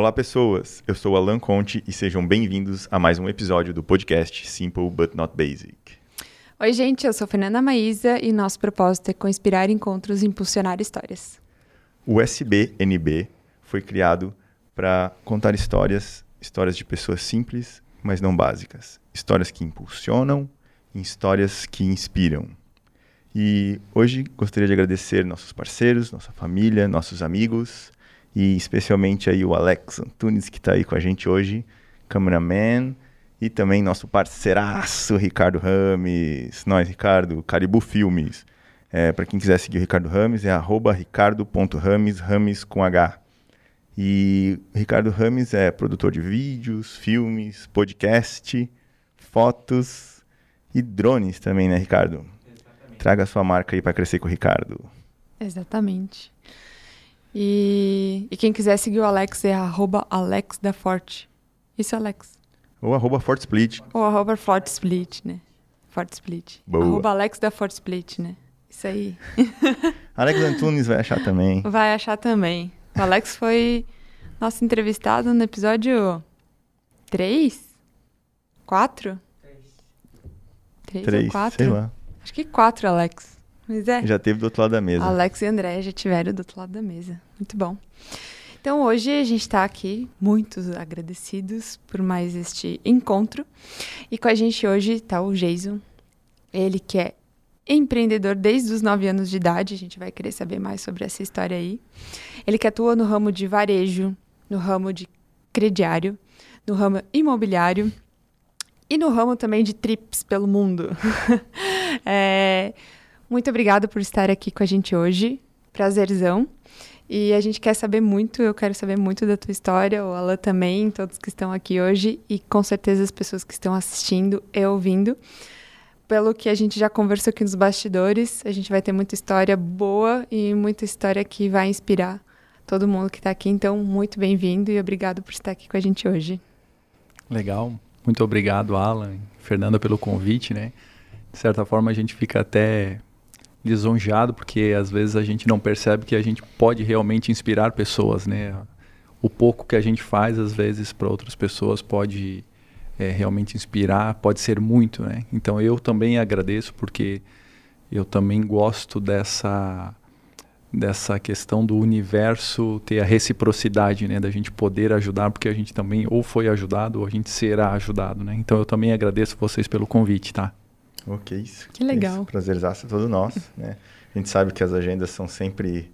Olá, pessoas. Eu sou Alan Conte e sejam bem-vindos a mais um episódio do podcast Simple But Not Basic. Oi, gente. Eu sou Fernanda Maísa e nosso propósito é conspirar encontros e impulsionar histórias. O SBNB foi criado para contar histórias, histórias de pessoas simples, mas não básicas. Histórias que impulsionam, histórias que inspiram. E hoje gostaria de agradecer nossos parceiros, nossa família, nossos amigos e especialmente aí o Alex Antunes que está aí com a gente hoje, cameraman, e também nosso parceiraço Ricardo Rames. Nós, Ricardo, Caribu Filmes. É, Para quem quiser seguir o Ricardo Rames, é ricardo.rames, Rames com H. E o Ricardo Rames é produtor de vídeos, filmes, podcast, fotos e drones também, né, Ricardo? Traga a sua marca aí para crescer com o Ricardo. Exatamente. E, e quem quiser seguir o Alex é arroba Alex da Forte. Isso, Alex. Ou arroba Forte Split. Ou arroba Forte Split, né? Forte Split. Boa. Arroba Alex da Forte Split, né? Isso aí. Alex Antunes vai achar também. Vai achar também. O Alex foi nosso entrevistado no episódio 3? 4? 3 Três, ou 4? sei lá. Acho que 4, Alex. Mas é. Já teve do outro lado da mesa. Alex e André já tiveram do outro lado da mesa. Muito bom. Então hoje a gente está aqui muito agradecidos por mais este encontro. E com a gente hoje está o Jason. Ele que é empreendedor desde os 9 anos de idade. A gente vai querer saber mais sobre essa história aí. Ele que atua no ramo de varejo, no ramo de crediário, no ramo imobiliário e no ramo também de trips pelo mundo. é, muito obrigada por estar aqui com a gente hoje. Prazerzão. E a gente quer saber muito, eu quero saber muito da tua história, o Alan também, todos que estão aqui hoje e com certeza as pessoas que estão assistindo e ouvindo. Pelo que a gente já conversou aqui nos bastidores, a gente vai ter muita história boa e muita história que vai inspirar todo mundo que está aqui. Então, muito bem-vindo e obrigado por estar aqui com a gente hoje. Legal. Muito obrigado, Alan, Fernanda, pelo convite, né? De certa forma, a gente fica até lisonjeado, porque às vezes a gente não percebe que a gente pode realmente inspirar pessoas, né? O pouco que a gente faz, às vezes, para outras pessoas pode é, realmente inspirar, pode ser muito, né? Então eu também agradeço, porque eu também gosto dessa dessa questão do universo ter a reciprocidade, né, da gente poder ajudar, porque a gente também ou foi ajudado ou a gente será ajudado, né? Então eu também agradeço vocês pelo convite, tá? Ok, isso. Que legal. Isso, prazerzaço todo nosso, né? A gente sabe que as agendas são sempre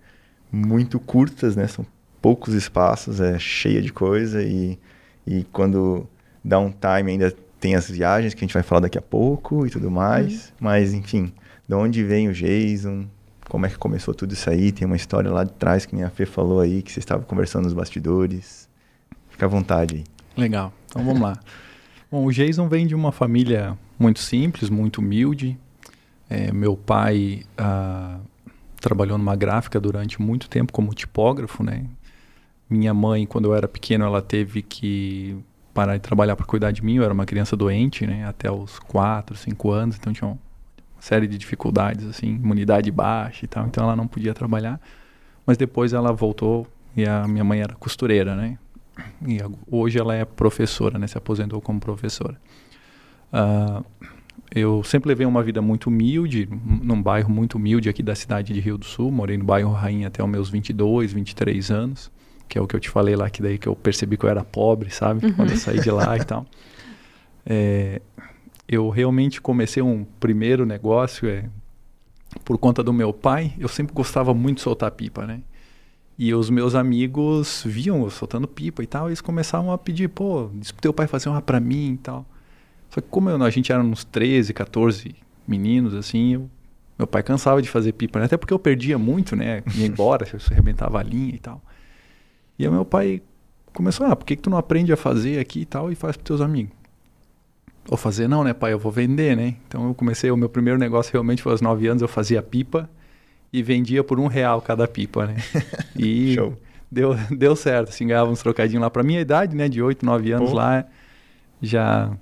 muito curtas, né? São poucos espaços, é cheia de coisa e, e quando dá um time ainda tem as viagens que a gente vai falar daqui a pouco e tudo mais. Uhum. Mas, enfim, de onde vem o Jason? Como é que começou tudo isso aí? Tem uma história lá de trás que minha Fê falou aí, que vocês estavam conversando nos bastidores. Fica à vontade aí. Legal. Então vamos lá. Bom, o Jason vem de uma família muito simples, muito humilde. É, meu pai ah, trabalhou numa gráfica durante muito tempo como tipógrafo, né? Minha mãe, quando eu era pequeno, ela teve que parar de trabalhar para cuidar de mim. Eu era uma criança doente, né? Até os 4, 5 anos, então tinha uma série de dificuldades, assim, imunidade baixa e tal. Então ela não podia trabalhar. Mas depois ela voltou e a minha mãe era costureira, né? E hoje ela é professora, né? Se aposentou como professora. Uh, eu sempre levei uma vida muito humilde, num bairro muito humilde aqui da cidade de Rio do Sul. Morei no bairro Rainha até os meus 22, 23 anos, que é o que eu te falei lá, que daí que eu percebi que eu era pobre, sabe? Uhum. Quando eu saí de lá e tal. É, eu realmente comecei um primeiro negócio é, por conta do meu pai. Eu sempre gostava muito de soltar pipa, né? E os meus amigos viam eu soltando pipa e tal, e eles começavam a pedir, pô, diz pro teu pai fazer uma pra mim e tal. Só que como eu, a gente era uns 13, 14 meninos, assim, eu, meu pai cansava de fazer pipa, né? até porque eu perdia muito, né? Ia embora, se eu arrebentava a linha e tal. E aí meu pai começou, ah, por que, que tu não aprende a fazer aqui e tal e faz pros teus amigos? Ou fazer não, né, pai? Eu vou vender, né? Então eu comecei, o meu primeiro negócio realmente foi aos 9 anos, eu fazia pipa e vendia por um real cada pipa, né? E Show. deu, deu certo, assim, ganhava uns trocadinhos lá. Pra minha idade, né, de 8, 9 anos Pô. lá, já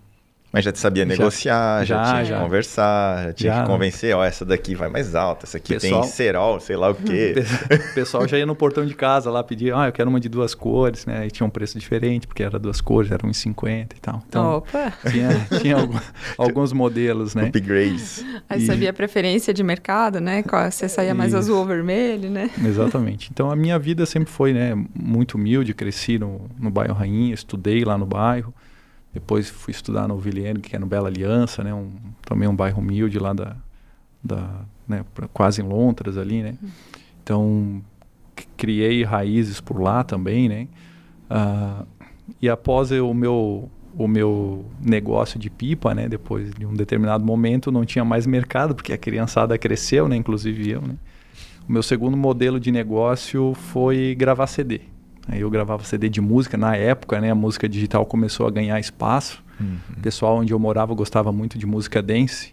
Mas já te sabia negociar, já, já, tinha já. que conversar, já tinha Já. que convencer, ó, essa daqui vai mais alta, essa aqui Pessoal- tem cerol, sei lá o quê. O pessoal já ia no portão de casa lá pedir, ah, eu quero uma de duas cores, né? E tinha um preço diferente, porque era duas cores, era 1,50 e tal. Então, Opa! tinha, tinha algum- alguns modelos, né? Upgrades. Aí E- sabia a preferência de mercado, né? Você saía mais Isso. azul ou vermelho, né? Exatamente. Então a minha vida sempre foi, né, muito humilde, cresci no, no bairro Rainha, estudei lá no bairro. Depois fui estudar no Villiers, que é no Bela Aliança, né, um, também um bairro humilde lá da, da né, quase em Londres ali, né. Então c- criei raízes por lá também, né. Ah, e após o meu o meu negócio de pipa, né, depois de um determinado momento não tinha mais mercado porque a criançada cresceu, né, inclusive eu, né. O meu segundo modelo de negócio foi gravar CD. Aí eu gravava CD de música na época, né? A música digital começou a ganhar espaço. O pessoal onde eu morava gostava muito de música dance.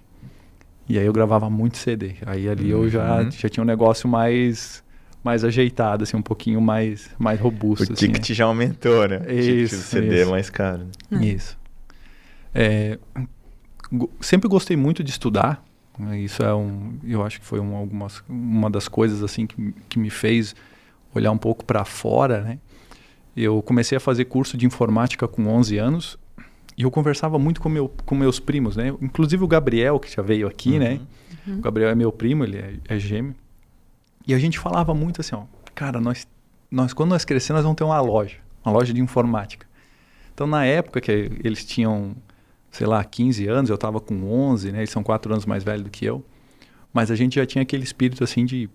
E aí eu gravava muito CD. Aí ali eu já, Uhum. já tinha um negócio mais mais ajeitado, assim, um pouquinho mais mais robusto. O assim, né? ticket já aumentou, né? O ticket Isso, do CD é isso. mais caro. né? Isso. É, sempre gostei muito de estudar. né, Isso é um, eu acho que foi um, algumas, uma das coisas assim que, que me fez olhar um pouco para fora, né? Eu comecei a fazer curso de informática com 11 anos e eu conversava muito com, meu, com meus primos, né? Inclusive o Gabriel, que já veio aqui, né? Uhum. O Gabriel é meu primo, ele é, é gêmeo. E a gente falava muito assim, ó, cara, nós, nós quando nós crescer, nós vamos ter uma loja, uma loja de informática. Então, na época que eles tinham, sei lá, 15 anos, eu estava com 11, né? Eles são quatro anos mais velhos do que eu. Mas a gente já tinha aquele espírito, assim, de,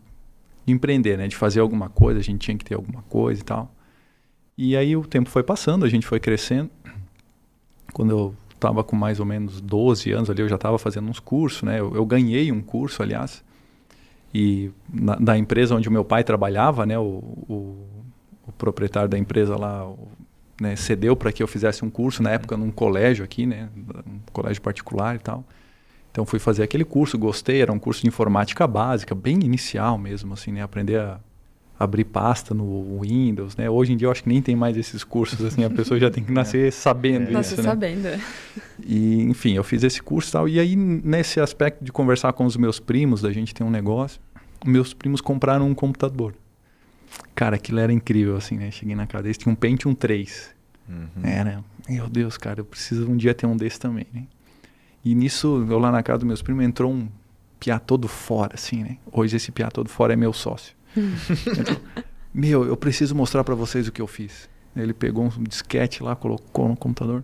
de empreender, né? De fazer alguma coisa, a gente tinha que ter alguma coisa e tal. E aí o tempo foi passando, a gente foi crescendo. Quando eu estava com mais ou menos 12 anos ali, eu já estava fazendo uns cursos, né? Eu, eu ganhei um curso, aliás, e na, da empresa onde o meu pai trabalhava, né? O, o, o proprietário da empresa lá né, cedeu para que eu fizesse um curso na época num colégio aqui, né? Um colégio particular e tal. Então fui fazer aquele curso, gostei, era um curso de informática básica, bem inicial mesmo, assim, né? Aprender a abrir pasta no Windows, né? Hoje em dia eu acho que nem tem mais esses cursos, assim, a pessoa já tem que nascer sabendo É. Isso, né? sabendo. E, enfim, eu fiz esse curso e tal. E aí, nesse aspecto de conversar com os meus primos, da gente ter um negócio, meus primos compraram um computador. Cara, aquilo era incrível, assim, né? Cheguei na casa deles, tinha um Pentium 3. Uhum. Era, meu Deus, cara, eu preciso um dia ter um desse também, né? E nisso, eu lá na casa dos meus primos, entrou um piá todo fora, assim, né? Hoje esse piá todo fora é meu sócio. Entrou, meu, eu preciso mostrar pra vocês o que eu fiz. Ele pegou um disquete lá, colocou no computador.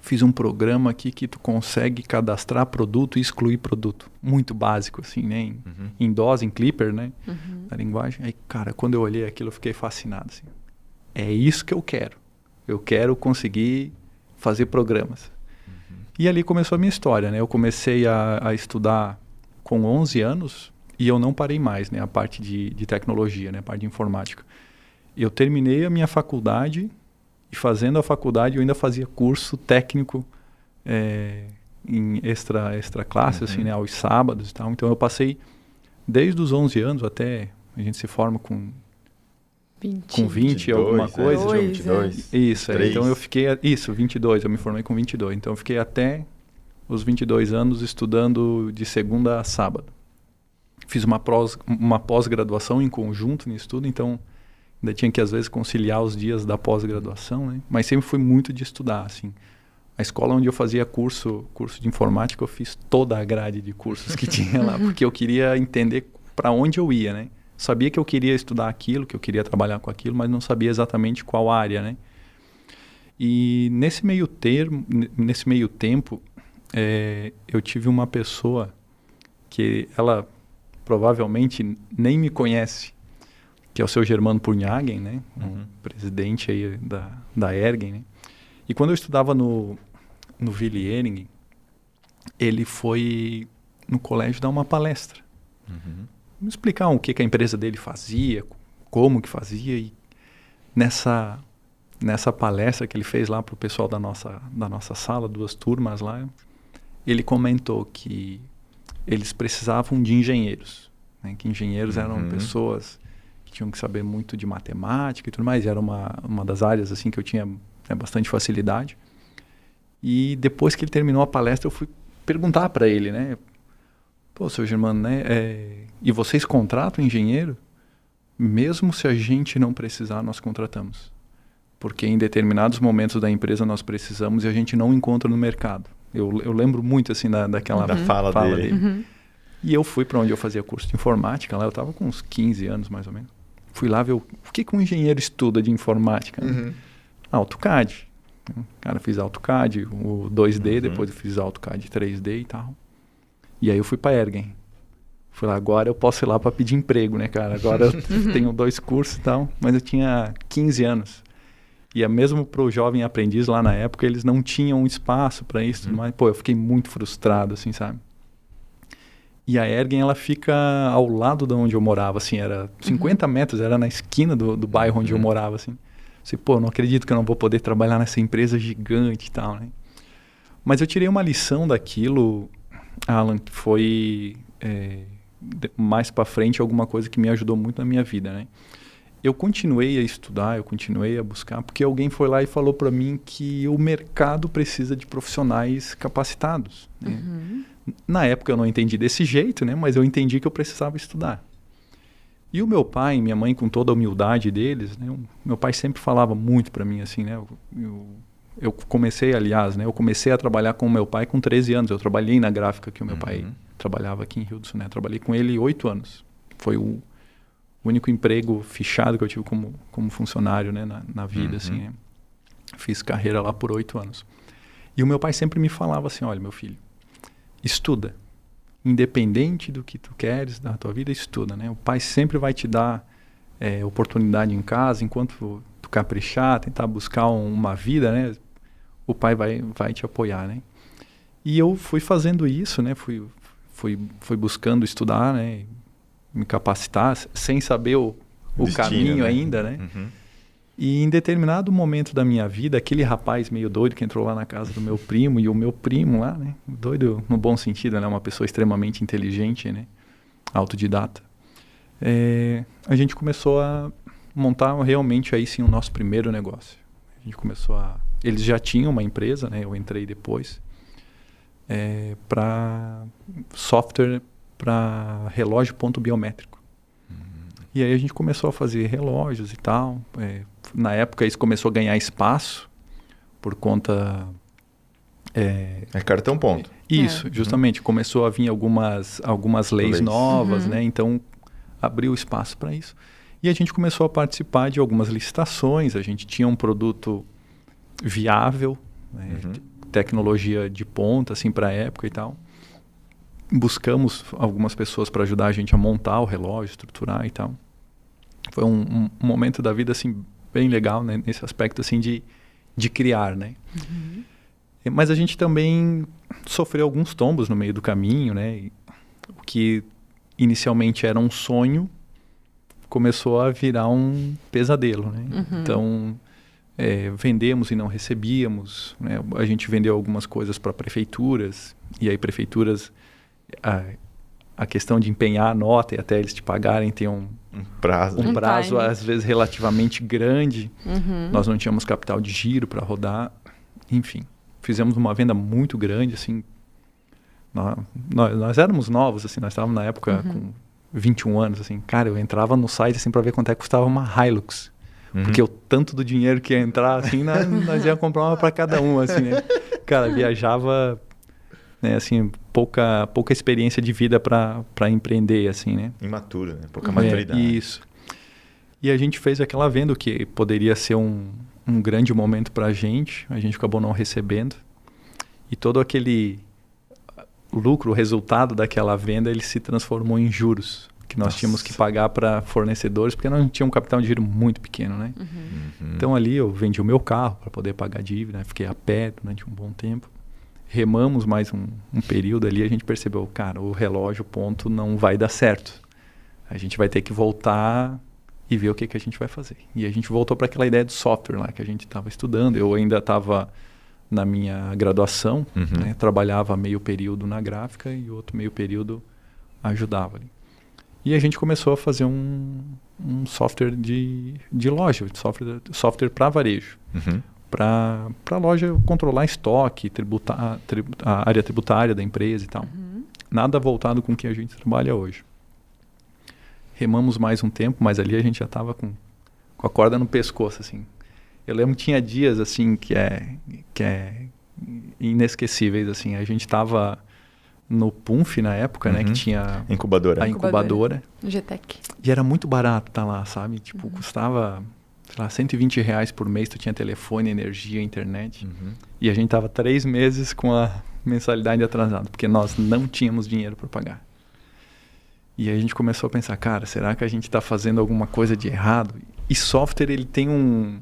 Fiz um programa aqui que tu consegue cadastrar produto e excluir produto. Muito básico, assim, né? Em, Uhum. em DOS, em Clipper, né? Uhum. na linguagem. Aí, cara, quando eu olhei aquilo, eu fiquei fascinado. Assim. É isso que eu quero. Eu quero conseguir fazer programas. E ali começou a minha história, né? Eu comecei a, a estudar com 11 anos e eu não parei mais, né? A parte de, de tecnologia, né? A parte de informática. Eu terminei a minha faculdade e fazendo a faculdade eu ainda fazia curso técnico eh, em extra, extra classe, assim, Uhum. né? Aos sábados e tal. Então eu passei desde os 11 anos até a gente se forma com 20. com 20 e alguma 22, coisa. Dois, 22. Isso, é, então eu fiquei. Isso, 22, eu me formei com 22. Então eu fiquei até os 22 anos estudando de segunda a sábado. Fiz uma pós- uma pós-graduação em conjunto nisso tudo, então ainda tinha que às vezes conciliar os dias da pós-graduação, né? Mas sempre fui muito de estudar, assim. A escola onde eu fazia curso, curso de informática, eu fiz toda a grade de cursos que tinha lá, porque eu queria entender para onde eu ia, né? Sabia que eu queria estudar aquilo, que eu queria trabalhar com aquilo, mas não sabia exatamente qual área, né? E nesse meio termo, nesse meio tempo, eh, eu tive uma pessoa que ela provavelmente nem me conhece, que é o seu Germano Purnhagen, né? Um Uhum. presidente aí da, da Ergen, né? E quando eu estudava no, no Willi ele foi no colégio dar uma palestra. Uhum. Me explicar o que, que a empresa dele fazia, como que fazia. E nessa, nessa palestra que ele fez lá para o pessoal da nossa, da nossa sala, duas turmas lá, ele comentou que eles precisavam de engenheiros. Né? Que engenheiros eram Uhum. pessoas que tinham que saber muito de matemática e tudo mais. E era uma, uma das áreas assim que eu tinha né, bastante facilidade. E depois que ele terminou a palestra, eu fui perguntar para ele, né? Pô, seu Germano, né? É... E vocês contratam engenheiro? Mesmo se a gente não precisar, nós contratamos. Porque em determinados momentos da empresa nós precisamos e a gente não encontra no mercado. Eu, eu lembro muito assim da, daquela da fala, fala dele. dele. Uhum. E eu fui para onde eu fazia curso de informática, lá eu estava com uns 15 anos mais ou menos. Fui lá ver o, o que, que um engenheiro estuda de informática. Né? Uhum. AutoCAD. Cara, fiz AutoCAD, o 2D, uhum. depois eu fiz AutoCAD 3D e tal. E aí eu fui para Ergen. Fui lá, agora eu posso ir lá para pedir emprego, né, cara? Agora eu tenho dois cursos e tal, mas eu tinha 15 anos. E é mesmo para o jovem aprendiz lá na época, eles não tinham espaço para isso, uhum. mas pô, eu fiquei muito frustrado, assim, sabe? E a Ergen, ela fica ao lado de onde eu morava, assim, era 50 uhum. metros, era na esquina do, do bairro onde uhum. eu morava, assim. Assim, pô, não acredito que eu não vou poder trabalhar nessa empresa gigante e tal, né? Mas eu tirei uma lição daquilo, Alan, que foi é, mais para frente alguma coisa que me ajudou muito na minha vida, né? Eu continuei a estudar, eu continuei a buscar, porque alguém foi lá e falou para mim que o mercado precisa de profissionais capacitados. Né? Uhum. Na época eu não entendi desse jeito, né? Mas eu entendi que eu precisava estudar. E o meu pai e minha mãe, com toda a humildade deles, né? meu pai sempre falava muito para mim assim, né? Eu, eu, eu, comecei, aliás, né? Eu comecei a trabalhar com o meu pai com 13 anos. Eu trabalhei na gráfica que o meu uhum. pai trabalhava aqui em Rio do Sul, né? Trabalhei com ele oito anos. Foi o único emprego fechado que eu tive como, como funcionário, né? Na, na vida, uhum. assim. Né? Fiz carreira lá por oito anos. E o meu pai sempre me falava assim, olha, meu filho, estuda independente do que tu queres da tua vida, estuda, né? O pai sempre vai te dar é, oportunidade em casa, enquanto tu caprichar, tentar buscar um, uma vida, né? O pai vai, vai te apoiar, né? E eu fui fazendo isso, né? Fui, fui, fui buscando estudar, né? Me capacitar, sem saber o, o Destino, caminho né? ainda, né? Uhum. E em determinado momento da minha vida, aquele rapaz meio doido que entrou lá na casa do meu primo, e o meu primo lá, né? Doido no bom sentido, né? Uma pessoa extremamente inteligente, né? Autodidata. É, a gente começou a montar realmente aí sim o nosso primeiro negócio. A gente começou a... Eles já tinham uma empresa, né? Eu entrei depois. É, para software para relógio ponto biométrico. Uhum. E aí a gente começou a fazer relógios e tal. É, na época isso começou a ganhar espaço por conta é, é cartão ponto. Isso, é. justamente. Começou a vir algumas, algumas leis, leis. novas, uhum. né? Então abriu espaço para isso. E a gente começou a participar de algumas licitações. A gente tinha um produto viável, né? uhum. tecnologia de ponta, assim, para a época e tal. Buscamos algumas pessoas para ajudar a gente a montar o relógio, estruturar e tal. Foi um, um, um momento da vida, assim, bem legal né, nesse aspecto assim de, de criar, né? Uhum. Mas a gente também sofreu alguns tombos no meio do caminho, né? O que inicialmente era um sonho começou a virar um pesadelo, né? Uhum. Então é, vendemos e não recebíamos, né? A gente vendeu algumas coisas para prefeituras e aí prefeituras a, a questão de empenhar a nota e até eles te pagarem tem um, um prazo, um, um prazo às vezes relativamente grande. Uhum. Nós não tínhamos capital de giro para rodar. Enfim, fizemos uma venda muito grande, assim. Nós, nós, nós éramos novos, assim, nós estávamos na época uhum. com 21 anos, assim. Cara, eu entrava no site assim para ver quanto é que custava uma Hilux. Uhum. Porque o tanto do dinheiro que ia entrar, assim, nós, nós ia comprar uma para cada um, assim, né? Cara, viajava né, assim, pouca, pouca experiência de vida para empreender, assim, né? Imaturo, né? Pouca maturidade. É, isso. E a gente fez aquela venda que poderia ser um, um grande momento para a gente, a gente acabou não recebendo. E todo aquele lucro, o resultado daquela venda, ele se transformou em juros que nós Nossa. tínhamos que pagar para fornecedores, porque nós tínhamos um capital de giro muito pequeno, né? Uhum. Uhum. Então ali eu vendi o meu carro para poder pagar a dívida, né? fiquei a pé durante um bom tempo remamos mais um, um, período ali, a gente percebeu, cara, o relógio ponto não vai dar certo. A gente vai ter que voltar e ver o que, que a gente vai fazer. E a gente voltou para aquela ideia do software lá que a gente estava estudando. Eu ainda estava na minha graduação, uhum. né? trabalhava meio período na gráfica e outro meio período ajudava ali. E a gente começou a fazer um, um software de, de loja, software, software para varejo. Uhum para a loja controlar estoque, tributar, tributar, a área tributária da empresa e tal. Uhum. Nada voltado com o que a gente trabalha hoje. Remamos mais um tempo, mas ali a gente já estava com, com a corda no pescoço, assim. Eu lembro que tinha dias, assim, que é, que é inesquecíveis, assim. A gente estava no Punf na época, né? Que Uhum. tinha Incubadora. a incubadora. GTEC. E era muito barato estar lá, sabe? Tipo, custava, sei lá, 120 reais por mês. Tu tinha telefone, energia, internet. Uhum. E a gente tava três meses com a mensalidade atrasada, porque nós não tínhamos dinheiro para pagar. E aí a gente começou a pensar, cara, será que a gente está fazendo alguma coisa de errado? E software ele tem um,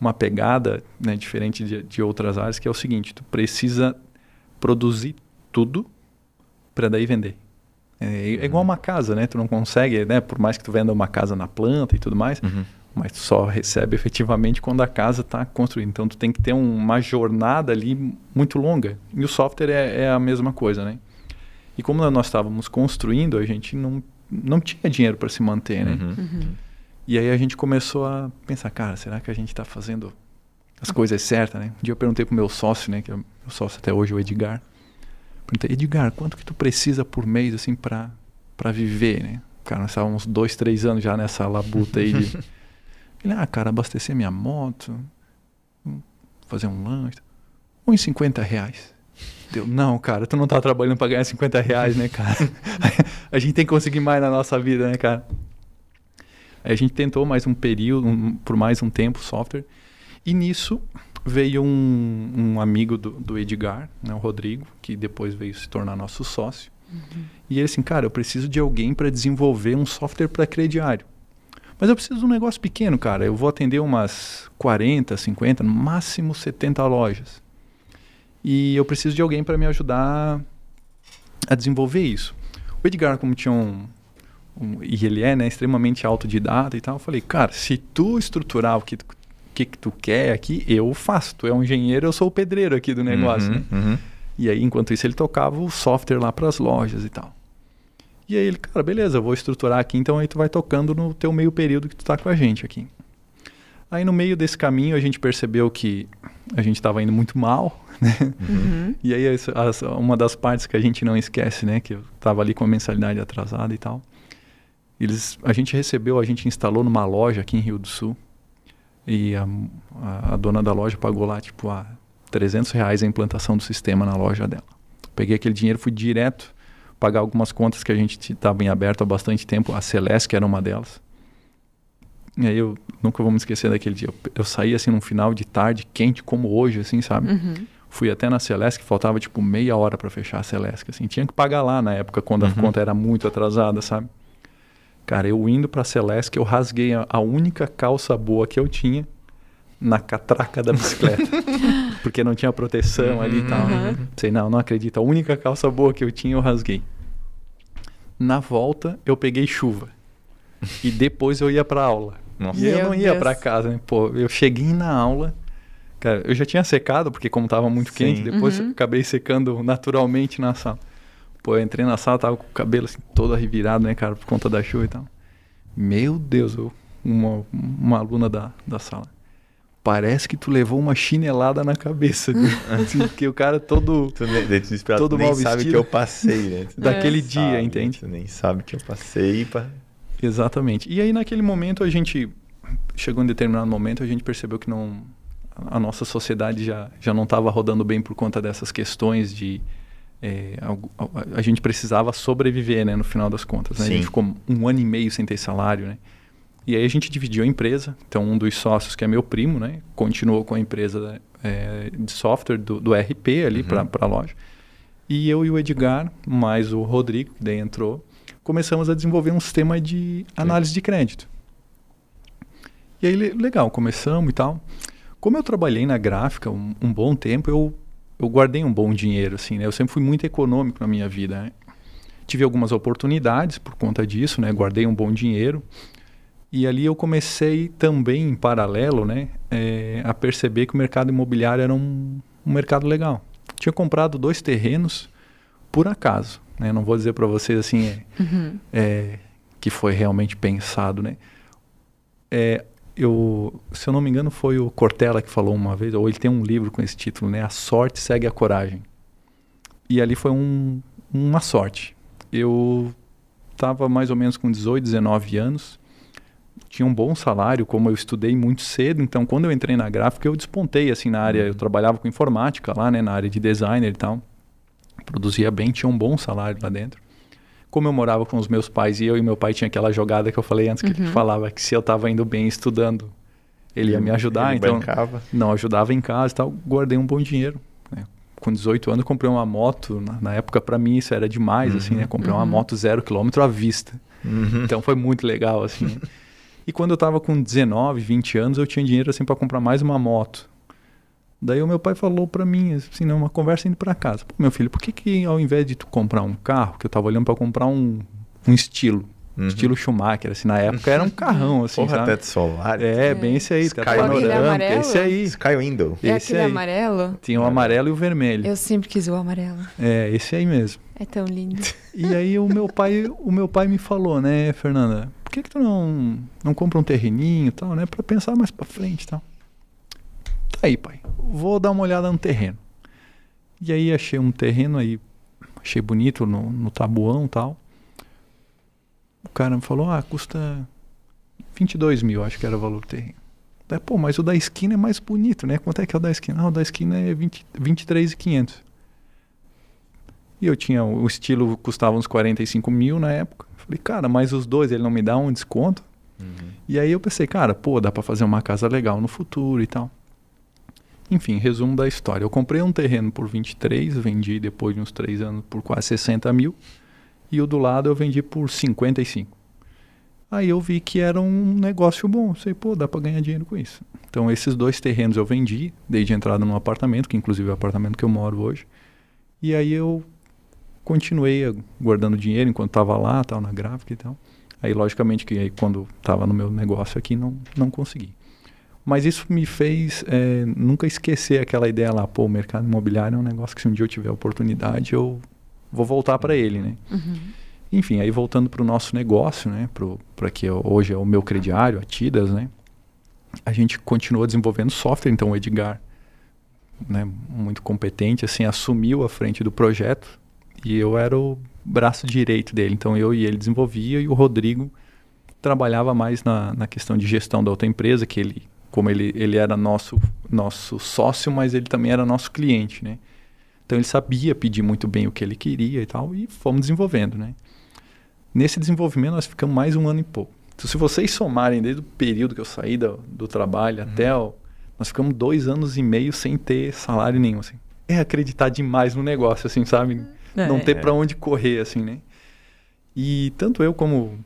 uma pegada né, diferente de, de outras áreas, que é o seguinte: tu precisa produzir tudo para daí vender. É, é igual uma casa, né? Tu não consegue, né? Por mais que tu venda uma casa na planta e tudo mais, Uhum. mas tu só recebe efetivamente quando a casa está construída. Então tu tem que ter um- uma jornada ali muito longa. E o software é, é a mesma coisa, né? E como nós estávamos construindo, a gente não, não tinha dinheiro para se manter, né? Uhum. Uhum. E aí a gente começou a pensar, cara, será que a gente está fazendo as coisas certas, né? Um dia eu perguntei pro meu sócio, né, que é o meu sócio até hoje, o Edgar. Perguntei, Edgar, quanto que tu precisa por mês, assim, para para viver, né? Cara, nós estávamos dois, três anos já nessa labuta aí de... Ele, ah, cara, abastecer minha moto, hum, fazer um lanche, uns 50 reais. Deu, não, cara, tu não tá trabalhando para ganhar 50 reais, né, cara? a gente tem que conseguir mais na nossa vida, né, cara? Aí a gente tentou mais um período, um- por mais um tempo, software. E nisso veio um, um amigo do, do Edgar, né, o Rodrigo, que depois veio se tornar nosso sócio. E ele assim, cara, eu preciso de alguém para desenvolver um software para crediário. Mas eu preciso de um negócio pequeno, cara. Eu vou atender umas 40, 50, no máximo 70 lojas. E eu preciso de alguém para me ajudar a desenvolver isso. O Edgar, como tinha um, um- e ele é né, extremamente autodidata e tal, eu falei, cara, se tu estruturar o que tu, que, que tu quer aqui, eu faço. Tu é um engenheiro, eu sou o pedreiro aqui do negócio, né? Uhum. Uhum. E aí, enquanto isso, ele tocava o software lá para as lojas e tal. E aí ele, cara, beleza, eu vou estruturar aqui, então aí tu vai tocando no teu meio período que tu tá com a gente aqui. Aí no meio desse caminho a gente percebeu que a gente estava indo muito mal, né? Uhum. E aí as- as- uma das partes que a gente não esquece, né, que eu tava ali com a mensalidade atrasada e tal. Eles, a gente recebeu, a gente instalou numa loja aqui em Rio do Sul. E a, a, a dona da loja pagou lá, tipo, a 300 reais a implantação do sistema na loja dela. Peguei aquele dinheiro, fui direto pagar algumas contas que a gente estava em aberto há bastante tempo. A Celeste, que era uma delas. E aí eu nunca vou me esquecer daquele dia. Eu, eu saí assim num final de tarde, quente como hoje, assim, sabe? Uhum. Fui até na Celeste, que faltava tipo meia hora para fechar a Celeste. Assim, tinha que pagar lá na época, quando a Uhum. conta era muito atrasada, sabe? Cara, eu indo pra Celeste, eu rasguei a, a única calça boa que eu tinha na catraca da bicicleta. porque não tinha proteção ali e tal. Uhum. Sei, não, não acredito. A única calça boa que eu tinha, eu rasguei. Na volta, eu peguei chuva. E depois eu ia pra aula. Nossa. E eu não ia pra casa, né? Pô, eu cheguei na aula. Cara, eu já tinha secado, porque como tava muito Sim. quente, depois Uhum. acabei secando naturalmente na sala. Pô, eu entrei na sala, tava com o cabelo assim, todo revirado, né, cara, por conta da chuva e tal. Meu Deus, eu, uma, uma aluna da, da sala. Parece que tu levou uma chinelada na cabeça. assim, porque o cara todo Tu nem, Todo nem mal sabe vestido. que eu passei, né? Tu daquele nem dia, sabe, entende? Tu nem sabe que eu passei pra... Exatamente. E aí naquele momento a gente chegou em determinado momento a gente percebeu que não a nossa sociedade já já não estava rodando bem por conta dessas questões de é, a, a gente precisava sobreviver, né, no final das contas. Né? A Sim. gente ficou um ano e meio sem ter salário, né? E aí a gente dividiu a empresa. Então um dos sócios que é meu primo, né, continuou com a empresa é, de software do, do RP ali Uhum. para a loja. E eu e o Edgar, mais o Rodrigo, que daí entrou, começamos a desenvolver um sistema de análise de crédito. E aí, le- legal, começamos e tal. Como eu trabalhei na gráfica um, um bom tempo, eu, eu guardei um bom dinheiro, assim, né? Eu sempre fui muito econômico na minha vida, né? Tive algumas oportunidades por conta disso, né? Guardei um bom dinheiro. E ali eu comecei também, em paralelo, né? eh, a perceber que o mercado imobiliário era um, um mercado legal. Tinha comprado dois terrenos por acaso, né? Não vou dizer para vocês assim, é, Uhum. é, que foi realmente pensado, né? É, eu, se eu não me engano, foi o Cortella que falou uma vez, ou ele tem um livro com esse título, né? A sorte segue a coragem. E ali foi um, uma sorte. Eu estava mais ou menos com 18, 19 anos, tinha um bom salário, como eu estudei muito cedo, então quando eu entrei na gráfica eu despontei assim na área, eu trabalhava com informática lá, né, na área de designer e tal. Produzia bem, tinha um bom salário lá dentro como eu morava com os meus pais e eu e meu pai tinha aquela jogada que eu falei antes que uhum. ele falava que se eu estava indo bem estudando, ele ia me ajudar, ele então bancava. não ajudava em casa e tal, guardei um bom dinheiro. Né? Com 18 anos comprei uma moto, na, na época para mim isso era demais, uhum. assim, né? Comprei uhum. uma moto zero quilômetro à vista. Uhum. Então foi muito legal, assim. e quando eu estava com 19, 20 anos, eu tinha dinheiro assim para comprar mais uma moto. Daí o meu pai falou para mim, assim, numa conversa indo para casa, meu filho, por que que ao invés de tu comprar um carro, que eu tava olhando para comprar um, um estilo, uhum. estilo Schumacher, assim, na época era um carrão, assim, Porra, sabe? teto solar. É, é, bem esse aí, Sky teto panorâmico, esse aí. Sky Window. É esse aquele aí. amarelo? Tinha o amarelo e o vermelho. Eu sempre quis o amarelo. É, esse aí mesmo. É tão lindo. E aí o meu pai, o meu pai me falou, né, Fernanda, por que que tu não, não compra um terreninho e tal, né, para pensar mais para frente e tal. Tá aí, pai. Vou dar uma olhada no terreno. E aí achei um terreno aí, achei bonito no, no tabuão e tal. O cara me falou, ah, custa 22 mil, acho que era o valor do terreno. Daí, pô, mas o da esquina é mais bonito, né? Quanto é que é o da esquina? Ah, o da esquina é 20, 23,500. E eu tinha, o estilo custava uns 45 mil na época. Falei, cara, mas os dois, ele não me dá um desconto? Uhum. E aí eu pensei, cara, pô, dá pra fazer uma casa legal no futuro e tal. Enfim, resumo da história. Eu comprei um terreno por 23, vendi depois de uns 3 anos por quase 60 mil. E o do lado eu vendi por 55. Aí eu vi que era um negócio bom. Sei, pô, dá para ganhar dinheiro com isso. Então esses dois terrenos eu vendi, dei de entrada num apartamento, que inclusive é o apartamento que eu moro hoje. E aí eu continuei guardando dinheiro enquanto estava lá, tal, na gráfica e tal. Aí logicamente que aí, quando estava no meu negócio aqui não, não consegui. Mas isso me fez é, nunca esquecer aquela ideia lá, pô, o mercado imobiliário é um negócio que se um dia eu tiver oportunidade, eu vou voltar para ele, né? Uhum. Enfim, aí voltando para o nosso negócio, né? Para que hoje é o meu crediário, a Tidas, né? A gente continuou desenvolvendo software, então o Edgar, né, muito competente, assim, assumiu a frente do projeto e eu era o braço direito dele. Então eu e ele desenvolvia e o Rodrigo trabalhava mais na, na questão de gestão da outra empresa, que ele como ele, ele era nosso, nosso sócio, mas ele também era nosso cliente, né? Então ele sabia pedir muito bem o que ele queria e tal, e fomos desenvolvendo, né? Nesse desenvolvimento nós ficamos mais um ano e pouco. Então se vocês somarem desde o período que eu saí do, do trabalho uhum. até o, nós ficamos dois anos e meio sem ter salário nenhum, assim. É acreditar demais no negócio, assim, sabe? É. Não ter para onde correr, assim, né? E tanto eu como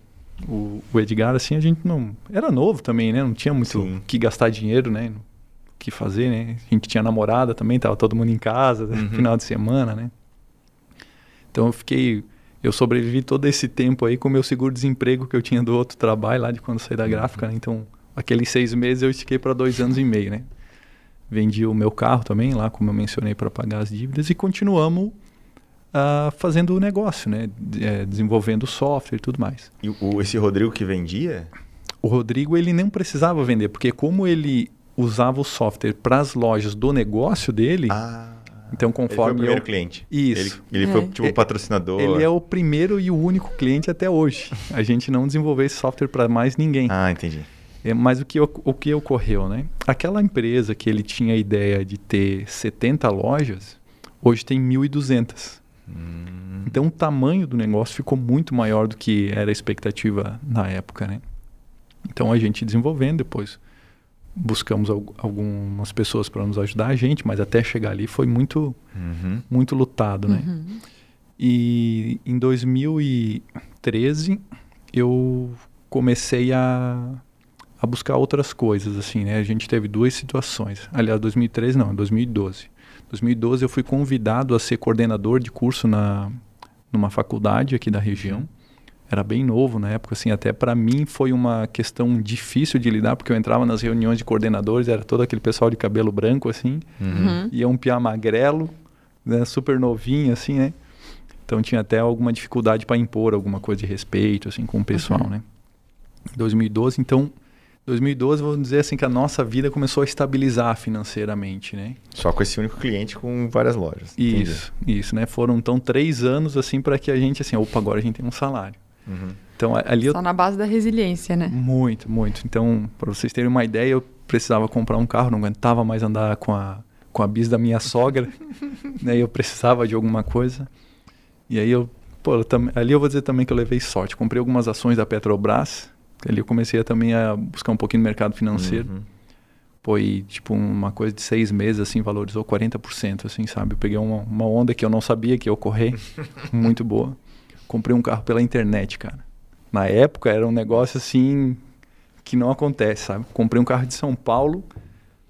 o, o, Edgar, assim, a gente não. Era novo também, né? Não tinha muito o que gastar dinheiro, né? O que fazer, né? A gente tinha namorada também, tava todo mundo em casa, uhum. final de semana, né? Então eu fiquei. Eu sobrevivi todo esse tempo aí com o meu seguro-desemprego que eu tinha do outro trabalho lá de quando saí da gráfica, uhum. né? Então, aqueles seis meses eu estiquei para dois anos e meio, né? Vendi o meu carro também lá, como eu mencionei, para pagar as dívidas e continuamos uh, fazendo o negócio, né? É, desenvolvendo software e tudo mais. E o, esse Rodrigo que vendia? O Rodrigo ele não precisava vender, porque como ele usava o software para as lojas do negócio dele, ah, então conforme ele foi o primeiro eu... cliente. Isso. Ele, ele é. foi tipo o patrocinador. Ele é o primeiro e o único cliente até hoje. A gente não desenvolveu esse software para mais ninguém. Ah, entendi. É, mas o que, o que ocorreu, né? Aquela empresa que ele tinha a ideia de ter 70 lojas, hoje tem 1.200. Hum. Então o tamanho do negócio ficou muito maior do que era a expectativa na época, né? Então a gente desenvolvendo depois buscamos algumas pessoas para nos ajudar a gente, mas até chegar ali foi muito uhum. muito lutado, né? Uhum. E em 2013 eu comecei a, a buscar outras coisas, assim, né? A gente teve duas situações. Aliás, 2013 não, 2012. 2012 eu fui convidado a ser coordenador de curso na numa faculdade aqui da região. Era bem novo na época, assim, até para mim foi uma questão difícil de lidar, porque eu entrava nas reuniões de coordenadores, era todo aquele pessoal de cabelo branco, assim, uhum. e um piá magrelo, né, super novinho, assim, né? Então tinha até alguma dificuldade para impor alguma coisa de respeito, assim, com o pessoal, uhum. né? Em 2012, então, 2012, vamos dizer assim que a nossa vida começou a estabilizar financeiramente, né? Só com esse único cliente com várias lojas. Isso, entendi. isso, né? Foram então três anos assim para que a gente assim, opa, agora a gente tem um salário. Uhum. Então ali só eu... na base da resiliência, né? Muito, muito. Então, para vocês terem uma ideia, eu precisava comprar um carro, não aguentava mais andar com a com a bis da minha sogra, né? Eu precisava de alguma coisa. E aí eu, pô, eu tam... ali eu vou dizer também que eu levei sorte. Comprei algumas ações da Petrobras Ali eu comecei a, também a buscar um pouquinho no mercado financeiro. Uhum. Pô, e tipo, uma coisa de seis meses, assim, valorizou 40%, assim, sabe? Eu peguei uma, uma onda que eu não sabia que ia ocorrer, muito boa. Comprei um carro pela internet, cara. Na época era um negócio, assim, que não acontece, sabe? Comprei um carro de São Paulo,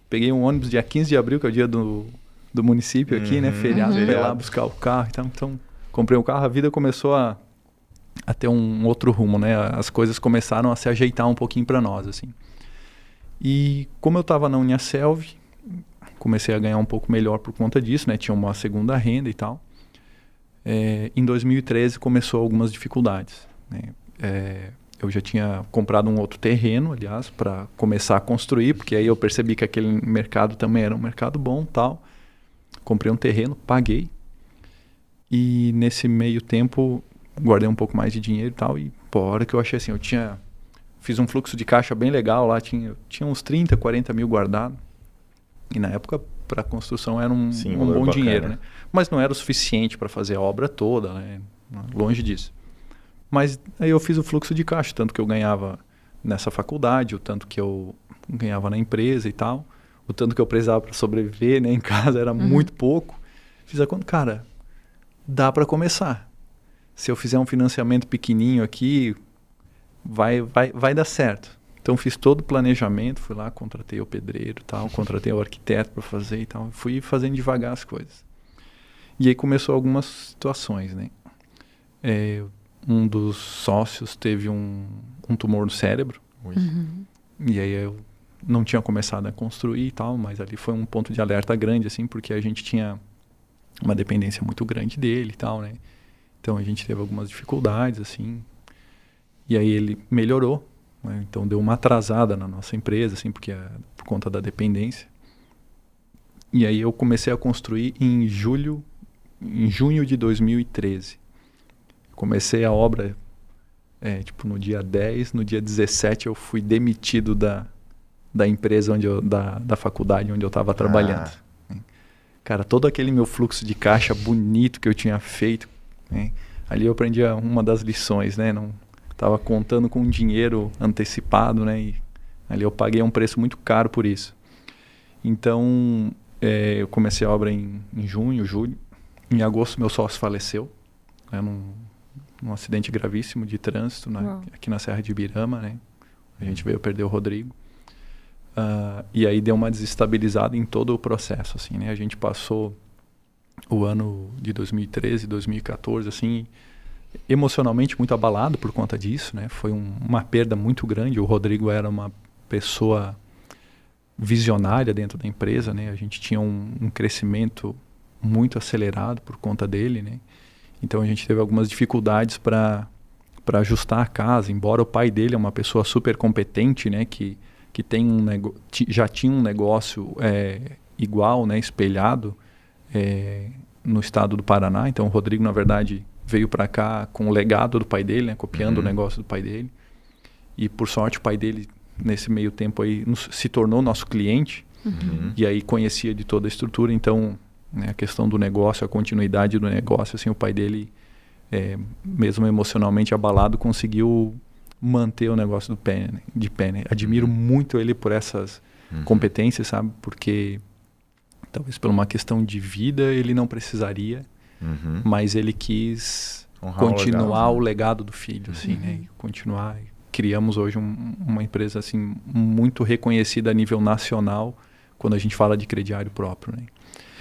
peguei um ônibus dia 15 de abril, que é o dia do, do município aqui, né? uhum. né? Feriado, uhum. lá buscar o carro. Então, então, comprei um carro, a vida começou a a ter um outro rumo, né? As coisas começaram a se ajeitar um pouquinho para nós, assim. E como eu estava na Uniaselv, comecei a ganhar um pouco melhor por conta disso, né? Tinha uma segunda renda e tal. É, em 2013 começou algumas dificuldades. Né? É, eu já tinha comprado um outro terreno, aliás, para começar a construir, porque aí eu percebi que aquele mercado também era um mercado bom, tal. Comprei um terreno, paguei. E nesse meio tempo guardei um pouco mais de dinheiro e tal. E, pô, a hora que eu achei assim, eu tinha. Fiz um fluxo de caixa bem legal lá, tinha, tinha uns 30, 40 mil guardado. E na época, para construção era um, Sim, um bom bacana. dinheiro, né? Mas não era o suficiente para fazer a obra toda, né? Longe disso. Mas aí eu fiz o fluxo de caixa, tanto que eu ganhava nessa faculdade, o tanto que eu ganhava na empresa e tal, o tanto que eu precisava para sobreviver, né, em casa era uhum. muito pouco. Fiz a conta, cara, dá para começar se eu fizer um financiamento pequenininho aqui, vai, vai, vai dar certo. Então fiz todo o planejamento, fui lá, contratei o pedreiro, tal, contratei o arquiteto para fazer e tal, fui fazendo devagar as coisas. E aí começou algumas situações, né? É, um dos sócios teve um, um tumor no cérebro. Uhum. E aí eu não tinha começado a construir e tal, mas ali foi um ponto de alerta grande, assim, porque a gente tinha uma dependência muito grande dele e tal, né? Então a gente teve algumas dificuldades, assim. E aí ele melhorou. Né? Então deu uma atrasada na nossa empresa, assim, porque é por conta da dependência. E aí eu comecei a construir em julho, em junho de 2013. Comecei a obra, é, tipo, no dia 10, no dia 17 eu fui demitido da, da empresa onde eu, da, da faculdade onde eu estava trabalhando. Ah. Cara, todo aquele meu fluxo de caixa bonito que eu tinha feito, né? Ali eu aprendi uma das lições, né? Não estava contando com dinheiro antecipado, né? E ali eu paguei um preço muito caro por isso. Então é, eu comecei a obra em, em, junho, julho. Em agosto meu sócio faleceu, né? num, num acidente gravíssimo de trânsito na, aqui na Serra de Ibirama, né? A gente veio perder o Rodrigo. Uh, e aí deu uma desestabilizada em todo o processo, assim, né? A gente passou o ano de 2013, 2014, assim, emocionalmente muito abalado por conta disso, né? Foi um, uma perda muito grande. O Rodrigo era uma pessoa visionária dentro da empresa, né? A gente tinha um, um crescimento muito acelerado por conta dele, né? Então a gente teve algumas dificuldades para para ajustar a casa, embora o pai dele é uma pessoa super competente, né? Que que tem um já tinha um negócio é, igual, né? Espelhado é, no estado do Paraná. Então, o Rodrigo, na verdade, veio para cá com o legado do pai dele, né, copiando uhum. o negócio do pai dele. E, por sorte, o pai dele, nesse meio tempo aí, nos, se tornou nosso cliente. Uhum. E aí conhecia de toda a estrutura. Então, né, a questão do negócio, a continuidade do negócio, assim, o pai dele, é, mesmo emocionalmente abalado, conseguiu manter o negócio do pé, né, de pé. Né? Admiro uhum. muito ele por essas uhum. competências, sabe? Porque Talvez por uma questão de vida ele não precisaria, uhum. mas ele quis Honrar continuar o legado, o legado, do filho, assim, uhum. né? E continuar. Criamos hoje um, uma empresa assim muito reconhecida a nível nacional quando a gente fala de crediário próprio, né?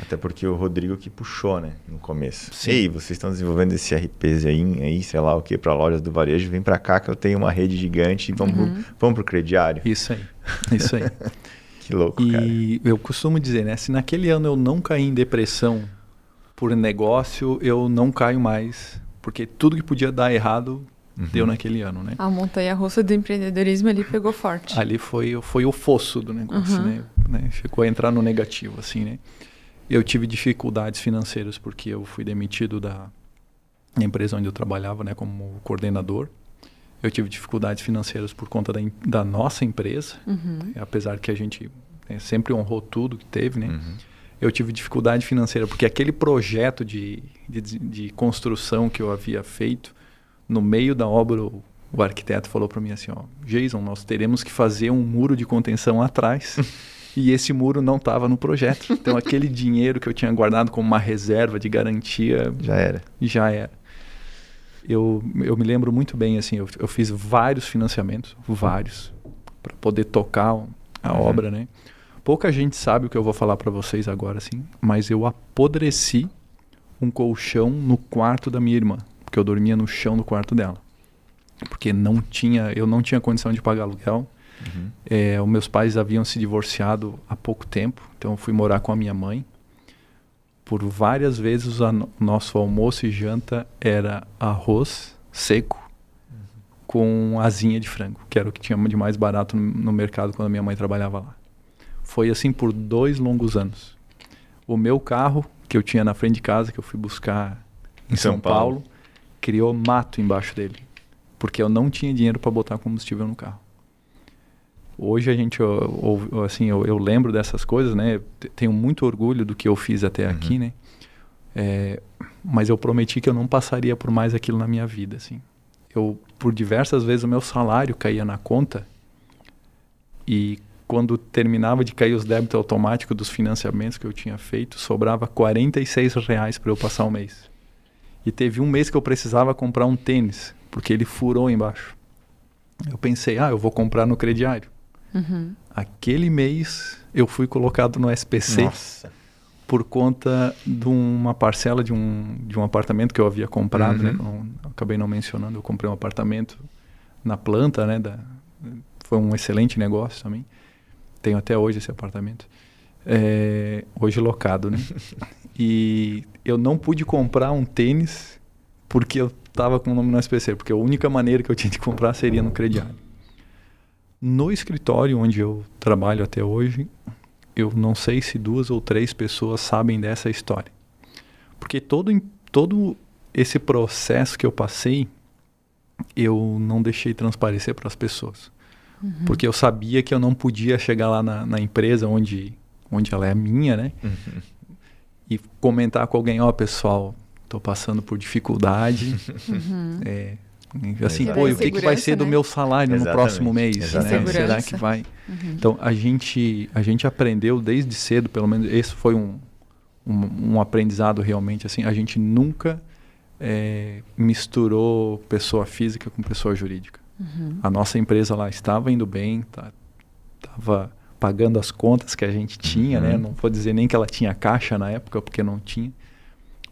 Até porque o Rodrigo que puxou, né, no começo. Sim. Ei, vocês estão desenvolvendo esse RPZ aí, aí sei lá o que, para lojas do varejo, vem para cá que eu tenho uma rede gigante, vamos, uhum. pro, vamos pro crediário. Isso aí, isso aí. Que louco, e cara. E eu costumo dizer, né? Se naquele ano eu não caí em depressão por negócio, eu não caio mais. Porque tudo que podia dar errado, uhum. deu naquele ano, né? A montanha-russa do empreendedorismo ali pegou forte. Ali foi, foi o fosso do negócio, uhum. né? né? Chegou a entrar no negativo, assim, né? Eu tive dificuldades financeiras porque eu fui demitido da empresa onde eu trabalhava, né, como coordenador. Eu tive dificuldades financeiras por conta da, da nossa empresa, uhum. apesar que a gente né, sempre honrou tudo que teve, né? Uhum. Eu tive dificuldade financeira porque aquele projeto de, de, de, construção que eu havia feito, no meio da obra, o, o arquiteto falou para mim assim, ó, Jason, nós teremos que fazer um muro de contenção atrás. e esse muro não estava no projeto. Então aquele dinheiro que eu tinha guardado como uma reserva de garantia já era. Já era eu, eu me lembro muito bem, assim, eu, eu fiz vários financiamentos, vários, para poder tocar a uhum. obra, né? Pouca gente sabe o que eu vou falar para vocês agora, assim, mas eu apodreci um colchão no quarto da minha irmã, porque eu dormia no chão do quarto dela, porque não tinha, eu não tinha condição de pagar aluguel. Uhum. É, os meus pais haviam se divorciado há pouco tempo, então eu fui morar com a minha mãe por várias vezes o nosso almoço e janta era arroz seco com asinha de frango, que era o que tinha de mais barato no, no, mercado quando minha mãe trabalhava lá. Foi assim por dois longos anos. O meu carro, que eu tinha na frente de casa, que eu fui buscar em, em São, São Paulo, Paulo, criou mato embaixo dele, porque eu não tinha dinheiro para botar combustível no carro. Hoje a gente, eu, assim, eu, eu, lembro dessas coisas, né? Tenho muito orgulho do que eu fiz até uhum. aqui, né? É, mas eu prometi que eu não passaria por mais aquilo na minha vida, assim. Eu, por diversas vezes, o meu salário caía na conta e quando terminava de cair os débitos automáticos dos financiamentos que eu tinha feito, sobrava 46 reais para eu passar o mês. E teve um mês que eu precisava comprar um tênis, porque ele furou embaixo. Eu pensei, ah, eu vou comprar no crediário. Uhum. Aquele mês eu fui colocado no SPC Nossa. por conta de uma parcela de um, de um apartamento que eu havia comprado, né? uhum. né? Não, acabei não mencionando, eu comprei um apartamento na planta, né? Da, foi um excelente negócio também. Tenho até hoje esse apartamento. É, hoje locado, né? e eu não pude comprar um tênis porque eu estava com o nome no SPC, porque a única maneira que eu tinha de comprar seria no crediário. No escritório onde eu trabalho até hoje, eu não sei se duas ou três pessoas sabem dessa história. Porque todo, todo esse processo que eu passei, eu não deixei transparecer para as pessoas. Uhum. Porque eu sabia que eu não podia chegar lá na, na empresa onde, onde ela é minha, né? Uhum. E comentar com alguém, ó, oh, pessoal, estou passando por dificuldade. Uhum. É, Assim, pô, o que, que vai ser né? do meu salário Exatamente. no próximo mês? Né? Será que vai? Uhum. Então, a gente, a gente aprendeu desde cedo, pelo menos esse foi um, um, um aprendizado realmente, assim, a gente nunca é, misturou pessoa física com pessoa jurídica. Uhum. A nossa empresa lá estava indo bem, estava tá, pagando as contas que a gente tinha, né? uhum. né? Não vou dizer nem que ela tinha caixa na época, porque não tinha,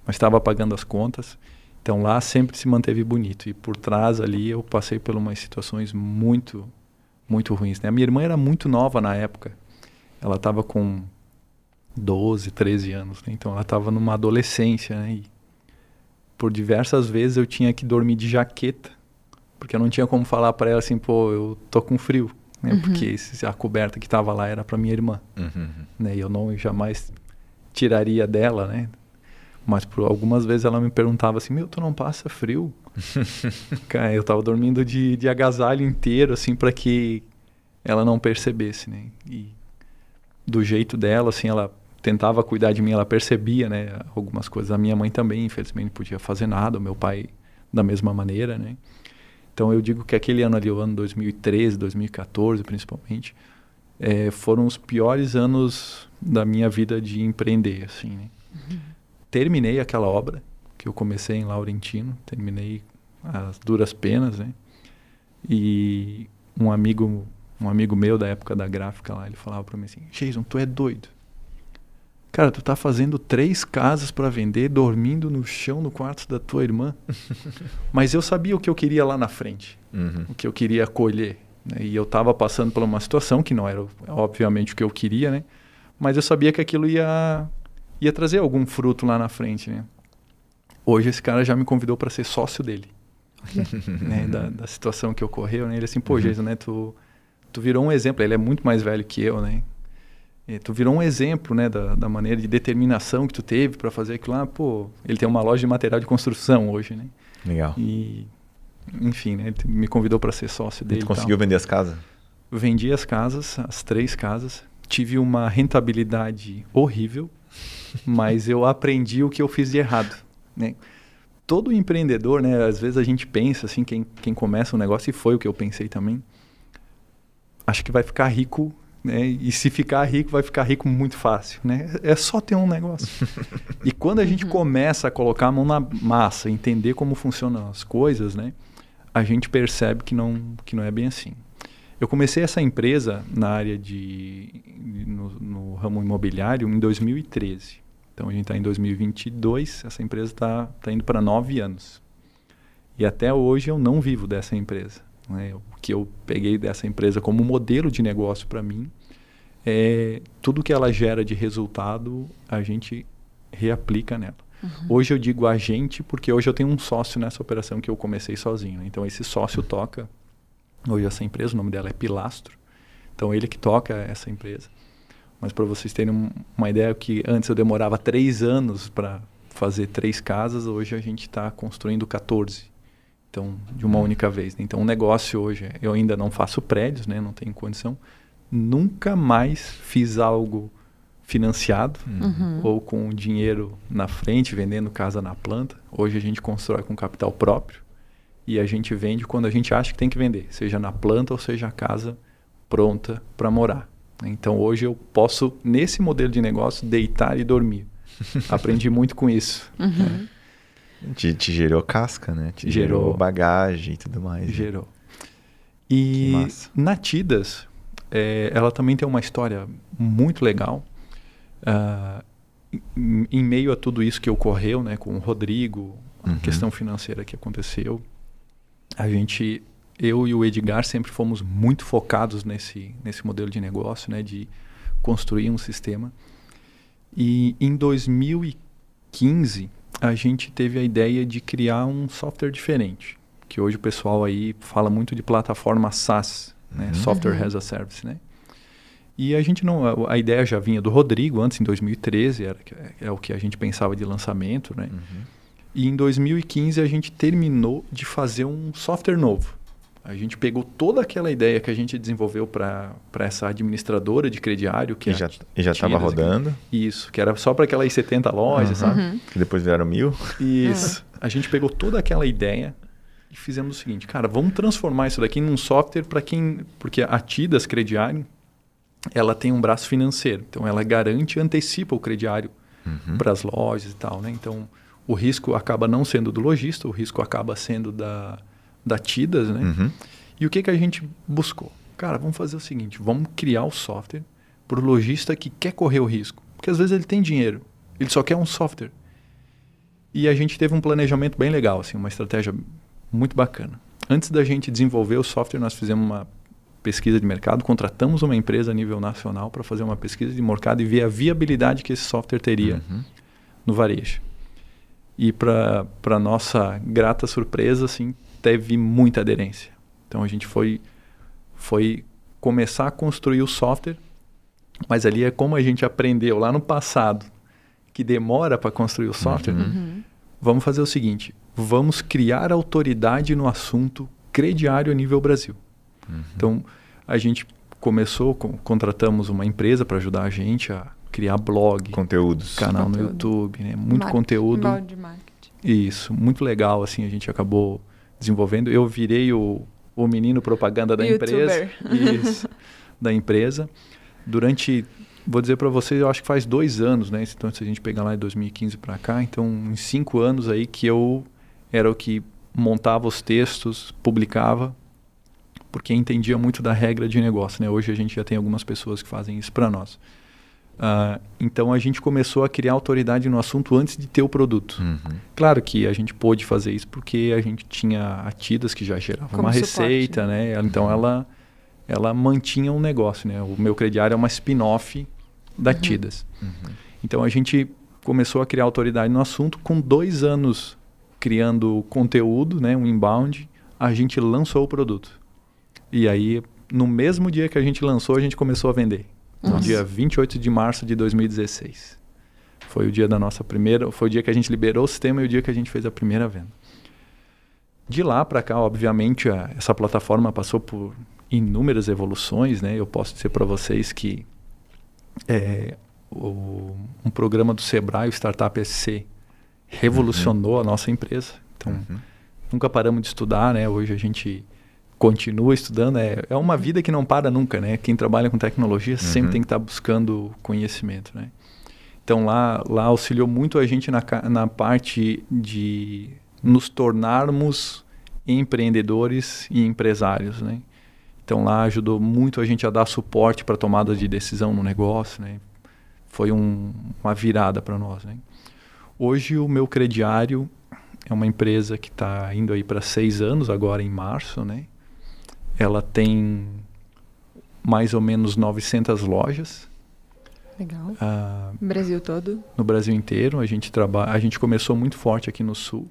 mas estava pagando as contas. Então lá sempre se manteve bonito e por trás ali eu passei por umas situações muito muito ruins. Né? A minha irmã era muito nova na época. Ela estava com 12, 13 anos, né? então ela estava numa adolescência. Né? E por diversas vezes eu tinha que dormir de jaqueta, porque eu não tinha como falar para ela assim, pô, eu tô com frio, né? Uhum. Porque a coberta que estava lá era para minha irmã, uhum. né? E eu não jamais tiraria dela, né? Mas por algumas vezes ela me perguntava assim: Meu, tu não passa frio? Cara, eu tava dormindo de, de agasalho inteiro, assim, para que ela não percebesse, né? E do jeito dela, assim, ela tentava cuidar de mim, ela percebia, né? Algumas coisas. A minha mãe também, infelizmente, não podia fazer nada, o meu pai da mesma maneira, né? Então eu digo que aquele ano ali, o ano 2013, 2014 principalmente, é, foram os piores anos da minha vida de empreender, assim, né? Uhum terminei aquela obra que eu comecei em Laurentino, terminei as duras penas, né? E um amigo, um amigo meu da época da gráfica lá, ele falava para mim assim: "Jason, tu é doido. Cara, tu tá fazendo três casas para vender, dormindo no chão no quarto da tua irmã. Mas eu sabia o que eu queria lá na frente, uhum. o que eu queria colher. Né? E eu estava passando por uma situação que não era, obviamente, o que eu queria, né? Mas eu sabia que aquilo ia ia trazer algum fruto lá na frente, né? Hoje esse cara já me convidou para ser sócio dele. né, da, da, situação que ocorreu, né? Ele assim, pô, uhum. Jason, né, tu, tu virou um exemplo. Ele é muito mais velho que eu, né? E tu virou um exemplo, né, da, da maneira de determinação que tu teve para fazer aquilo lá. Pô, ele tem uma loja de material de construção hoje, né? Legal. E, enfim, né, ele me convidou para ser sócio dele. E tu conseguiu vender as casas? Vendi as casas, as três casas. Tive uma rentabilidade horrível, mas eu aprendi o que eu fiz de errado, né? Todo empreendedor, né, às vezes a gente pensa assim, quem, quem começa um negócio, e foi o que eu pensei também, acho que vai ficar rico né? E se ficar rico, vai ficar rico muito fácil, né? É só ter um negócio. e quando a gente uhum. começa a colocar a mão na massa, entender como funcionam as coisas, né? A gente percebe que não, que não é bem assim. Eu comecei essa empresa na área de no, no ramo imobiliário em 2013. Então a gente está em 2022. Essa empresa está tá indo para nove anos. E até hoje eu não vivo dessa empresa. Né? O que eu peguei dessa empresa como modelo de negócio para mim é tudo que ela gera de resultado a gente reaplica nela. Uhum. Hoje eu digo a gente porque hoje eu tenho um sócio nessa operação que eu comecei sozinho. Né? Então esse sócio toca hoje essa empresa, o nome dela é Pilastro. Então ele que toca essa empresa. Mas para vocês terem uma ideia que antes eu demorava três anos para fazer três casas, hoje a gente está construindo 14. Então, de uma única vez. Né? Então, o negócio hoje, eu ainda não faço prédios, né? não tenho condição. Nunca mais fiz algo financiado uhum. ou com dinheiro na frente, vendendo casa na planta. Hoje a gente constrói com capital próprio e a gente vende quando a gente acha que tem que vender, seja na planta ou seja a casa pronta para morar. Então hoje eu posso, nesse modelo de negócio, deitar e dormir. Aprendi muito com isso. Uhum. Né? Te, te, gerou casca, né? Te gerou, gerou bagagem e tudo mais. Né? Gerou. E Natidas, é, ela também tem uma história muito legal. Uh, em, em, meio a tudo isso que ocorreu, né, com o Rodrigo, a uhum. questão financeira que aconteceu, a gente, eu e o Edgar sempre fomos muito focados nesse, nesse modelo de negócio, né, de construir um sistema. E em 2015 a gente teve a ideia de criar um software diferente, que hoje o pessoal aí fala muito de plataforma SaaS, né? Uhum. Software as a Service, né? E a gente não, a, ideia já vinha do Rodrigo antes em 2013, era é, é o que a gente pensava de lançamento, né? Uhum. E em 2015 a gente terminou de fazer um software novo. A gente pegou toda aquela ideia que a gente desenvolveu para essa administradora de crediário. Que e já estava rodando. Isso, que era só para aquelas 70 lojas, uhum. sabe? Uhum. Que depois vieram mil. Isso. Uhum. A gente pegou toda aquela ideia e fizemos o seguinte, cara, vamos transformar isso daqui num software para quem... Porque a Tidas Crediário, ela tem um braço financeiro. Então, ela garante e antecipa o crediário uhum. para as lojas e tal, né? Então, o risco acaba não sendo do lojista, o risco acaba sendo da da Tidas, né? Uhum. E o que, que a gente buscou? Cara, vamos fazer o seguinte, vamos criar o software para o lojista que quer correr o risco. Porque às vezes ele tem dinheiro, ele só quer um software. E a gente teve um planejamento bem legal, assim, uma estratégia muito bacana. Antes da gente desenvolver o software, nós fizemos uma pesquisa de mercado, contratamos uma empresa a nível nacional para fazer uma pesquisa de mercado e ver a viabilidade que esse software teria uhum. no varejo. E para nossa grata surpresa, assim, teve muita aderência. Então a gente foi, foi começar a construir o software, mas ali é como a gente aprendeu lá no passado que demora para construir o software. Uhum. uhum. Vamos fazer o seguinte: vamos criar autoridade no assunto crediário a nível Brasil. Uhum. Então a gente começou, com, contratamos uma empresa para ajudar a gente a criar blog, conteúdos, canal Conteúdo. no YouTube, né? muito Mar conteúdo. De marketing. Isso, muito legal assim, a gente acabou desenvolvendo. Eu virei o, o menino propaganda da empresa. Isso, da empresa. Durante, vou dizer para vocês, eu acho que faz dois anos, né? Então, se a gente pegar lá de 2015 para cá, então, em cinco anos aí que eu era o que montava os textos, publicava, porque entendia muito da regra de negócio, né? Hoje a gente já tem algumas pessoas que fazem isso para nós. Uh, então a gente começou a criar autoridade no assunto antes de ter o produto. Uhum. Claro que a gente pôde fazer isso porque a gente tinha atidas que já geravam Como uma suporte, receita, né? né? Então uhum. ela ela mantinha um negócio, né? O meu crediário é uma spin-off da uhum. Tidas. Uhum. Então a gente começou a criar autoridade no assunto com dois anos criando conteúdo, né, um inbound, a gente lançou o produto. E aí, no mesmo dia que a gente lançou, a gente começou a vender. No Nossa. dia 28 de março de 2016. Foi o dia da nossa primeira, foi o dia que a gente liberou o sistema e o dia que a gente fez a primeira venda. De lá para cá, obviamente, a- essa plataforma passou por inúmeras evoluções, né? Eu posso dizer para vocês que é, o- um programa do Sebrae, o Startup SC, revolucionou a nossa empresa. Então, Uhum. nunca paramos de estudar, né? Hoje a gente continua estudando. É, é uma vida que não para nunca, né? Quem trabalha com tecnologia sempre Uhum. tem que estar buscando conhecimento, né? Então lá, lá auxiliou muito a gente na, na parte de nos tornarmos empreendedores e empresários, né? Então lá ajudou muito a gente a dar suporte para tomada de decisão no negócio, né? Foi um- uma virada para nós, né? Hoje o meu crediário é uma empresa que está indo aí para seis anos agora em março, né? Ela tem mais ou menos 900 lojas Legal. ah, Brasil todo. no Brasil inteiro. A gente trabalha, a gente começou muito forte aqui no Sul.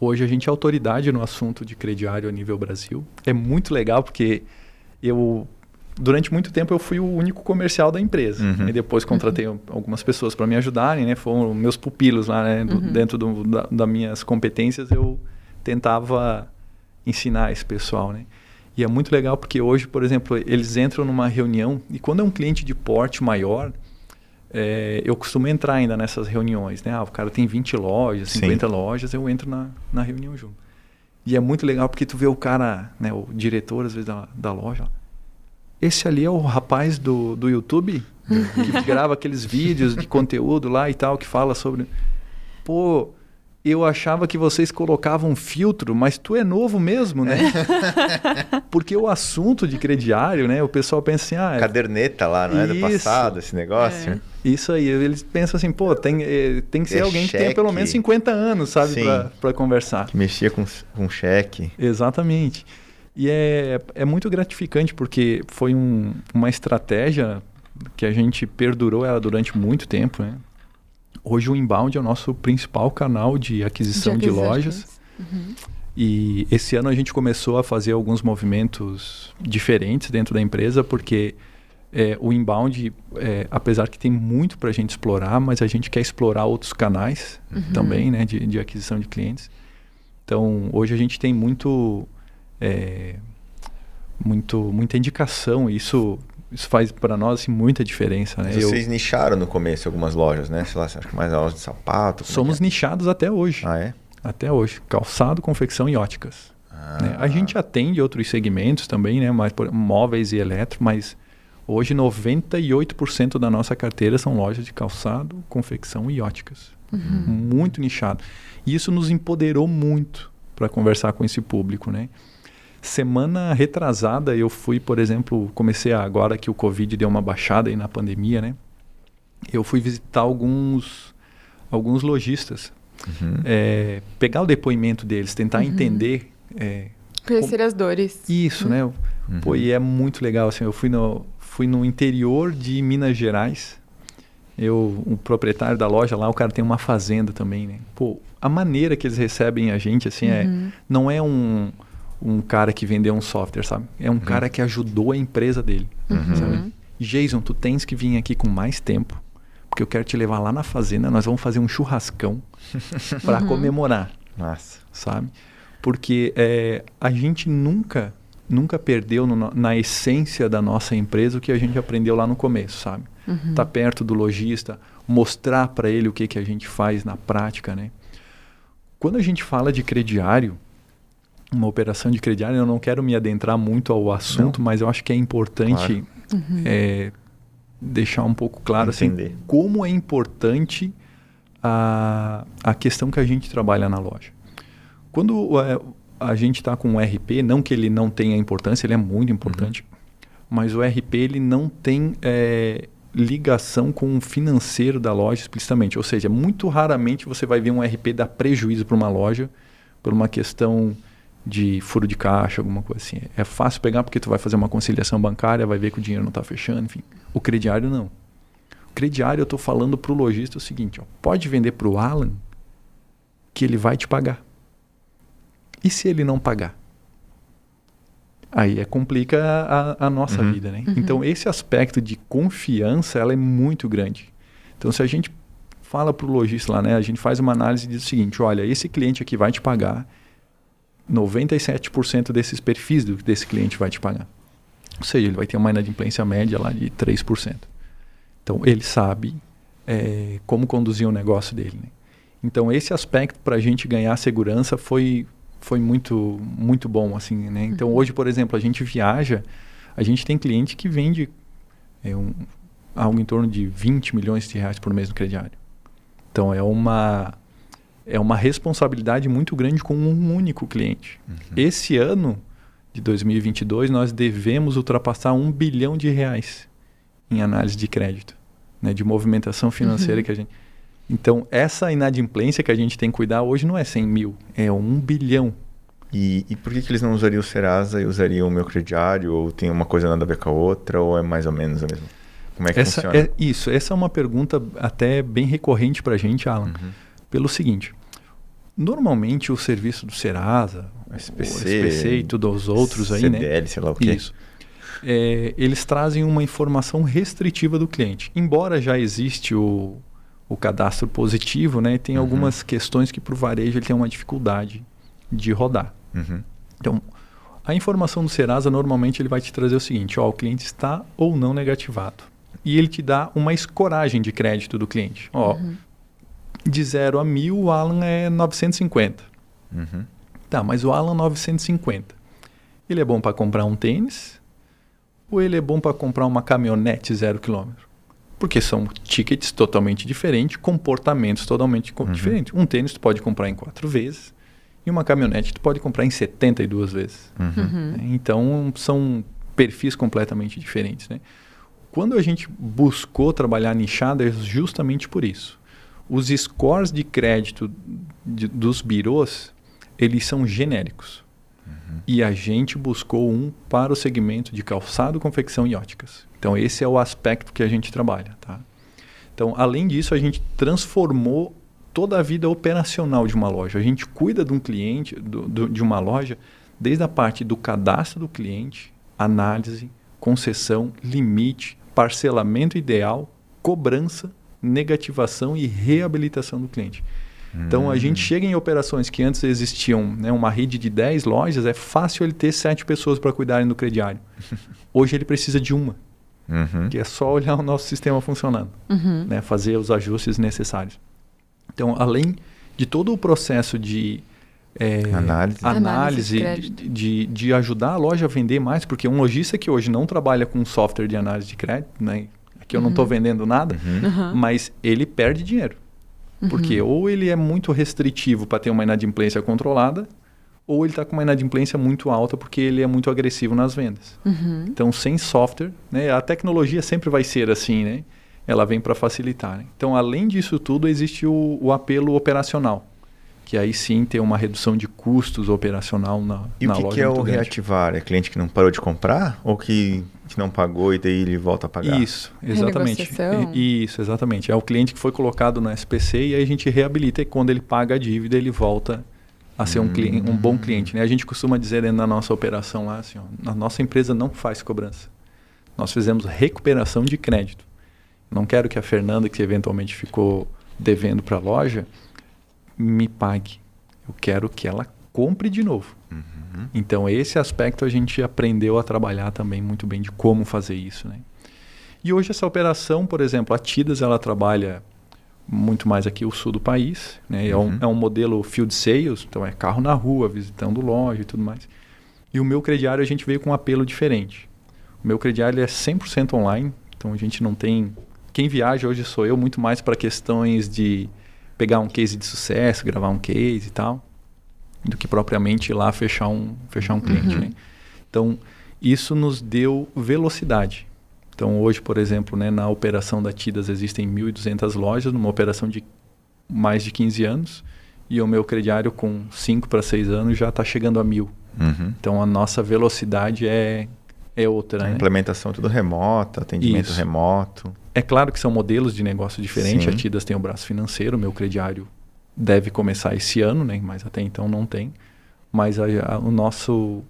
Hoje a gente é autoridade no assunto de crediário a nível Brasil. É muito legal porque eu durante muito tempo eu fui o único comercial da empresa. Uhum. E depois contratei algumas pessoas para me ajudarem, né? Foram meus pupilos lá, né? Uhum. Dentro do, da, das minhas competências eu tentava ensinar esse pessoal, né? E é muito legal porque hoje, por exemplo, eles entram numa reunião e quando é um cliente de porte maior, é, eu costumo entrar ainda nessas reuniões, né? Ah, o cara tem 20 lojas, Sim. 50 lojas, eu entro na, na reunião junto. E é muito legal porque tu vê o cara, né, o diretor às vezes da, da loja, esse ali é o rapaz do, do YouTube que grava aqueles vídeos de conteúdo lá e tal, que fala sobre. Pô, eu achava que vocês colocavam filtro, mas tu é novo mesmo, né? Porque o assunto de crediário, né? O pessoal pensa assim, ah, é Caderneta lá, não é? Do passado, esse negócio. É. isso aí. Eles pensam assim, pô, tem, eh, tem que ser É alguém que tenha pelo cheque. menos 50 anos, sabe? Pra conversar. Que mexia com, com cheque. Exatamente. E é, é muito gratificante porque foi um- uma estratégia que a gente perdurou ela durante muito tempo. Né? Hoje o inbound é o nosso principal canal de aquisição de, aquisição lojas. Uhum. E esse ano a gente começou a fazer alguns movimentos diferentes dentro da empresa, porque é, o inbound, é, apesar que tem muito para a gente explorar, mas a gente quer explorar outros canais Uhum. também né, de, de aquisição de clientes. Então, hoje a gente tem muito, é, muito muita indicação isso, isso faz para nós assim, muita diferença. Né? Eu- Vocês nicharam no começo algumas lojas, né? Sei lá, acho que mais a loja de sapato. é somos é? nichados até hoje. Ah, é? Até hoje. Calçado, confecção e óticas. Ah, né? A gente atende outros segmentos também, né? Mas, por- móveis e eletro, mas hoje 98% da nossa carteira são lojas de calçado, confecção e óticas. Uhum. Muito nichado. E isso nos empoderou muito para conversar com esse público, né? Semana retrasada eu fui, por exemplo, comecei agora que o Covid deu uma baixada aí na pandemia, né? Eu fui visitar alguns alguns lojistas, Uhum. é, pegar o depoimento deles, tentar Uhum. entender é, Conhecer as dores. isso, né? Uhum. Pô, e é muito legal, assim, eu fui no, fui no interior de Minas Gerais, eu, o proprietário da loja lá, o cara tem uma fazenda também, né? Pô, a maneira que eles recebem a gente, assim, é, Uhum. não é um, um cara que vendeu um software, sabe? É um cara que ajudou a empresa dele, Uhum. sabe? Jason, tu tens que vir aqui com mais tempo, porque eu quero te levar lá na fazenda, nós vamos fazer um churrascão para Uhum. comemorar Massa. sabe? Porque é, a gente nunca, nunca perdeu no- na essência da nossa empresa o que a gente aprendeu lá no começo, sabe? Uhum. Tá perto do lojista, mostrar para ele o que, que a gente faz na prática, né? Quando a gente fala de crediário, uma operação de crediário, eu não quero me adentrar muito ao assunto, mas eu acho que é importante Uhum. é, deixar um pouco claro assim, Entender. como é importante a, a questão que a gente trabalha na loja. Quando é, a gente está com um RP, não que ele não tenha importância, ele é muito importante, mas o RP ele não tem é, ligação com o financeiro da loja explicitamente. Ou seja, muito raramente você vai ver um RP dar prejuízo para uma loja por uma questão de furo de caixa, alguma coisa assim. É fácil pegar porque tu vai fazer uma conciliação bancária, vai ver que o dinheiro não está fechando, enfim. O crediário não. O crediário eu estou falando para o lojista o seguinte, ó, pode vender para o Alan que ele vai te pagar. E se ele não pagar? Aí é complica a, a nossa Uhum. vida, né? Uhum. Então esse aspecto de confiança, ela é muito grande. Então se a gente fala para o lojista lá, né? A gente faz uma análise e diz o seguinte, olha, esse cliente aqui vai te pagar 97% desses perfis do, desse cliente vai te pagar. Ou seja, ele vai ter uma inadimplência média lá de 3%. Então ele sabe é, como conduzir o negócio dele. Né? Então esse aspecto para a gente ganhar segurança foi foi muito muito bom assim, né? Então hoje, por exemplo, a gente viaja, a gente tem cliente que vende é, um, algo em torno de 20 milhões de reais por mês no crediário. Então é uma é uma responsabilidade muito grande com um único cliente. Esse ano de 2022 nós devemos ultrapassar um bilhão de reais em análise de crédito, né, de movimentação financeira Uhum. que a gente. Então essa inadimplência que a gente tem que cuidar hoje não é 100 mil, é um bilhão. E, e por que, que eles não usariam o Serasa e usariam o meu crediário? Ou tem uma coisa nada a ver com a outra? Ou é mais ou menos a mesma? Como é que Essa funciona? é isso. Essa é uma pergunta até bem recorrente para a gente, Alan. Uhum. Pelo seguinte, normalmente o serviço do Serasa, SPC, o SPC e todos os outros aí, né? CDL, sei lá o quê. Isso. É, eles trazem uma informação restritiva do cliente. Embora já existe o, o cadastro positivo, né? Tem Uhum. algumas questões que para o varejo ele tem uma dificuldade de rodar. Uhum. Então, a informação do Serasa normalmente ele vai te trazer o seguinte: ó, o cliente está ou não negativado. E ele te dá uma escoragem de crédito do cliente. Ó, Uhum. De 0 a 1000, o Alan é 950. Uhum. Tá, mas o Alan 950. Ele é bom para comprar um tênis ou ele é bom para comprar uma caminhonete zero quilômetro? Porque são tickets totalmente diferentes, comportamentos totalmente Uhum. diferentes. Um tênis tu pode comprar em quatro vezes e uma caminhonete tu pode comprar em 72 vezes. Uhum. Uhum. né? Então são perfis completamente diferentes. Né? Quando a gente buscou trabalhar nichado é justamente por isso. Os scores de crédito de- dos birôs, eles são genéricos. E a gente buscou um para o segmento de calçado, confecção e óticas. Então esse é o aspecto que a gente trabalha. Tá? Então, além disso, a gente transformou toda a vida operacional de uma loja. A gente cuida de um cliente, do- do- de uma loja, desde a parte do cadastro do cliente, análise, concessão, limite, parcelamento ideal, cobrança, negativação e reabilitação do cliente. Então a gente chega em operações que antes existiam né, uma rede de 10 lojas, é fácil ele ter 7 pessoas para cuidarem do crediário. Hoje ele precisa de uma, Uhum. que é só olhar o nosso sistema funcionando, Uhum. né, fazer os ajustes necessários. Então, além de todo o processo de é, Análise. Análise de análise, de, de ajudar a loja a vender mais, porque um lojista que hoje não trabalha com software de análise de crédito, né, aqui eu não estou vendendo nada, Uhum. Uhum. mas ele perde dinheiro. Porque ou ele é muito restritivo para ter uma inadimplência controlada, ou ele está com uma inadimplência muito alta porque ele é muito agressivo nas vendas. Uhum. Então, sem software, né, a tecnologia sempre vai ser assim, né? Ela vem para facilitar. né? Então, além disso tudo, existe o, o apelo operacional, que aí sim tem uma redução de custos operacional na, E na o que, loja que é o grande. reativar? É cliente que não parou de comprar? Ou que, que não pagou e daí ele volta a pagar? Isso, exatamente. E- Isso, exatamente. É o cliente que foi colocado no SPC e aí a gente reabilita e quando ele paga a dívida, ele volta a ser um, clien- um bom cliente. Né? A gente costuma dizer dentro da nossa operação lá assim, ó, a nossa empresa não faz cobrança. Nós fizemos recuperação de crédito. Não quero que a Fernanda, que eventualmente ficou devendo para a loja, me pague. Eu quero que ela compre de novo. Uhum. Então, esse aspecto a gente aprendeu a trabalhar também muito bem de como fazer isso. Né? E hoje essa operação, por exemplo, a Tidas, ela trabalha muito mais aqui o sul do país. Né? É, um, Uhum. é um modelo field sales, então é carro na rua, visitando loja e tudo mais. E o meu crediário a gente veio com um apelo diferente. O meu crediário é 100% online, então a gente não tem... Quem viaja hoje sou eu, muito mais para questões de pegar um case de sucesso, gravar um case e tal, do que propriamente ir lá fechar um, fechar um cliente. Uhum. Né? Então, isso nos deu velocidade. Então, hoje, por exemplo, né, na operação da Tidas existem 1.200 lojas, numa operação de mais de 15 anos, e o meu crediário com 5 para 6 anos já está chegando a mil. Uhum. Então, a nossa velocidade é, é outra. A Né? implementação tudo remota, atendimento Isso. remoto. É claro que são modelos de negócio diferentes. Sim. A Tidas tem o braço financeiro, o meu crediário deve começar esse ano, né? Mas até então não tem. Mas a, a, o nosso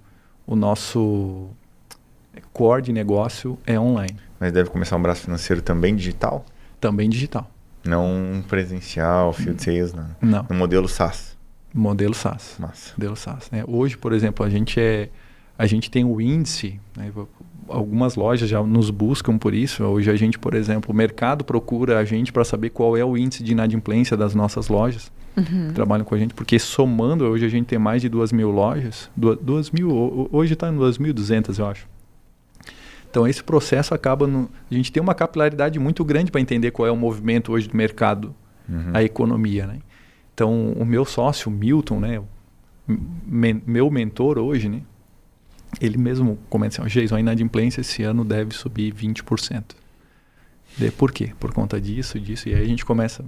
o nosso core de negócio é online. Mas deve começar um braço financeiro também digital? Também digital. Não presencial, field sales, não. Não. No modelo SaaS. Modelo SaaS. Massa. Modelo SaaS. né? Hoje, por exemplo, a gente é a gente tem o índice, né? Algumas lojas já nos buscam por isso. Hoje a gente, por exemplo, o mercado procura a gente para saber qual é o índice de inadimplência das nossas lojas. Uhum. Trabalham com a gente, porque somando, hoje a gente tem mais de duas mil lojas. Duas, duas mil, ho- hoje está em 2.200, eu acho. Então esse processo acaba. No, a gente tem uma capilaridade muito grande para entender qual é o movimento hoje do mercado, Uhum. a economia, né? Então o meu sócio, Milton, né? o men- meu mentor hoje, né? Ele mesmo comenta assim, ó, Jason, a inadimplência esse ano deve subir 20%. De, por quê? Por conta disso, disso. E aí a gente começa...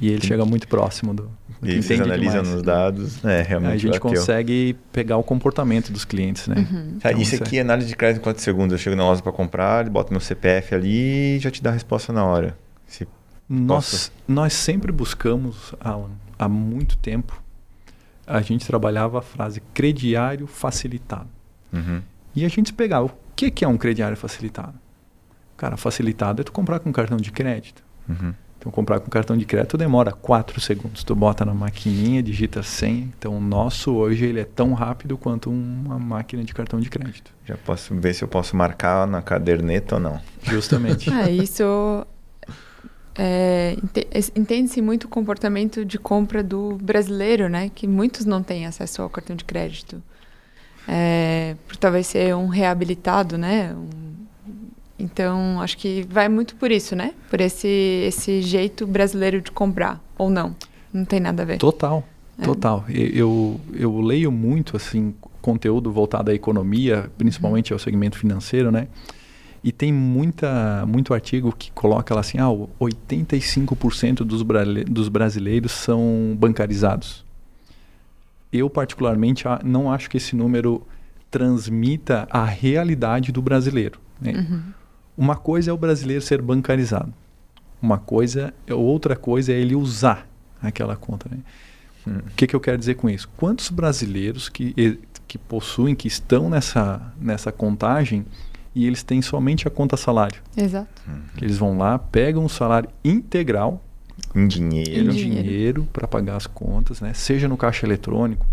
E ele Sim. chega muito próximo do... do E vocês analisam demais. nos dados, é, Aí realmente a gente bateu. consegue pegar o comportamento dos clientes, né? Uhum. Então, isso é- aqui é análise de crédito em quantos segundos? Eu chego na loja para comprar, ele bota meu CPF ali e já te dá a resposta na hora. Se- Nós, nós sempre buscamos, Alan, há muito tempo, a gente trabalhava a frase crediário facilitado. Uhum. E a gente pegava, o que, que é um crediário facilitado? Cara, facilitado é tu comprar com cartão de crédito. Uhum. Então, comprar com cartão de crédito demora 4 segundos. Tu bota na maquininha, digita a senha. Então, o nosso hoje ele é tão rápido quanto uma máquina de cartão de crédito. Já posso ver se eu posso marcar na caderneta ou não. Justamente. Ah, isso é, ente- es- entende-se muito o comportamento de compra do brasileiro, né? Que muitos não têm acesso ao cartão de crédito. É, por talvez ser um reabilitado, né? Um- então, acho que vai muito por isso, né? Por esse, esse jeito brasileiro de comprar, ou não. Não tem nada a ver. Total, É. total. Eu, eu leio muito assim conteúdo voltado à economia, principalmente ao segmento financeiro, né? E tem muita, muito artigo que coloca lá assim, ah, o 85% dos, dos brasileiros são bancarizados. Eu, particularmente, não acho que esse número transmita a realidade do brasileiro. né? Uhum. Uma coisa é o brasileiro ser bancarizado. Uma coisa, outra coisa é ele usar aquela conta. Né? Hum. O que, que eu quero dizer com isso? Quantos brasileiros que, que possuem, que estão nessa, nessa contagem e eles têm somente a conta salário? Exato. Que eles vão lá, pegam o salário integral Em dinheiro. em Dinheiro. dinheiro para pagar as contas, né? seja no caixa eletrônico,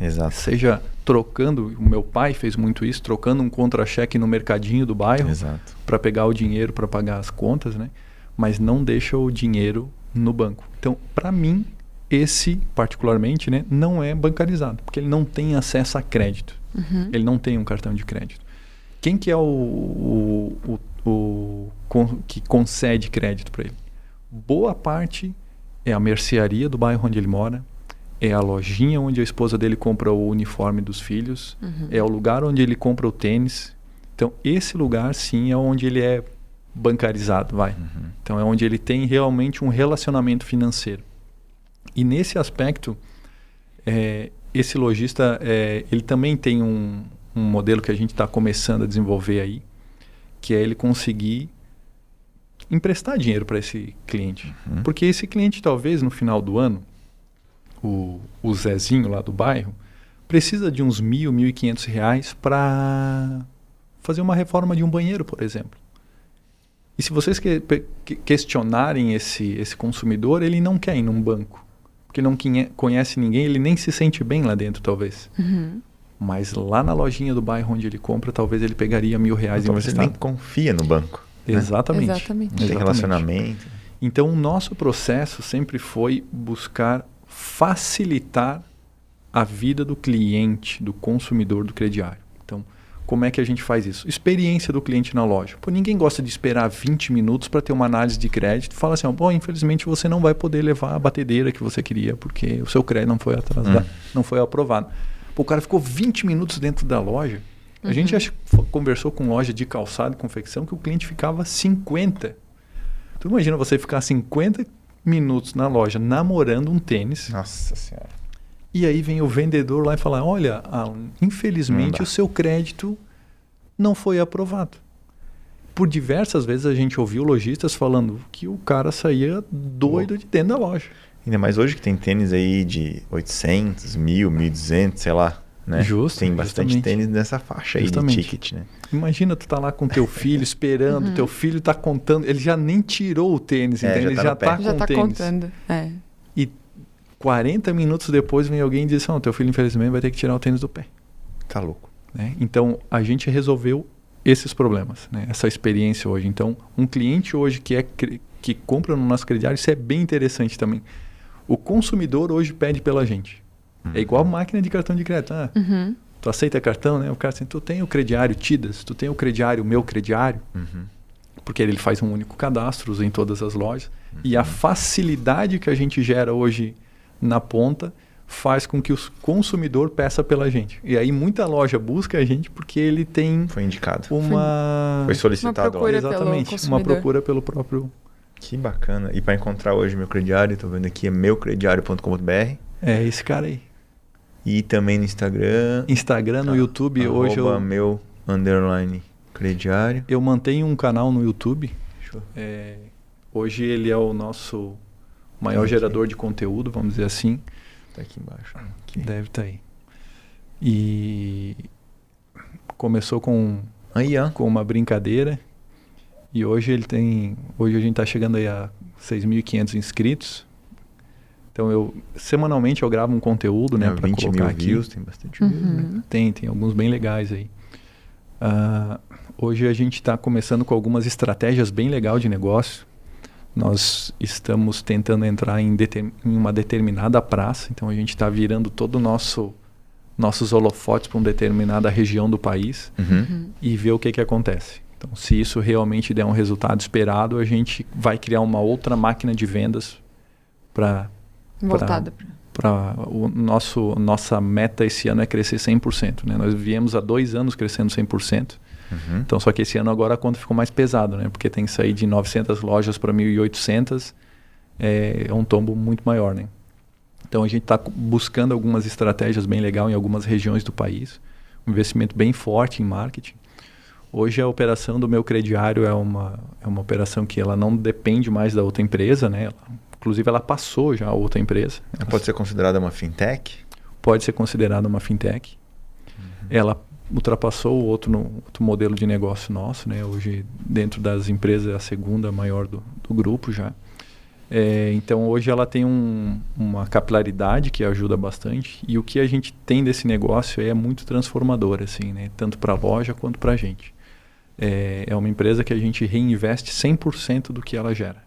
Exato. seja trocando. O meu pai fez muito isso, trocando um contra-cheque no mercadinho do bairro Exato. para pegar o dinheiro para pagar as contas, né? Mas não deixa o dinheiro no banco. Então, para mim, esse particularmente, né, não é bancarizado, porque ele não tem acesso a crédito. Uhum. Ele não tem um cartão de crédito. Quem que é o, o, o, o con- que concede crédito para ele? Boa parte é a mercearia do bairro onde ele mora, é a lojinha onde a esposa dele compra o uniforme dos filhos, Uhum. é o lugar onde ele compra o tênis. Então, esse lugar, sim, é onde ele é bancarizado, vai. Uhum. Então, é onde ele tem realmente um relacionamento financeiro. E nesse aspecto, é, esse lojista, é, ele também tem um, um modelo que a gente está começando a desenvolver aí, que é ele conseguir emprestar dinheiro para esse cliente. Uhum. Porque esse cliente, talvez, no final do ano, o, o Zezinho lá do bairro, precisa de uns mil, mil e quinhentos reais para fazer uma reforma de um banheiro, por exemplo. E se vocês que, que- questionarem esse, esse consumidor, ele não quer ir num banco. Porque não conhece ninguém, ele nem se sente bem lá dentro, talvez. Uhum. Mas lá na lojinha do bairro onde ele compra, talvez ele pegaria mil reais Talvez ele nem emprestado. confia no banco. Exatamente. Exatamente. Não tem Exatamente. relacionamento. Então, o nosso processo sempre foi buscar facilitar a vida do cliente, do consumidor, do crediário. Então, como é que a gente faz isso? Experiência do cliente na loja. Pô, ninguém gosta de esperar 20 minutos para ter uma análise de crédito. Fala assim, ó, pô, infelizmente você não vai poder levar a batedeira que você queria porque o seu crédito não foi atrasado, Hum. não foi aprovado. Pô, o cara ficou 20 minutos dentro da loja. A Uhum. gente acho que fo- conversou com loja de calçado e confecção que o cliente ficava 50. Tu imagina você ficar 50 minutos na loja namorando um tênis Nossa senhora. e aí vem o vendedor lá e fala: Olha, Alan, infelizmente o seu crédito não foi aprovado. por diversas vezes a gente ouviu lojistas falando que o cara saía doido de dentro da loja. Ainda mais hoje que tem tênis aí de 800, 1000, 1200, sei lá. Né? Justo, tem bastante justamente. tênis nessa faixa aí Justamente. de ticket, né? Imagina tu tá lá com teu filho esperando, teu filho tá contando, ele já nem tirou o tênis, É, entende? já ele tá já tá com Já tá tênis. contando. É. E 40 minutos depois vem alguém e diz: Não, teu filho infelizmente vai ter que tirar o tênis do pé. Tá louco. né? Então a gente resolveu esses problemas, né? essa experiência hoje. Então, um cliente hoje que, é, que compra no nosso crediário, isso é bem interessante também. O consumidor hoje pede pela gente. É igual máquina de cartão de crédito. Ah, Uhum. tu aceita cartão, né? O cara assim, tu tem o crediário Tidas, tu tem o crediário Meu Crediário, Uhum. porque ele faz um único cadastro em todas as lojas. E a facilidade que a gente gera hoje na ponta faz com que o consumidor peça pela gente. E aí muita loja busca a gente porque ele tem Foi indicado. uma Foi solicitado. Uma procura. exatamente uma procura pelo próprio Que bacana. E para encontrar hoje meu crediário, tô vendo aqui é meucrediário.com.br é esse cara aí. e também no Instagram. Instagram, no Tá. YouTube, hoje eu, meu underline crediário. eu mantenho um canal no YouTube. É, hoje ele é o nosso maior Ok. gerador de conteúdo, vamos dizer assim. Tá aqui embaixo. Aqui. Deve estar aí. E começou com, Aí, ó. com uma brincadeira e hoje ele tem, hoje a gente está chegando aí a 6.500 inscritos. Então eu semanalmente eu gravo um conteúdo, né, É, para 20 colocar mil aqui. views, tem bastante views, né? Uhum. Tem, tem alguns bem legais aí. Ah, hoje a gente está começando com algumas estratégias bem legais de negócio. Nós estamos tentando entrar em, em uma determinada praça, então a gente está virando todo o nosso nossos holofotes para uma determinada região do país Uhum. e ver o que, que acontece. Então, se isso realmente der um resultado esperado, a gente vai criar uma outra máquina de vendas para Voltado pra... para o nosso nossa meta esse ano é crescer 100%, né? Nós viemos há dois anos crescendo 100%. Uhum. Então só que esse ano agora a conta ficou mais pesado, né? Porque tem que sair de 900 lojas para 1.800 é, é um tombo muito maior, né? Então a gente está buscando algumas estratégias bem legais em algumas regiões do país, um investimento bem forte em marketing. Hoje a operação do meu crediário é uma é uma operação que ela não depende mais da outra empresa, né? Ela- inclusive ela passou já a outra empresa. Ela Pode ser considerada uma fintech? pode ser considerada uma fintech. Ela ultrapassou o outro, outro modelo de negócio nosso, né? Hoje, dentro das empresas, é a segunda maior do, do grupo já. É, então, hoje ela tem um- uma capilaridade que ajuda bastante. E o que a gente tem desse negócio é muito transformador, assim, né? Tanto para a loja quanto para a gente. É, é uma empresa que a gente reinveste 100% do que ela gera.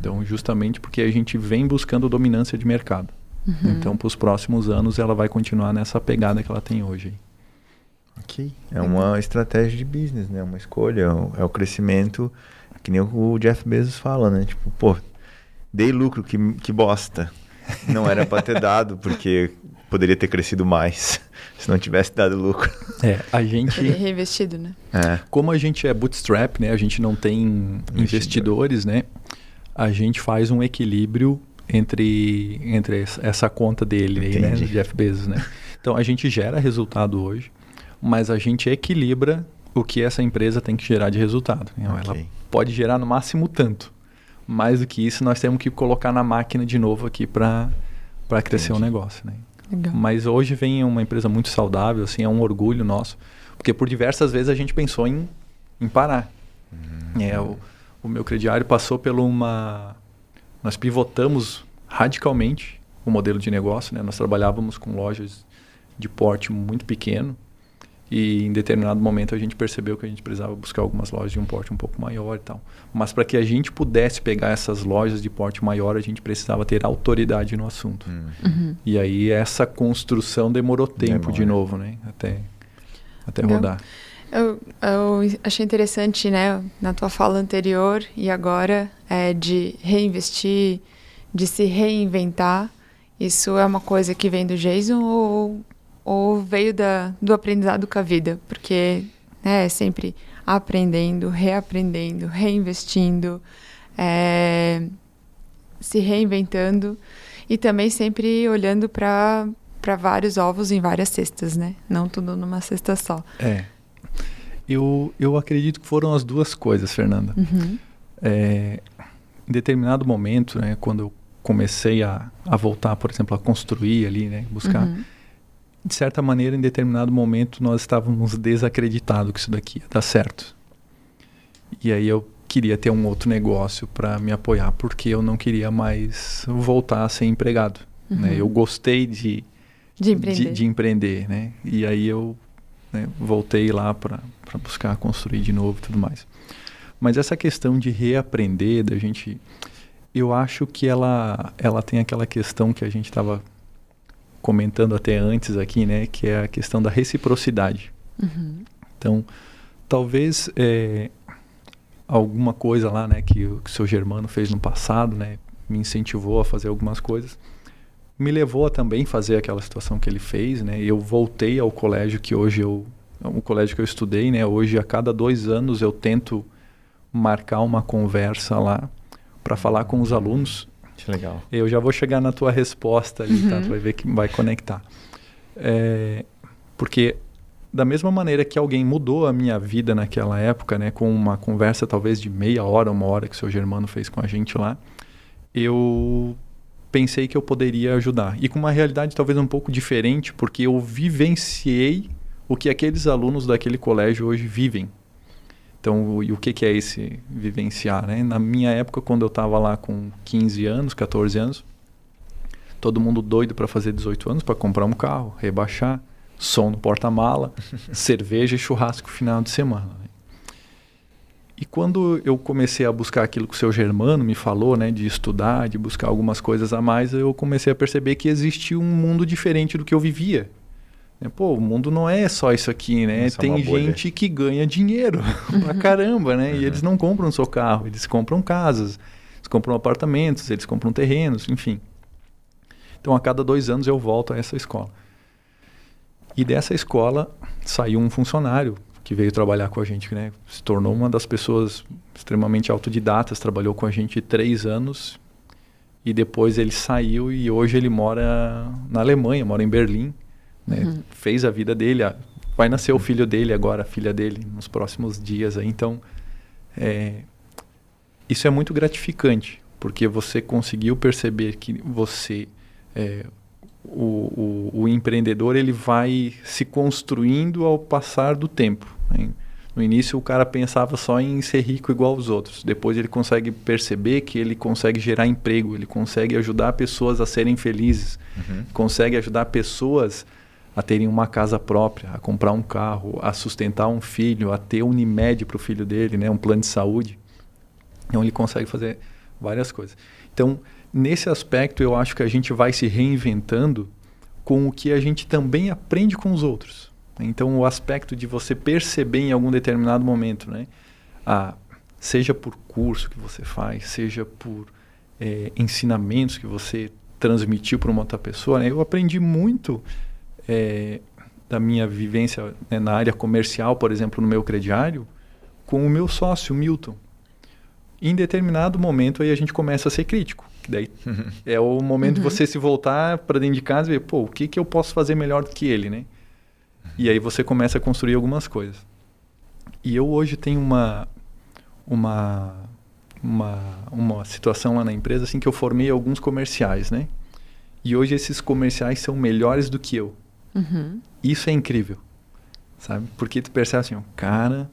Então, justamente porque a gente vem buscando dominância de mercado. Uhum. Então, para os próximos anos, ela vai continuar nessa pegada que ela tem hoje. Ok. É uma estratégia de business, né? Uma escolha, é o- é o crescimento, que nem o Jeff Bezos fala, né? Tipo, pô, dei lucro, que, que bosta. Não era pra ter dado, porque poderia ter crescido mais se não tivesse dado lucro. É, a gente, reinvestido, né? É. como a gente é bootstrap, né? A gente não tem investidores, né? A gente faz um equilíbrio entre, entre essa- conta dele, aí, né? Do Jeff Bezos, né? Então, a gente gera resultado hoje, mas a gente equilibra o que essa empresa tem que gerar de resultado. Então, Ela Ok. pode gerar no máximo tanto. Mais do que isso, nós temos que colocar na máquina de novo aqui para crescer o Entendi. negócio, né? Legal. Mas hoje vem uma empresa muito saudável, assim, é um orgulho nosso, porque por diversas vezes a gente pensou em, em parar. É, o, o meu crediário passou por uma... Nós pivotamos radicalmente o modelo de negócio, né? Nós trabalhávamos com lojas de porte muito pequeno e em determinado momento a gente percebeu que a gente precisava buscar algumas lojas de um porte um pouco maior e tal. Mas para que a gente pudesse pegar essas lojas de porte maior, a gente precisava ter autoridade no assunto. Hum. Uhum. E aí essa construção demorou tempo Demora. de novo, né? Até, até rodar. Eu, eu achei interessante, né, na tua fala anterior e agora, é, de reinvestir, de se reinventar. Isso é uma coisa que vem do Jason ou, ou veio da, do aprendizado com a vida? Porque né, é sempre aprendendo, reaprendendo, reinvestindo, é, se reinventando e também sempre olhando para vários ovos em várias cestas, né? Não tudo numa cesta só. É. Eu, eu acredito que foram as duas coisas, Fernanda. Uhum. É, em determinado momento, né, quando eu comecei a, a voltar, por exemplo, a construir ali, né, buscar, Uhum. De certa maneira, em determinado momento, nós estávamos desacreditados que isso daqui ia dar certo. E aí eu queria ter um outro negócio para me apoiar, porque eu não queria mais voltar a ser empregado. Né? Uhum. Eu gostei de, De empreender. de, de empreender, né? E aí eu né, voltei lá para buscar construir de novo e tudo mais. Mas essa questão de reaprender, da gente, eu acho que ela, ela tem aquela questão que a gente estava comentando até antes aqui, né? Que é a questão da reciprocidade. Uhum. Então, talvez é, alguma coisa lá, né, que o, que o seu Germano fez no passado, né, me incentivou a fazer algumas coisas, me levou a também fazer aquela situação que ele fez, né. Eu voltei ao colégio que hoje eu, o colégio que eu estudei, né. Hoje a cada dois anos eu tento marcar uma conversa lá para falar com os alunos legal. eu já vou chegar na tua resposta ali, tá? Uhum. Tu vai ver que vai conectar. É, porque da mesma maneira que alguém mudou a minha vida naquela época, né, com uma conversa talvez de meia hora, uma hora que o seu Germano fez com a gente lá, eu pensei que eu poderia ajudar. E com uma realidade talvez um pouco diferente, porque eu vivenciei o que aqueles alunos daquele colégio hoje vivem. Então, o- e o que, que é esse vivenciar? Né? Na minha época, quando eu estava lá com 15 anos, 14 anos, todo mundo doido para fazer 18 anos, para comprar um carro, rebaixar, som no porta-mala, cerveja e churrasco final de semana. E quando eu comecei a buscar aquilo que o seu Germano me falou, né, de estudar, de buscar algumas coisas a mais, eu comecei a perceber que existia um mundo diferente do que eu vivia. Né, Pô, o mundo não é só isso aqui, né? é Tem bolha. gente que ganha dinheiro pra caramba, né? E eles não compram só carro, eles compram casas, eles compram apartamentos, eles compram terrenos, enfim. Então, a cada dois anos eu volto a essa escola. E dessa escola saiu um funcionário que veio trabalhar com a gente, né? Se tornou uma das pessoas extremamente autodidatas, trabalhou com a gente três anos e depois ele saiu e hoje ele mora na Alemanha, mora em Berlim, né? Uhum. Fez a vida dele, a- vai nascer o filho dele agora, a filha dele, nos próximos dias aí. Então, é, isso é muito gratificante, porque você conseguiu perceber que você, é, o, o, o empreendedor, ele vai se construindo ao passar do tempo. né? No início, o cara pensava só em ser rico igual aos outros. Depois, ele consegue perceber que ele consegue gerar emprego, ele consegue ajudar pessoas a serem felizes, Uhum. consegue ajudar pessoas a terem uma casa própria, a comprar um carro, a sustentar um filho, a ter Unimed para o filho dele, né, um plano de saúde. Então ele consegue fazer várias coisas. Então, nesse aspecto, eu acho que a gente vai se reinventando com o que a gente também aprende com os outros. Então, o aspecto de você perceber em algum determinado momento, né, a, seja por curso que você faz, seja por eh, ensinamentos que você transmitiu para uma outra pessoa, né, eu aprendi muito eh, da minha vivência né, na área comercial, por exemplo, no meu crediário, com o meu sócio, Milton. Em determinado momento aí a gente começa a ser crítico. Daí é o momento de Uhum. você se voltar para dentro de casa e ver, pô, o que, que eu posso fazer melhor do que ele, né? E aí você começa a construir algumas coisas. E eu hoje tenho uma uma uma, uma situação lá na empresa assim que eu formei alguns comerciais, né? E hoje esses comerciais são melhores do que eu. Uhum. Isso é incrível, sabe? Porque tu percebe assim, o cara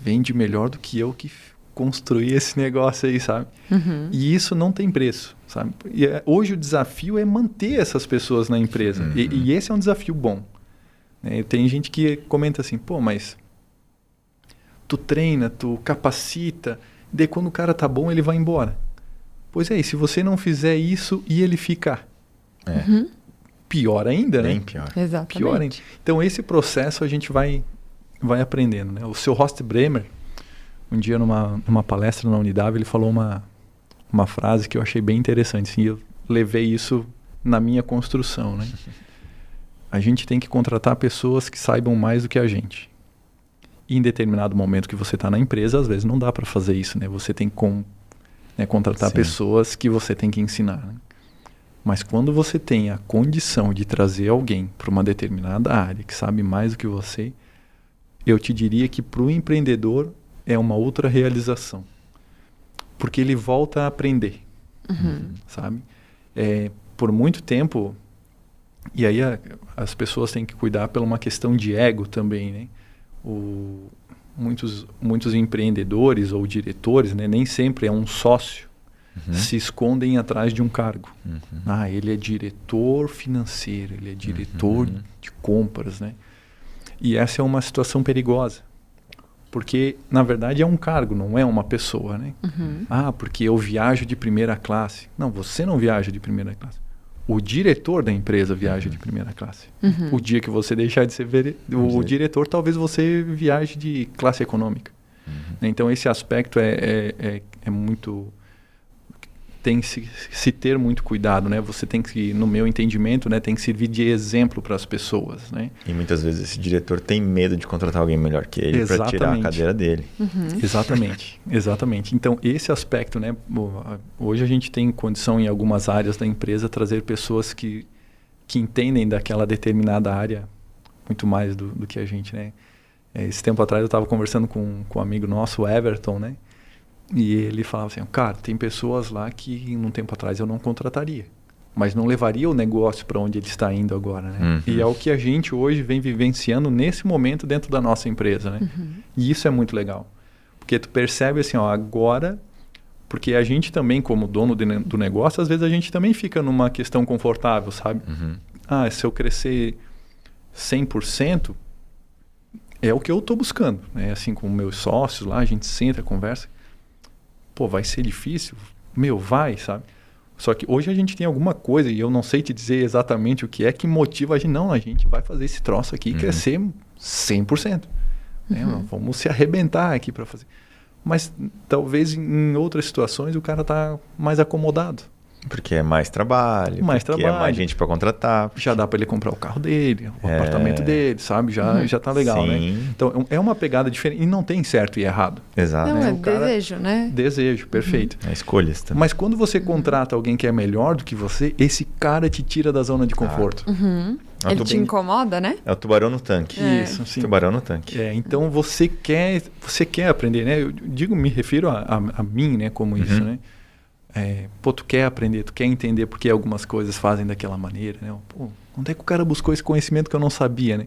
vende melhor do que eu que construí esse negócio aí, sabe? Uhum. E isso não tem preço, sabe? E é- hoje o desafio é manter essas pessoas na empresa. E, Uhum. e esse é um desafio bom. né? Tem gente que comenta assim, pô, mas tu treina, tu capacita, daí quando o cara tá bom, ele vai embora. Pois é, e se você não fizer isso e ele ficar? É, Uhum. Pior ainda, né? bem pior. Exatamente. Pior ainda. Então esse processo a gente vai vai aprendendo, né? O seu Horst Bremer, um dia numa, numa palestra na Unidade, ele falou uma uma frase que eu achei bem interessante, assim, eu levei isso na minha construção, né? A gente tem que contratar pessoas que saibam mais do que a gente. E em determinado momento que você está na empresa, às vezes não dá para fazer isso, né? Você tem que com, né, contratar Sim. pessoas que você tem que ensinar. né? Mas quando você tem a condição de trazer alguém para uma determinada área que sabe mais do que você, eu te diria que para o empreendedor é uma outra realização. Porque ele volta a aprender, Uhum. sabe? É, por muito tempo, e aí a, as pessoas têm que cuidar pela uma questão de ego também, né? O, muitos, muitos empreendedores ou diretores, né, nem sempre é um sócio, Uhum. se escondem atrás de um cargo. Uhum. Ah, ele é diretor financeiro, ele é diretor Uhum. de compras, né? E essa é uma situação perigosa. Porque, na verdade, é um cargo, não é uma pessoa, né? Uhum. Ah, porque eu viajo de primeira classe. Não, você não viaja de primeira classe. O diretor da empresa viaja de primeira classe. Uhum. O dia que você deixar de ser vere- o Dizer. diretor, talvez você viaje de classe econômica. Uhum. Então esse aspecto é, é, é, é muito tem que se, se ter muito cuidado, né? Você tem que, no meu entendimento, né, tem que servir de exemplo para as pessoas, né? E muitas vezes esse diretor tem medo de contratar alguém melhor que ele para tirar a cadeira dele. Uhum. Exatamente, exatamente. Então esse aspecto, né? Hoje a gente tem condição em algumas áreas da empresa trazer pessoas que que entendem daquela determinada área muito mais do, do que a gente, né? É, Esse tempo atrás eu estava conversando com, com um amigo nosso, o Everton, né? E ele falava assim, cara, tem pessoas lá que num tempo atrás eu não contrataria, mas não levaria o negócio para onde ele está indo agora, né? Uhum. E é o que a gente hoje vem vivenciando nesse momento dentro da nossa empresa, né? Uhum. E isso é muito legal. Porque tu percebe assim, ó, agora. Porque a gente também, como dono de do negócio, às vezes a gente também fica numa questão confortável, sabe? Uhum. Ah, se eu crescer 100%, é o que eu estou buscando. Né? Assim, com meus sócios lá, a gente senta, conversa. Pô, vai ser difícil? Meu, vai, sabe? Só que hoje a gente tem alguma coisa, e eu não sei te dizer exatamente o que é, que motiva a gente. Não, a gente vai fazer esse troço aqui Uhum. crescer 100%. Né? Vamos se arrebentar aqui para fazer. Mas talvez em outras situações o cara tá mais acomodado. Porque é mais trabalho, Mais porque é trabalho. mais gente para contratar. Já dá para ele comprar o carro dele, o É. apartamento dele, sabe? Já, Uhum. já tá legal, né? Sim. Então é uma pegada diferente. E não tem certo e errado. Exato. Não, né? é O cara- desejo, né? Desejo, perfeito. É escolhas também. Mas quando você contrata alguém que é melhor do que você, esse cara te tira da zona de conforto. Uhum. É Ele te incomoda, né? É o tubarão no tanque. É. Isso, sim. Tubarão no tanque. É, então você quer, você quer aprender, né? Eu digo, me refiro a, a, a mim, né? Como isso, Uhum. né? É, pô, tu quer aprender, tu quer entender por que algumas coisas fazem daquela maneira, né? Pô, onde é que o cara buscou esse conhecimento que eu não sabia, né?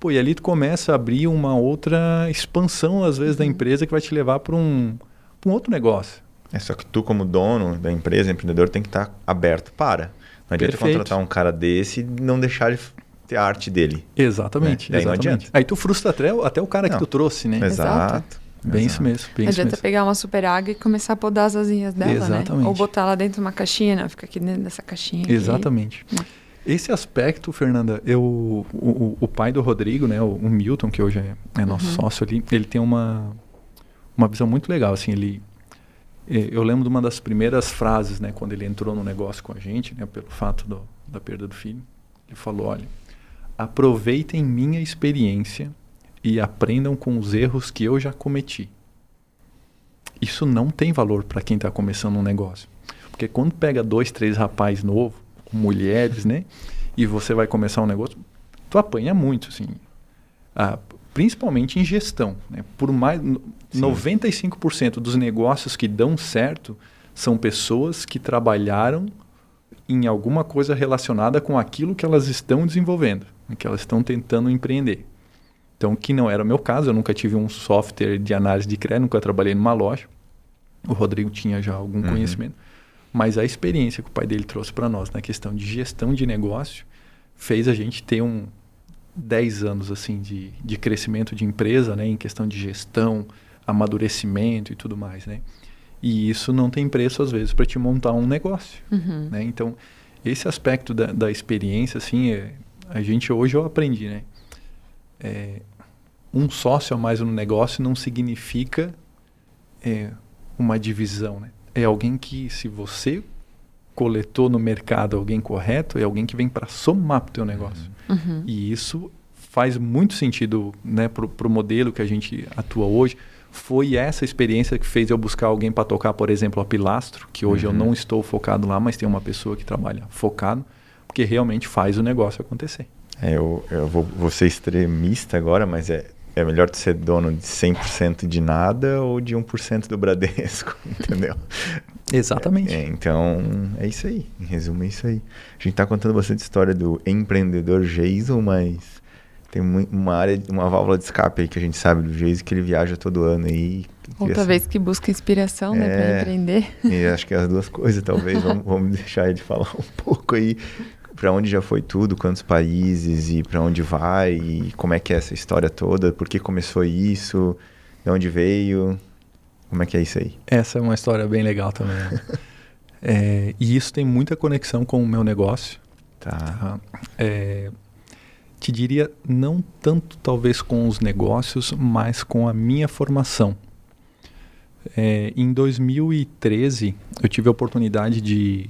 Pô, e ali tu começa a abrir uma outra expansão, às vezes, da empresa que vai te levar para um, pra um outro negócio. É só que tu, como dono da empresa, empreendedor, tem que estar aberto para. Não adianta Perfeito. contratar um cara desse e não deixar ele ter a arte dele. Exatamente, É, daí não exatamente. adianta. Aí tu frustra até, o- até o cara Não. que tu trouxe, né? Exato. Exato. Bem Exato. isso mesmo, bem adianta mesmo. pegar uma super água e começar a podar as asinhas dela, Exatamente. né? Ou botar ela dentro de uma caixinha, não, fica aqui dentro dessa caixinha. aqui. Exatamente. Esse aspecto, Fernanda, eu, o, o, o pai do Rodrigo, né, o, o Milton, que hoje é, é nosso Uhum. sócio ali, ele tem uma, uma visão muito legal. Assim, ele, eh, eu lembro de uma das primeiras frases, né, quando ele entrou no negócio com a gente, né, pelo fato do, da perda do filho. Ele falou: olha, aproveitem minha experiência e aprendam com os erros que eu já cometi. Isso não tem valor para quem está começando um negócio. Porque quando pega dois, três rapazes novos, mulheres, né? E você vai começar um negócio, tu apanha muito, assim. Ah, principalmente em gestão. Né? Por mais. Sim. 95% dos negócios que dão certo são pessoas que trabalharam em alguma coisa relacionada com aquilo que elas estão desenvolvendo, né, que elas estão tentando empreender. Então, que não era o meu caso, eu nunca tive um software de análise de crédito, nunca trabalhei numa loja. O Rodrigo tinha já algum Uhum. conhecimento, mas a experiência que o pai dele trouxe para nós na questão de gestão de negócio fez a gente ter um 10 anos assim de, de crescimento de empresa, né, em questão de gestão, amadurecimento e tudo mais, né? E isso não tem preço às vezes para te montar um negócio, Uhum. né? Então, esse aspecto da, da experiência, assim, é, a gente hoje eu aprendi, né? É, um sócio a mais no negócio não significa é, uma divisão, né? É alguém que, se você coletou no mercado alguém correto, é alguém que vem para somar para o teu negócio. Uhum. E isso faz muito sentido né, para o modelo que a gente atua hoje. Foi essa experiência que fez eu buscar alguém para tocar, por exemplo, a Pilastro, que hoje eu Uhum. não estou focado lá, mas tem uma pessoa que trabalha focado, porque realmente faz o negócio acontecer. É, eu eu vou, vou ser extremista agora, mas é, é melhor ser dono de 100% de nada ou de 1% do Bradesco, entendeu? Exatamente. É, então, é isso aí. Em resumo, é isso aí. A gente está contando bastante história do empreendedor Jason, mas tem uma área, uma válvula de escape aí que a gente sabe do Jason que ele viaja todo ano aí. Outra vez que busca inspiração, né, para É. empreender. E acho que é as duas coisas, talvez. vamos, vamos deixar ele falar um pouco aí para onde já foi tudo, quantos países e para onde vai e como é que é essa história toda, por que começou isso, de onde veio, como é que é isso aí? Essa é uma história bem legal também. né? É, e isso tem muita conexão com o meu negócio. Tá. tá? É, te diria, não tanto talvez com os negócios, mas com a minha formação. É, em 2013, eu tive a oportunidade de.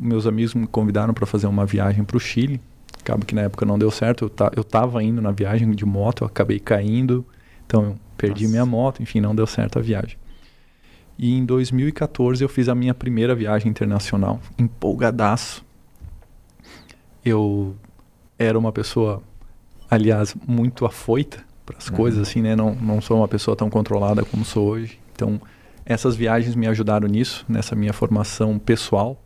Meus amigos me convidaram para fazer uma viagem para o Chile. Acaba que na época não deu certo. Eu, ta, eu tava indo na viagem de moto, eu acabei caindo. Então eu perdi Nossa. minha moto, enfim, não deu certo a viagem. E em 2014 eu fiz a minha primeira viagem internacional, empolgadaço. Eu era uma pessoa, aliás, muito afoita para as Uhum. coisas, assim, né? Não, não sou uma pessoa tão controlada como sou hoje. Então, essas viagens me ajudaram nisso, nessa minha formação pessoal.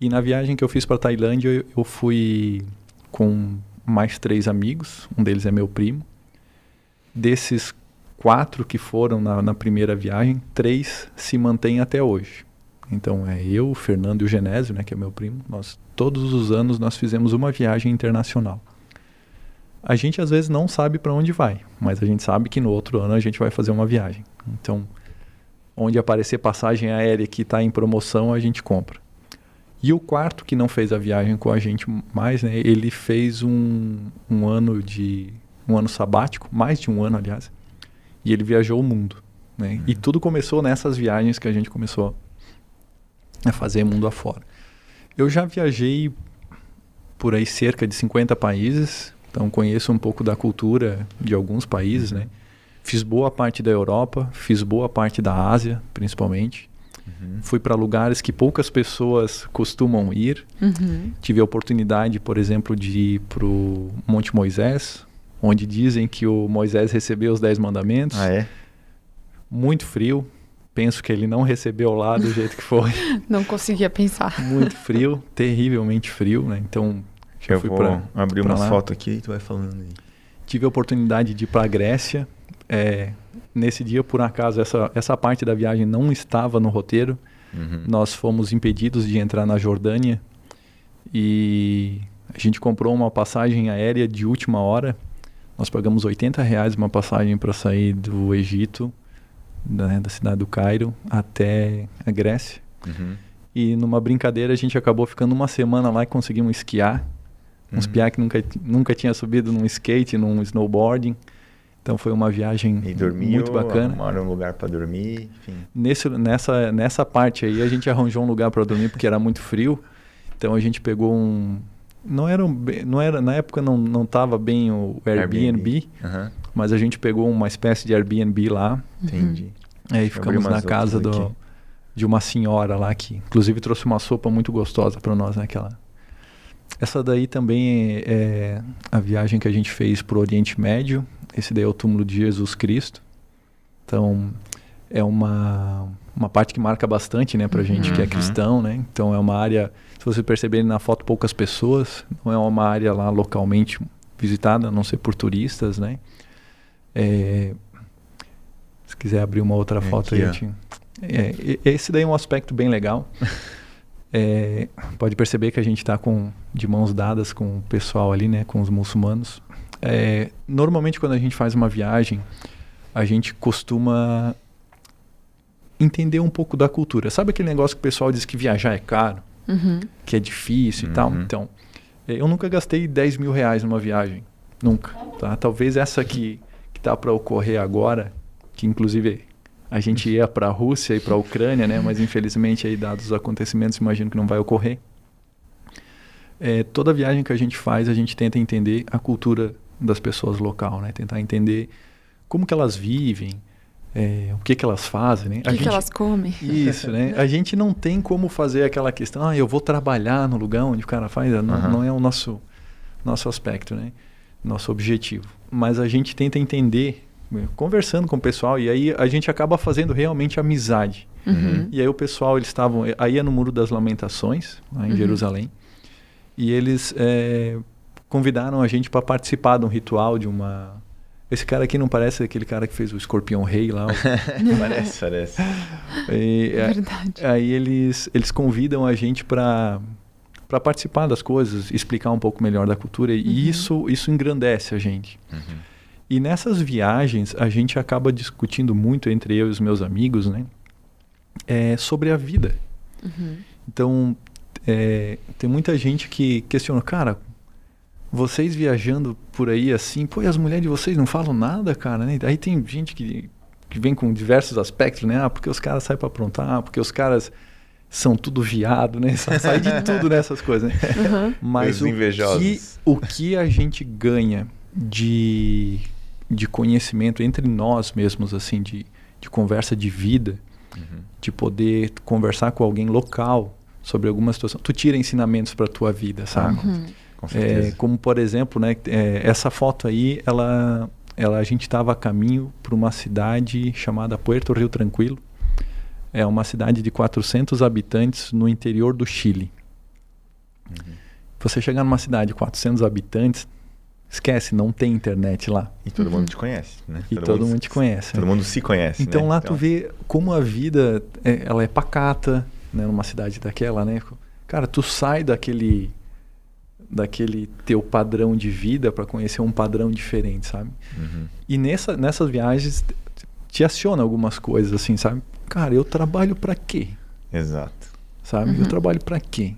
E na viagem que eu fiz para Tailândia, eu, eu fui com mais três amigos, um deles é meu primo. Desses quatro que foram na, na primeira viagem, três se mantêm até hoje. Então é eu, o Fernando e o Genésio, né, que é meu primo. Nós todos os anos nós fizemos uma viagem internacional. A gente às vezes não sabe para onde vai, mas a gente sabe que no outro ano a gente vai fazer uma viagem. Então, onde aparecer passagem aérea que está em promoção, a gente compra. E o quarto que não fez a viagem com a gente mais, né, ele fez um, um ano de um ano sabático, mais de um ano, aliás, e ele viajou o mundo. Né? E tudo começou nessas viagens que a gente começou a fazer mundo afora. Eu já viajei por aí cerca de 50 países, então conheço um pouco da cultura de alguns países, né? Fiz boa parte da Europa, fiz boa parte da Ásia, principalmente. Uhum. Fui para lugares que poucas pessoas costumam ir. Uhum. Tive a oportunidade, por exemplo, de ir para o Monte Moisés, onde dizem que o Moisés recebeu os Dez Mandamentos. Ah, é? Muito frio. Penso que ele não recebeu lá do jeito que foi. Não conseguia pensar. Muito frio, terrivelmente frio, né? Então, Eu fui vou pra- abrir pra uma lá. foto aqui e tu vai falando aí. tive a oportunidade de ir para a Grécia. É, nesse dia, por acaso, essa, essa parte da viagem não estava no roteiro. Uhum. Nós fomos impedidos de entrar na Jordânia e a gente comprou uma passagem aérea de última hora. Nós pagamos 80 reais uma passagem para sair do Egito, né, da cidade do Cairo, até a Grécia. Uhum. E numa brincadeira a gente acabou ficando uma semana lá e conseguimos esquiar. Uns Uhum. piá que nunca, nunca tinha subido num skate, num snowboarding. Então foi uma viagem E dormiu, muito bacana. arrumaram um lugar para dormir, enfim. Nesse, nessa, nessa parte aí a gente arranjou um lugar para dormir porque era muito frio. Então a gente pegou um não era, um, não era na época não não tava bem o Airbnb, Aham, mas a gente pegou uma espécie de Airbnb lá. entendi. Aí abri ficamos na casa do, aqui. de uma senhora lá que inclusive trouxe uma sopa muito gostosa para nós naquela. Essa daí também é, a viagem que a gente fez para o Oriente Médio. Esse daí é o túmulo de Jesus Cristo. Então é uma uma parte que marca bastante, né, pra gente que é Uhum. cristão, né? Então é uma área, se vocês perceberem na foto, poucas pessoas. Não é uma área lá localmente visitada, a não ser por turistas, né? É, se quiser abrir uma outra É foto aqui, aí, é, esse daí é um aspecto bem legal. É, pode perceber que a gente está com de mãos dadas com o pessoal ali, né, com os muçulmanos. É, normalmente quando a gente faz uma viagem, a gente costuma entender um pouco da cultura. Sabe aquele negócio que o pessoal diz que viajar é caro, Uhum. que é difícil e tal? Uhum. Então, é, eu nunca gastei 10 mil reais numa viagem. Nunca. Tá? Talvez essa que, que tá para ocorrer agora, que inclusive a gente ia para a Rússia e para a Ucrânia, né? Mas infelizmente aí dados os acontecimentos, imagino que não vai ocorrer. É, toda viagem que a gente faz, a gente tenta entender a cultura das pessoas local, né? Tentar entender como que elas vivem, é, o que que elas fazem, né? O que, que elas comem? Isso, né? A gente não tem como fazer aquela questão, ah, eu vou trabalhar no lugar onde o cara faz, não, Aham. não é o nosso, nosso aspecto, né? nosso objetivo. Mas a gente tenta entender, conversando com o pessoal, e aí a gente acaba fazendo realmente amizade. Uhum. E aí o pessoal, eles estavam. Aí é no Muro das Lamentações, lá em Uhum. Jerusalém. E eles é, convidaram a gente para participar de um ritual, de uma. Esse cara aqui não parece aquele cara que fez o escorpião rei lá. o- parece, parece. e, É verdade. aí eles, eles convidam a gente para para participar das coisas, explicar um pouco melhor da cultura Uhum. e isso isso engrandece a gente. Uhum. E nessas viagens a gente acaba discutindo muito entre eu e os meus amigos, né? É, sobre a vida. Uhum. Então é, tem muita gente que questiona, cara, vocês viajando por aí assim, pô, e as mulheres de vocês não falam nada, cara, né? Aí tem gente que, que vem com diversos aspectos, né? Ah, porque os caras saem pra aprontar, ah, porque os caras são tudo viado, né? Sa- Sai de tudo nessas coisas, né? Uhum. Mas Os o que, invejosos. o que a gente ganha de, de conhecimento entre nós mesmos, assim, de, de conversa de vida, Uhum. de poder conversar com alguém local sobre alguma situação, tu tira ensinamentos para tua vida, sabe? Uhum. Com É, certeza. como por exemplo, né, é, essa foto aí, ela, ela a gente estava a caminho para uma cidade chamada Puerto Rio Tranquilo. É uma cidade de 400 habitantes no interior do Chile. Uhum. Você chegar numa cidade de 400 habitantes, esquece, não tem internet lá. E todo Uhum. mundo te conhece, né? E todo, mundo te conhece. Todo mundo se conhece, Então né? lá tu vê como a vida é, ela é pacata, né, numa cidade daquela, né? Cara, tu sai daquele daquele teu padrão de vida para conhecer um padrão diferente, sabe? Uhum. E nessa, nessas viagens te- te aciona algumas coisas assim, sabe? Cara, eu trabalho para quê? Exato. Sabe? Uhum. Eu trabalho para quê?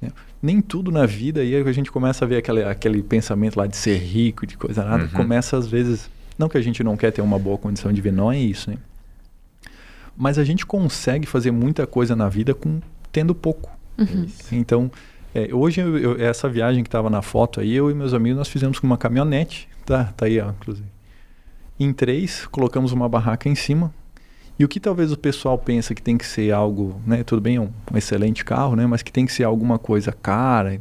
Né? Nem tudo na vida, e aí a gente começa a ver aquele, aquele pensamento lá de ser rico, de coisa nada, Uhum. começa às vezes. Não que a gente não quer ter uma boa condição de vida, não é isso, né? Mas a gente consegue fazer muita coisa na vida com tendo pouco. Uhum. Isso. Então, é, hoje, eu- eu- essa viagem que estava na foto aí, eu e meus amigos, nós fizemos com uma caminhonete. Tá, tá aí, ó, inclusive. Em três, colocamos uma barraca em cima. E o que talvez o pessoal pensa que tem que ser algo, né? Tudo bem, é um, um excelente carro, né? Mas que tem que ser alguma coisa cara.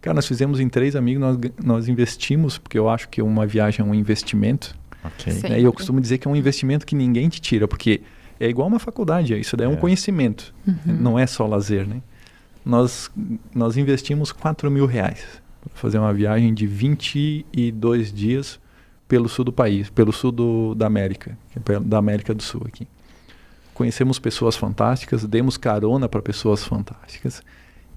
Cara, nós fizemos em três amigos, nós, nós investimos, porque eu acho que uma viagem é um investimento. Ok. Né? E eu costumo dizer que é um investimento que ninguém te tira, porque é igual uma faculdade, isso daí é um É. conhecimento. Uhum. Não é só lazer, né? Nós, nós investimos 4 mil reais para fazer uma viagem de 22 dias pelo sul do país, pelo sul do, da América, da América do Sul aqui. Conhecemos pessoas fantásticas, demos carona para pessoas fantásticas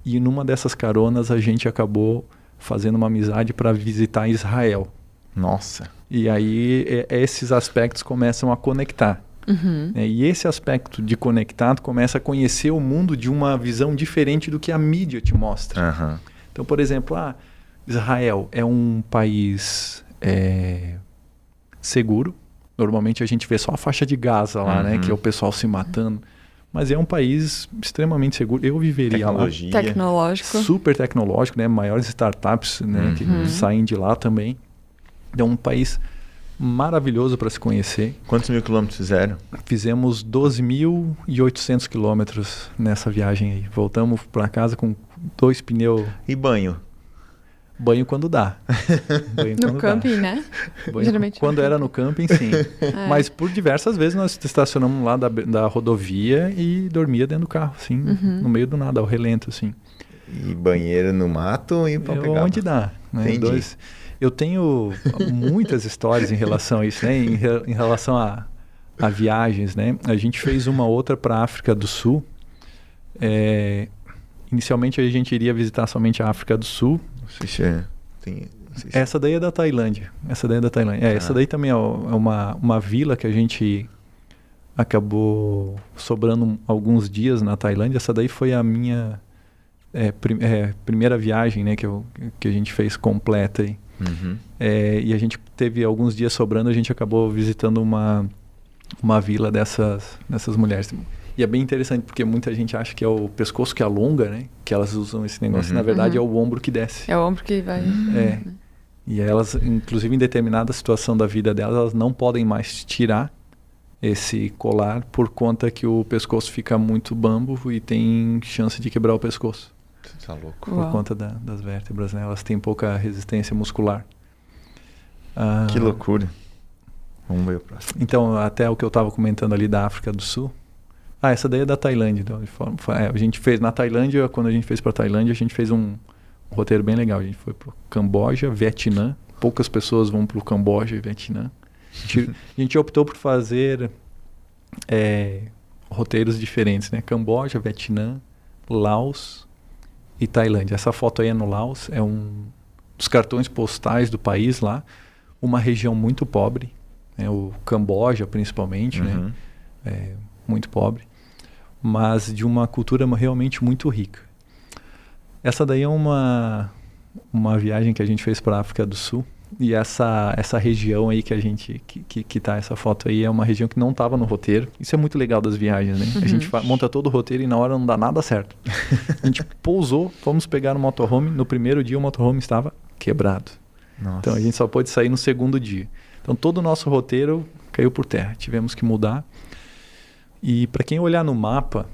e numa dessas caronas a gente acabou fazendo uma amizade para visitar Israel. Nossa. E aí é- esses aspectos começam a conectar. Uhum. né? E esse aspecto de conectado começa a conhecer o mundo de uma visão diferente do que a mídia te mostra. Aham. Então, por exemplo, ah, Israel é um país é, seguro. Normalmente a gente vê só a faixa de Gaza lá, né? Uhum. Que é o pessoal se matando. Mas é um país extremamente seguro. Eu viveria lá. Tecnologia. Tecnológico. Super tecnológico, né? Maiores startups né? que Uhum. saem de lá também. É um país maravilhoso para se conhecer. Quantos mil quilômetros fizeram? Fizemos 12.800 quilômetros nessa viagem aí. Voltamos para casa com dois pneus, E banho? Banho quando dá. Banho No quando camping, dá. né? Banho Geralmente quando era no camping, sim. É. Mas por diversas vezes nós estacionamos lá da, da rodovia e dormia dentro do carro, assim, Uhum. no meio do nada, ao relento, assim. E banheiro no mato e pra É pegar. onde dá. Né? Entendi. Dois- eu tenho muitas histórias em relação a isso, né? Em, re- em relação a, a viagens, né? A gente fez uma outra para a África do Sul. É, inicialmente a gente iria visitar somente a África do Sul. Sei se é. Tem, se Essa daí é da Tailândia. Essa daí é da Tailândia. É, essa Ah. daí também é é uma, uma vila que a gente acabou sobrando alguns dias na Tailândia. Essa daí foi a minha é, prim- é, primeira viagem, né, que, eu, que a gente fez completa aí. Uhum. É, e a gente teve alguns dias sobrando, a gente acabou visitando uma, uma vila dessas, dessas mulheres. E é bem interessante, porque muita gente acha que é o pescoço que alonga, né? Que elas usam esse negócio. Uhum. Na verdade, Uhum. é o ombro que desce. É o ombro que vai. É. E elas, inclusive em determinada situação da vida delas, elas não podem mais tirar esse colar por conta que o pescoço fica muito bambo e tem chance de quebrar o pescoço Você tá louco. por Uau. conta da- das vértebras, né? Elas têm pouca resistência muscular. Ah, Que loucura. Vamos ver o próximo. Então, até o que eu estava comentando ali da África do Sul. Ah, essa daí é da Tailândia. Então, é, a gente fez na Tailândia, quando a gente fez para Tailândia, a gente fez um, um roteiro bem legal. A gente foi para Camboja, Vietnã. Poucas pessoas vão para o Camboja e Vietnã. A gente, a gente optou por fazer é, roteiros diferentes, né? Camboja, Vietnã, Laos e Tailândia. Essa foto aí é no Laos, é um dos cartões postais do país lá, uma região muito pobre, né? o Camboja principalmente, né? Uhum. é, muito pobre, mas de uma cultura realmente muito rica. Essa daí é uma uma viagem que a gente fez para a África do Sul e essa essa região aí que a gente que, que, que tá essa foto aí é uma região que não estava no roteiro. Isso é muito legal das viagens, né? A gente fa- monta todo o roteiro e na hora não dá nada certo. A gente pousou, fomos pegar no motorhome, no primeiro dia o motorhome estava quebrado. Nossa. Então a gente só pôde sair no segundo dia. Então todo o nosso roteiro caiu por terra. Tivemos que mudar. E para quem olhar no mapa,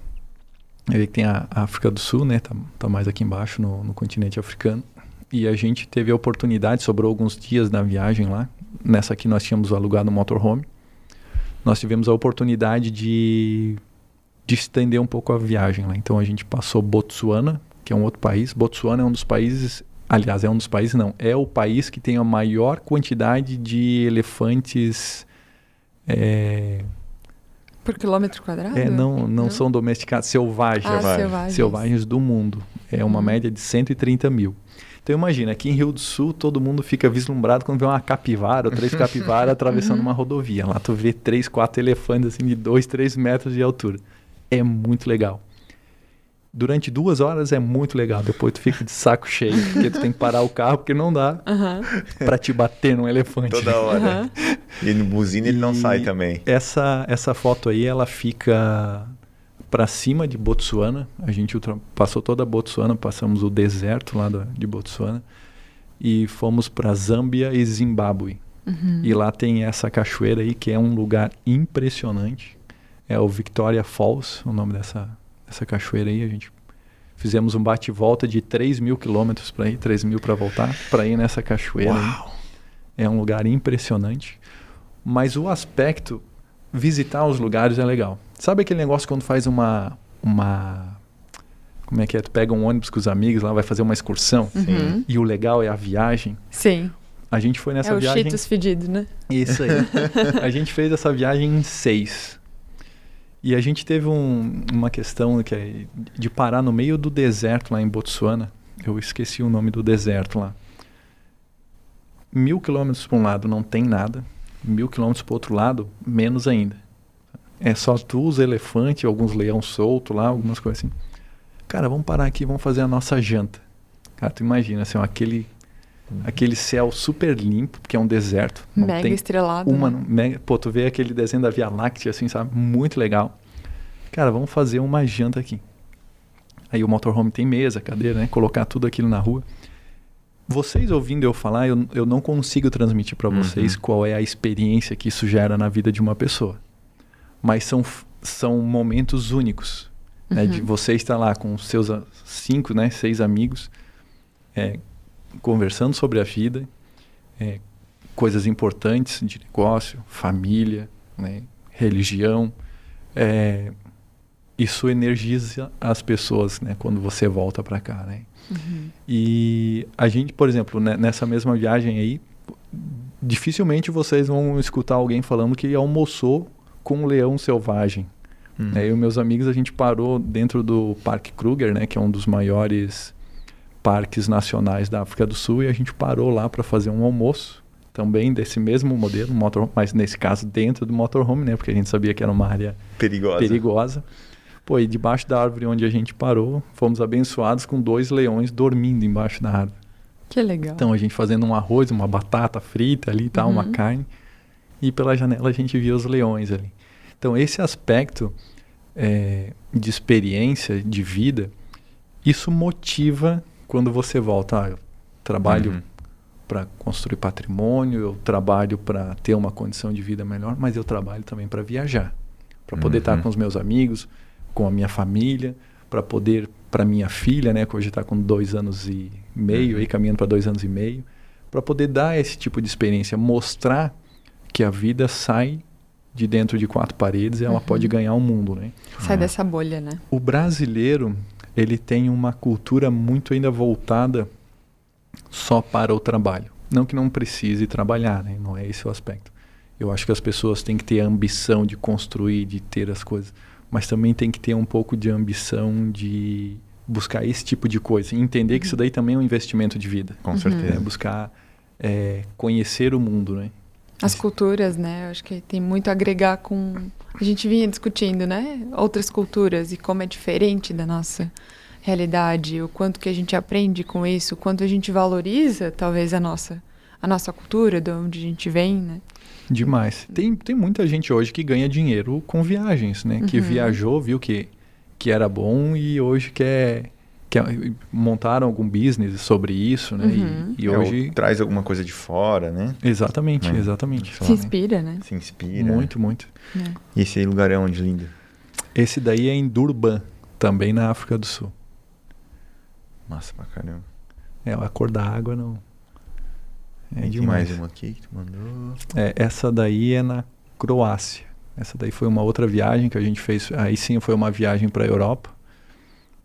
que tem a África do Sul, né? Tá, tá mais aqui embaixo no, no continente africano. E a gente teve a oportunidade, sobrou alguns dias na viagem lá. Nessa aqui nós tínhamos alugado um motorhome. Nós tivemos a oportunidade de, de estender um pouco a viagem lá. Então a gente passou Botsuana, que é um outro país. Botsuana é um dos países Aliás, é um dos países, não. É o país que tem a maior quantidade de elefantes. É, Por quilômetro quadrado? é, não, não, Não? são domesticados, selvagens. Ah, Selvagem. selvagens. selvagens do mundo. É uma Uhum. média de 130 mil. Então imagina, aqui em Rio do Sul todo mundo fica vislumbrado quando vê uma capivara ou três capivaras atravessando Uhum. uma rodovia. Lá tu vê três, quatro elefantes assim de dois, três metros de altura. É muito legal. Durante duas horas é muito legal. Depois tu fica de saco cheio, porque tu tem que parar o carro, porque não dá Aham. pra te bater num elefante. Toda hora. Aham. E no buzina ele não sai também. Essa, essa foto aí, ela fica para cima de Botsuana. A gente passou toda a Botsuana, passamos o deserto lá da- de Botsuana e fomos para Zâmbia e Zimbábue. Uhum. E lá tem essa cachoeira aí que é um lugar impressionante. É o Victoria Falls, o nome dessa, dessa cachoeira aí. A gente fizemos um bate-volta de 3 mil quilômetros para ir, 3 mil para voltar, para ir nessa cachoeira aí. É um lugar impressionante. Mas o aspecto visitar os lugares é legal. Sabe aquele negócio quando faz uma uma como é que é? Tu pega um ônibus com os amigos lá, vai fazer uma excursão Uhum. e o legal é a viagem. Sim. A gente foi nessa é o viagem. Cheetos fedido, né? Isso aí. a gente fez essa viagem em seis. E a gente teve um- uma questão que é de parar no meio do deserto lá em Botsuana. Eu esqueci o nome do deserto lá. Mil quilômetros para um lado não tem nada. Mil quilômetros para outro lado, menos ainda. É só tu, os elefantes, alguns leão solto lá, algumas coisas assim. Cara, vamos parar aqui, vamos fazer a nossa janta. Cara, tu imagina, assim, aquele, aquele céu super limpo, porque é um deserto. Não Mega tem estrelado. uma né? mega, pô, tu vê aquele desenho da Via Láctea, assim, sabe? Muito legal. Cara, vamos fazer uma janta aqui. Aí o motorhome tem mesa, cadeira, né? Colocar tudo aquilo na rua. Vocês ouvindo eu falar, eu, eu não consigo transmitir para Uhum. vocês qual é a experiência que isso gera na vida de uma pessoa. Mas são, são momentos únicos. Né? De Uhum. você estar lá com os seus cinco, né? Seis amigos, é, conversando sobre a vida, é, coisas importantes de negócio, família, né, religião. É, isso energiza as pessoas, né, quando você volta para cá, né? Uhum. E a gente, por exemplo, né, nessa mesma viagem aí, dificilmente vocês vão escutar alguém falando que almoçou com um leão selvagem. Hum. Né, Eu e meus amigos, a gente parou dentro do Parque Kruger, né, que é um dos maiores parques nacionais da África do Sul, e a gente parou lá para fazer um almoço, também desse mesmo modelo, motorhome, mas nesse caso dentro do motorhome, né, porque a gente sabia que era uma área Perigosa. perigosa. Pô, e debaixo da árvore onde a gente parou, fomos abençoados com dois leões dormindo embaixo da árvore. Que legal. Então a gente fazendo um arroz, uma batata frita ali, tá, uma Uhum. carne, e pela janela a gente via os leões ali. Então esse aspecto é, de experiência, de vida, isso motiva quando você volta. Ah, eu trabalho Uhum. para construir patrimônio, eu trabalho para ter uma condição de vida melhor, mas eu trabalho também para viajar, para poder estar Uhum. com os meus amigos, com a minha família, para poder para minha filha, né, que hoje está com dois anos e meio, Uhum. aí caminhando para dois anos e meio, para poder dar esse tipo de experiência, mostrar que a vida sai de dentro de quatro paredes e ela Uhum. pode ganhar o mundo, né? Sai dessa bolha, né? O brasileiro, ele tem uma cultura muito ainda voltada só para o trabalho. Não que não precise trabalhar, né? Não é esse o aspecto. Eu acho que as pessoas têm que ter a ambição de construir, de ter as coisas, mas também tem que ter um pouco de ambição de buscar esse tipo de coisa, e entender que isso daí também é um investimento de vida. Com Uhum. certeza. É buscar é, conhecer o mundo, né? As culturas, né? Eu acho que tem muito a agregar com. A gente vinha discutindo, né? Outras culturas e como é diferente da nossa realidade, o quanto que a gente aprende com isso, o quanto a gente valoriza, talvez, a nossa, a nossa cultura, de onde a gente vem, né? Demais. Tem, tem muita gente hoje que ganha dinheiro com viagens, né? Que Uhum. viajou, viu que, que era bom e hoje quer, quer montaram algum business sobre isso, né? Uhum. E, e É, hoje ou traz alguma coisa de fora, né? exatamente, É. exatamente. Se lá, inspira, né? Se inspira. Muito, muito. É. E esse lugar é onde, lindo? Esse daí é em Durban, também na África do Sul. Massa pra caramba. É, a cor da água não. É E tem demais. mais uma aqui que tu mandou. É, essa daí é na Croácia. Essa daí foi uma outra viagem que a gente fez. Aí sim foi uma viagem para a Europa.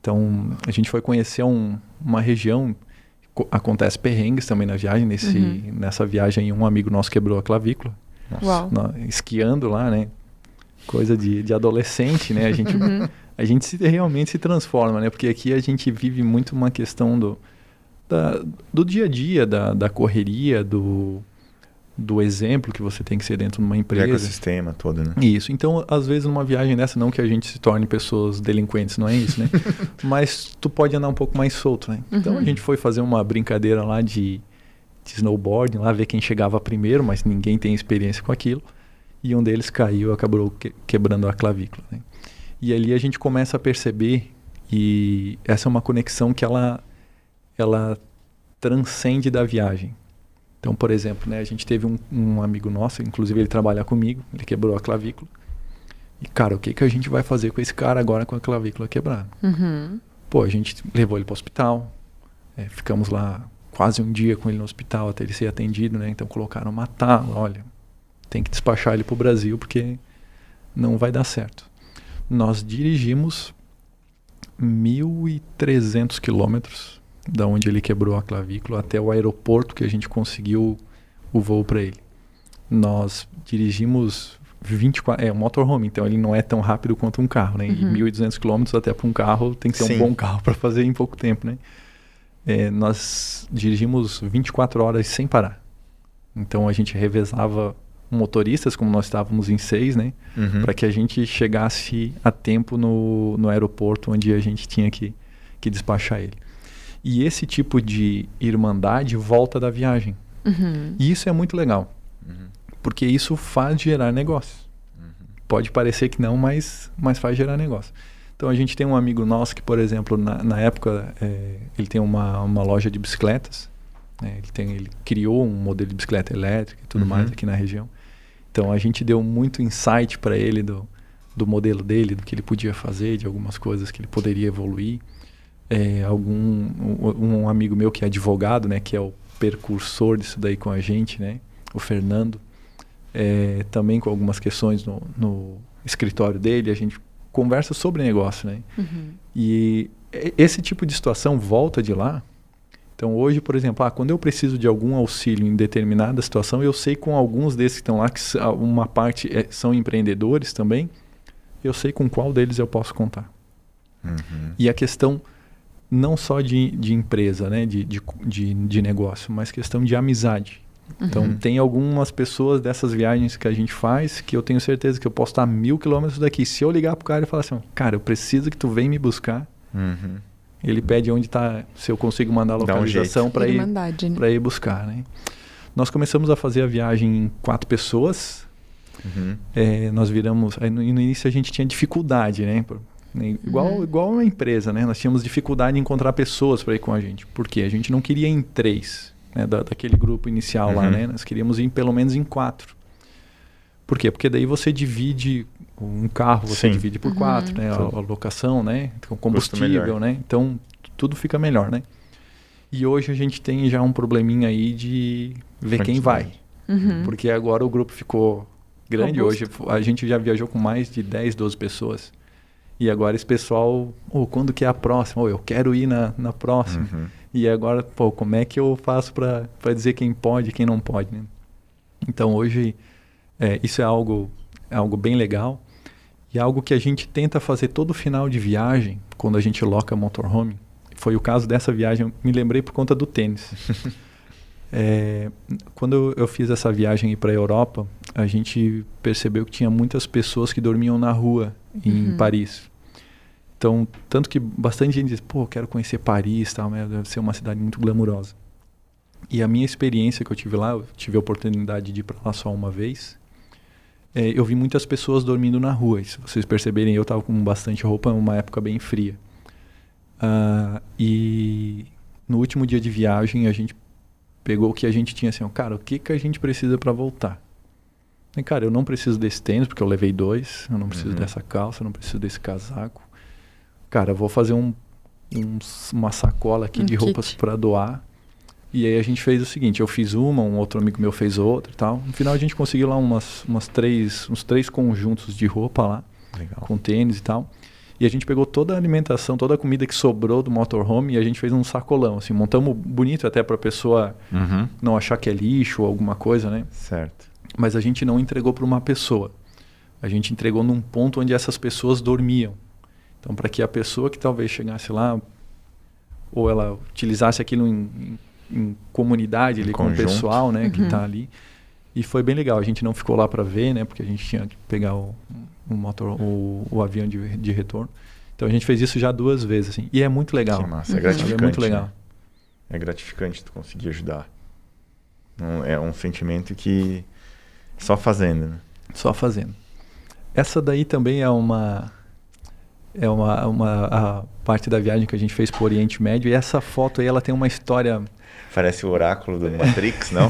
Então a gente foi conhecer um- uma região. co- Acontece perrengues também na viagem. Nesse, Uhum. Nessa viagem, um amigo nosso quebrou a clavícula. Nossa. Uau. na- esquiando lá, né? Coisa de, de adolescente, né? A gente, Uhum. a gente se- realmente se transforma, né? Porque aqui a gente vive muito uma questão do, da- do dia a dia, da, da correria, do, do exemplo que você tem que ser dentro de uma O empresa. ecossistema todo, né? Isso. Então, às vezes, numa viagem dessa, não que a gente se torne pessoas delinquentes, não é isso, né? Mas tu pode andar um pouco mais solto, né? Então, Uhum. a gente foi fazer uma brincadeira lá de, de snowboarding, lá ver quem chegava primeiro, mas ninguém tem experiência com aquilo. E um deles caiu e acabou que- quebrando a clavícula, né? E ali a gente começa a perceber, e essa é uma conexão que ela, ela transcende da viagem. Então, por exemplo, né, a gente teve um, um amigo nosso, inclusive ele trabalha comigo, ele quebrou a clavícula. E, cara, o que, que a gente vai fazer com esse cara agora com a clavícula quebrada? Uhum. Pô, a gente levou ele para o hospital, é, ficamos lá quase um dia com ele no hospital até ele ser atendido, né? Então colocaram uma tala, olha, tem que despachar ele para o Brasil porque não vai dar certo. Nós dirigimos 1.300 quilômetros da onde ele quebrou a clavícula até o aeroporto que a gente conseguiu o voo para ele. Nós dirigimos 24, é um motorhome, então ele não é tão rápido quanto um carro, né? Uhum. E 1.200 quilômetros até para um carro tem que ser Sim. um bom carro para fazer em pouco tempo, né? É, nós dirigimos 24 horas sem parar. Então a gente revezava motoristas, como nós estávamos em seis, né? Uhum. Para que a gente chegasse a tempo no, no aeroporto onde a gente tinha que, que despachar ele. E esse tipo de irmandade volta da viagem. Uhum. E isso é muito legal, Uhum. porque isso faz gerar negócio. Pode parecer que não, mas, mas faz gerar negócio. Então a gente tem um amigo nosso que, por exemplo, na, na época é, ele tem uma, uma loja de bicicletas. né? Ele, tem, ele criou um modelo de bicicleta elétrica e tudo Uhum. mais aqui na região. Então a gente deu muito insight para ele do, do modelo dele, do que ele podia fazer, de algumas coisas que ele poderia evoluir. É, algum um, um amigo meu que é advogado, né, que é o percursor disso daí com a gente, né, o Fernando, é, também com algumas questões no, no escritório dele, a gente conversa sobre negócio, né? Uhum. E esse tipo de situação volta de lá. Então hoje, por exemplo, ah, quando eu preciso de algum auxílio em determinada situação, eu sei com alguns desses que estão lá, que uma parte é- são empreendedores também, eu sei com qual deles eu posso contar. Uhum. E a questão não só de, de empresa, né, de, de, de, de negócio, mas questão de amizade. Então Uhum. tem algumas pessoas dessas viagens que a gente faz que eu tenho certeza que eu posso estar a mil quilômetros daqui. Se eu ligar pro cara e falar assim, cara, eu preciso que tu venha me buscar, Uhum. ele pede onde está, se eu consigo mandar a Dá um localização para ir, né? ir buscar, né? Nós começamos a fazer a viagem em quatro pessoas. Uhum. É, nós viramos. Aí no, no início a gente tinha dificuldade, né? Né, Igual, Uhum. igual uma empresa, né? Nós tínhamos dificuldade em encontrar pessoas para ir com a gente. Por quê? A gente não queria ir em três, né? Da, daquele grupo inicial lá, Uhum. né? Nós queríamos ir em pelo menos em quatro. Por quê? Porque daí você divide um carro, você Sim. divide por Uhum. quatro, né? A, a locação, né? Então, melhor. combustível, né? Então tudo fica melhor, né? E hoje a gente tem já um probleminha aí de ver quem vai. Uhum. Porque agora o grupo ficou grande. Robusto. Hoje a gente já viajou com mais de 10, 12 pessoas. E agora esse pessoal, oh, quando que é a próxima? Oh, eu quero ir na, na próxima. Uhum. E agora, pô, como é que eu faço para dizer quem pode e quem não pode, né? Então hoje é, isso é algo, é algo bem legal e é algo que a gente tenta fazer todo final de viagem, quando a gente loca motorhome. Foi o caso dessa viagem, me lembrei por conta do tênis. É, quando eu, eu fiz essa viagem para a Europa, a gente percebeu que tinha muitas pessoas que dormiam na rua em Uhum. Paris. Então, tanto que bastante gente diz, pô, eu quero conhecer Paris, tal, né? deve ser uma cidade muito glamurosa. E a minha experiência que eu tive lá, eu tive a oportunidade de ir para lá só uma vez, é, eu vi muitas pessoas dormindo na rua. E se vocês perceberem, eu estava com bastante roupa, uma época bem fria. Ah, e no último dia de viagem, a gente pegou o que a gente tinha assim, ó, cara, o que, que a gente precisa para voltar? E, cara, eu não preciso desse tênis, porque eu levei dois, eu não preciso Uhum. dessa calça, eu não preciso desse casaco. Cara, vou fazer um, um- uma sacola aqui Um de roupas kit. para doar. E aí a gente fez o seguinte, eu fiz uma, um outro amigo meu fez outra e tal. No final a gente conseguiu lá umas, umas três, uns três conjuntos de roupa lá, Legal. com tênis e tal. E a gente pegou toda a alimentação, toda a comida que sobrou do motorhome e a gente fez um sacolão, assim, montamos bonito até para a pessoa Uhum. não achar que é lixo ou alguma coisa, né? Certo. Mas a gente não entregou para uma pessoa. A gente entregou num ponto onde essas pessoas dormiam. Então, para que a pessoa que talvez chegasse lá, ou ela utilizasse aquilo em, em- em comunidade, Em ali, com o pessoal né, que Uhum. está ali. E foi bem legal. A gente não ficou lá para ver, né? Porque a gente tinha que pegar o, o motor, o, o avião de, de retorno. Então a gente fez isso já duas vezes, assim. E é muito legal. Que massa. É Uhum. gratificante. É muito né? legal. É gratificante tu conseguir ajudar. Não- É um sentimento que só fazendo, né? Só fazendo. Essa daí também é uma é uma, uma a parte da viagem que a gente fez para o Oriente Médio e essa foto aí ela tem uma história Parece o oráculo do Matrix, não?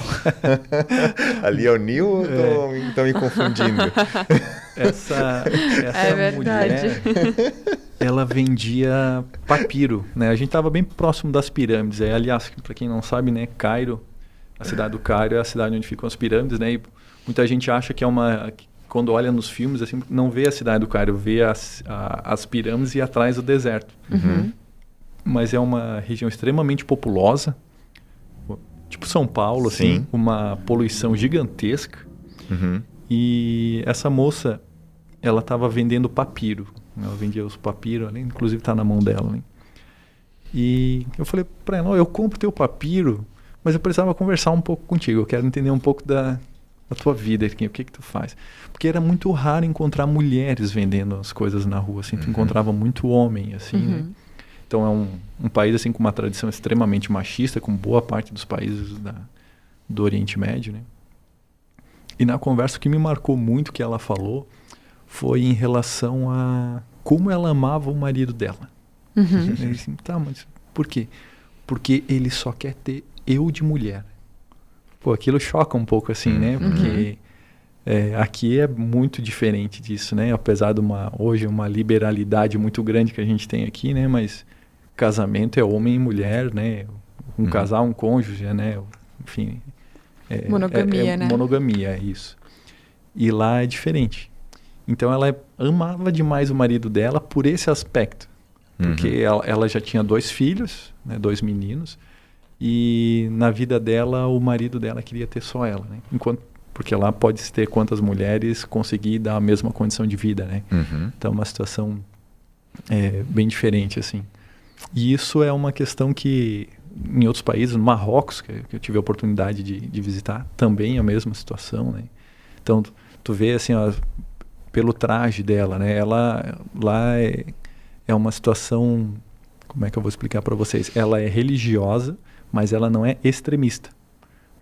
Ali é o Neo ou tô, tô me confundindo? essa essa É verdade. mulher ela vendia papiro, né? A gente estava bem próximo das pirâmides. Aí, aliás, para quem não sabe, né, Cairo, a cidade do Cairo é a cidade onde ficam as pirâmides, né? E muita gente acha que é uma quando olha nos filmes assim, não vê a cidade do Cairo, vê as, a- as pirâmides e atrás o deserto. Uhum. mas é uma região extremamente populosa, tipo São Paulo, assim, Sim. uma poluição gigantesca. Uhum. E essa moça, ela estava vendendo papiro. Ela vendia os papiros ali, inclusive está na mão dela. Né? E eu falei para ela, "Ó, eu compro teu papiro, mas eu precisava conversar um pouco contigo. Eu quero entender um pouco da, da tua vida, o que que tu faz. Porque era muito raro encontrar mulheres vendendo as coisas na rua, assim. Tu Uhum. encontrava muito homem, assim, né? Uhum. Então é um, um país assim com uma tradição extremamente machista, com boa parte dos países da, do Oriente Médio, né? E na conversa o que me marcou muito que ela falou foi em relação a como ela amava o marido dela. Uhum. Eu disse, tá, mas por quê? Porque ele só quer ter eu de mulher. Pô, aquilo choca um pouco assim, né? Uhum. Porque é, aqui é muito diferente disso, né? Apesar de uma hoje uma liberalidade muito grande que a gente tem aqui, né? Mas casamento é homem e mulher, né? Um Uhum. casal, um cônjuge, né? Enfim. é- Monogamia, é- é né? Monogamia, isso. E lá é diferente. Então ela amava demais o marido dela por esse aspecto. Porque Uhum. ela, ela já tinha dois filhos, né, dois meninos, e na vida dela o marido dela queria ter só ela, né? Enquanto porque lá pode se ter quantas mulheres conseguir dar a mesma condição de vida, né? Uhum. Então uma situação é, bem diferente assim. E isso é uma questão que em outros países, no Marrocos, que, eu tive a oportunidade de, de visitar, também é a mesma situação, né? Então tu, tu vê assim, ó, pelo traje dela, né? Ela lá é, é uma situação, como é que eu vou explicar para vocês? Ela é religiosa, mas ela não é extremista.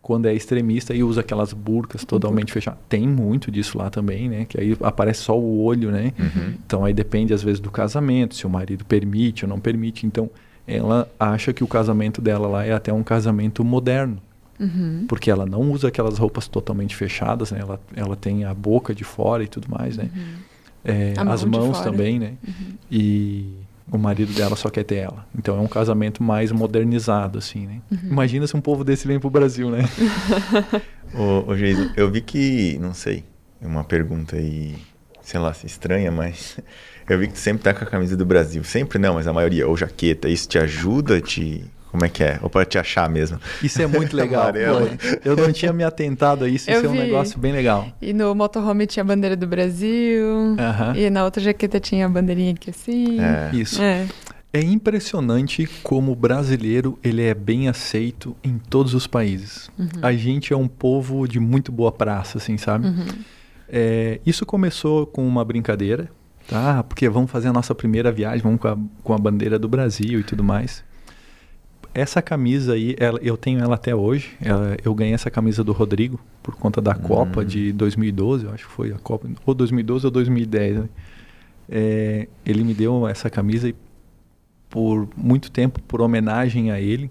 Quando é extremista e usa aquelas burcas totalmente fechadas. Tem muito disso lá também, né? Que aí aparece só o olho, né? Uhum. Então aí depende às vezes do casamento, se o marido permite ou não permite. Então ela acha que o casamento dela lá é até um casamento moderno, Uhum. porque ela não usa aquelas roupas totalmente fechadas, né? Ela, ela tem a boca de fora e tudo mais, né? Uhum. É, mão as mãos também, né? Uhum. E o marido dela só quer ter ela. Então é um casamento mais modernizado, assim, né? Uhum. Imagina se um povo desse vem pro Brasil, né? ô, ô eu vi que, não sei, uma pergunta aí, sei lá, se estranha, mas eu vi que tu sempre tá com a camisa do Brasil. Sempre não, mas a maioria, ou jaqueta, isso te ajuda, te como é que é? Ou para te achar mesmo? Isso é muito legal. eu não tinha me atentado a isso, eu isso vi. é um negócio bem legal. E no motorhome tinha a bandeira do Brasil, uh -huh. e na outra jaqueta tinha a bandeirinha aqui assim. É. Isso. É. É impressionante como o brasileiro ele é bem aceito em todos os países. Uhum. A gente é um povo de muito boa praça, assim, sabe? Uhum. É, isso começou com uma brincadeira, tá? Porque vamos fazer a nossa primeira viagem, vamos com a, com a bandeira do Brasil e tudo mais essa camisa aí, ela, eu tenho ela até hoje. Ela, eu ganhei essa camisa do Rodrigo por conta da hum. Copa de 2012, eu acho que foi a Copa, ou 2012 ou 2010. Né? É, ele me deu essa camisa e por muito tempo, por homenagem a ele,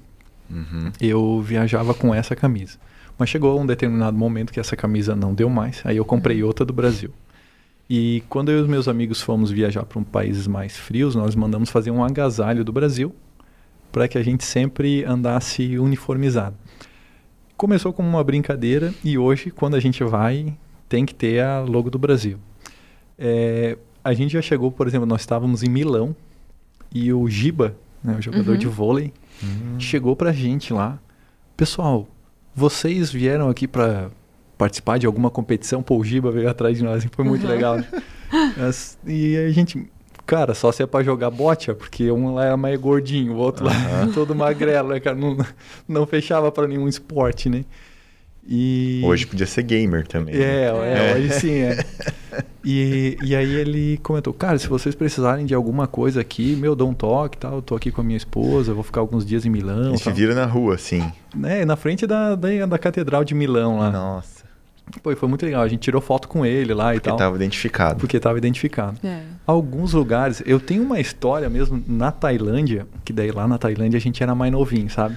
uhum. eu viajava com essa camisa. Mas chegou um determinado momento que essa camisa não deu mais, aí eu comprei outra do Brasil. E quando eu e os meus amigos fomos viajar para um países mais frios, nós mandamos fazer um agasalho do Brasil para que a gente sempre andasse uniformizado. Começou como uma brincadeira e hoje, quando a gente vai, tem que ter a logo do Brasil. É, a gente já chegou, por exemplo, nós estávamos em Milão e o Giba, né, o jogador uhum. de vôlei, uhum. chegou para a gente lá. Pessoal, vocês vieram aqui para participar de alguma competição? Pô, o Giba veio atrás de nós e foi muito uhum. legal. Né? e a gente, Cara, só se é pra jogar bote, porque um lá era mais gordinho, o outro lá todo magrelo, né, cara? Não, não fechava para nenhum esporte, né? E... Hoje podia ser gamer também. É, né? é, hoje sim é. E, e aí ele comentou, cara, se vocês precisarem de alguma coisa aqui, meu, dou um toque tal, eu tô aqui com a minha esposa, vou ficar alguns dias em Milão. E se vira na rua, sim. É, na frente da, da, da Catedral de Milão lá. Nossa. Pô, foi muito legal. A gente tirou foto com ele lá Porque e tal. Porque estava identificado. Porque estava identificado. É. Alguns lugares. Eu tenho uma história mesmo na Tailândia, que daí lá na Tailândia a gente era mais novinho, sabe?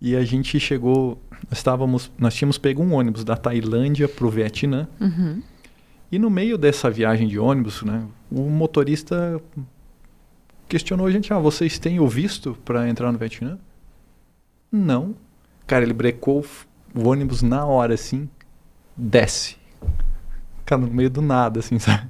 E a gente chegou. Nós, estávamos, nós tínhamos pego um ônibus da Tailândia para o Vietnã. Uhum. E no meio dessa viagem de ônibus, né, o motorista questionou a gente: ah, vocês têm o visto para entrar no Vietnã? Não. Cara, ele brecou o ônibus na hora, assim desce. Cara, no meio do nada, assim, sabe?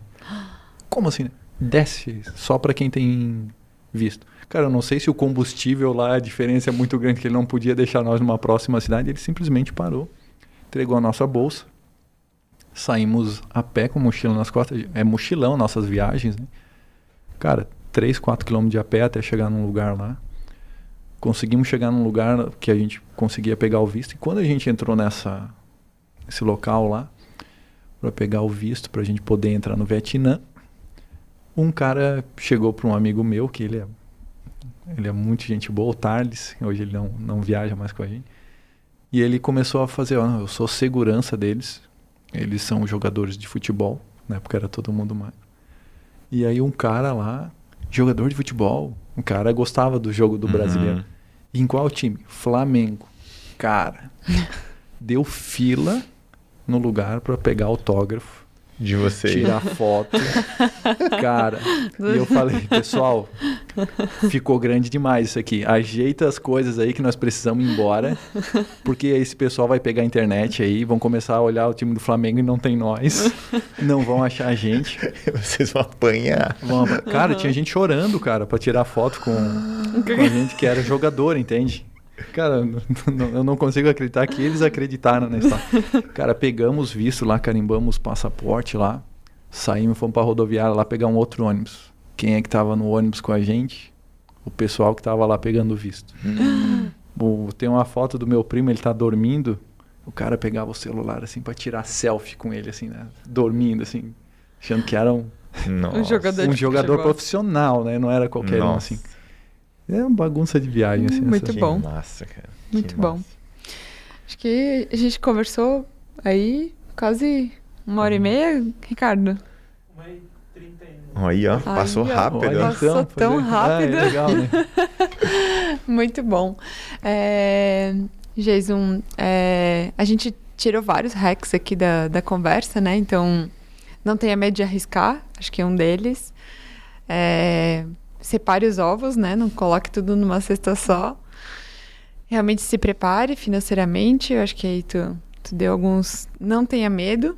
Como assim? Desce só para quem tem visto. Cara, eu não sei se o combustível lá, a diferença é muito grande, que ele não podia deixar nós numa próxima cidade. Ele simplesmente parou, entregou a nossa bolsa. Saímos a pé com mochila nas costas. É mochilão nossas viagens, né? Cara, 3, 4 quilômetros de a pé até chegar num lugar lá. Conseguimos chegar num lugar que a gente conseguia pegar o visto. E quando a gente entrou nessa esse local lá para pegar o visto para a gente poder entrar no Vietnã. Um cara chegou para um amigo meu que ele é ele é muito gente boa, o Tarles, hoje ele não, não viaja mais com a gente. E ele começou a fazer, ó, eu sou segurança deles. Eles são jogadores de futebol, na época era todo mundo mais. E aí um cara lá, jogador de futebol, um cara gostava do jogo do uhum. brasileiro. E em qual time? Flamengo. Cara, deu fila no lugar para pegar autógrafo. De você. Tirar foto. Cara, e eu falei, pessoal, ficou grande demais isso aqui. Ajeita as coisas aí que nós precisamos ir embora. Porque esse pessoal vai pegar a internet aí, vão começar a olhar o time do Flamengo e não tem nós. Não vão achar a gente. Vocês vão apanhar. Vão, cara, tinha gente chorando, cara, para tirar foto com, com a gente que era jogador, entende? Cara, eu não consigo acreditar que eles acreditaram nessa. Cara, pegamos visto lá, carimbamos passaporte lá, saímos, fomos pra rodoviária lá pegar um outro ônibus. Quem é que tava no ônibus com a gente? O pessoal que tava lá pegando visto. Hum. tem uma foto do meu primo, ele tá dormindo. O cara pegava o celular assim para tirar selfie com ele, assim, né? Dormindo, assim, achando que era um, um jogador, um jogador profissional, né? Não era qualquer Nossa. um, assim. É uma bagunça de viagem, assim. Muito essa... bom. Que massa, cara. Muito que bom. Massa. Acho que a gente conversou aí quase uma hora e meia, Ricardo. Uma e trinta Aí, ó, passou aí, rápido. Olha, passou então, tão é. rápido. Ah, é legal, né? Muito bom. É, Jason, é, a gente tirou vários hacks aqui da, da conversa, né? Então, não tenha medo de arriscar, acho que é um deles. É, separe os ovos, né? Não coloque tudo numa cesta só. Realmente se prepare financeiramente. Eu acho que aí tu, tu deu alguns. Não tenha medo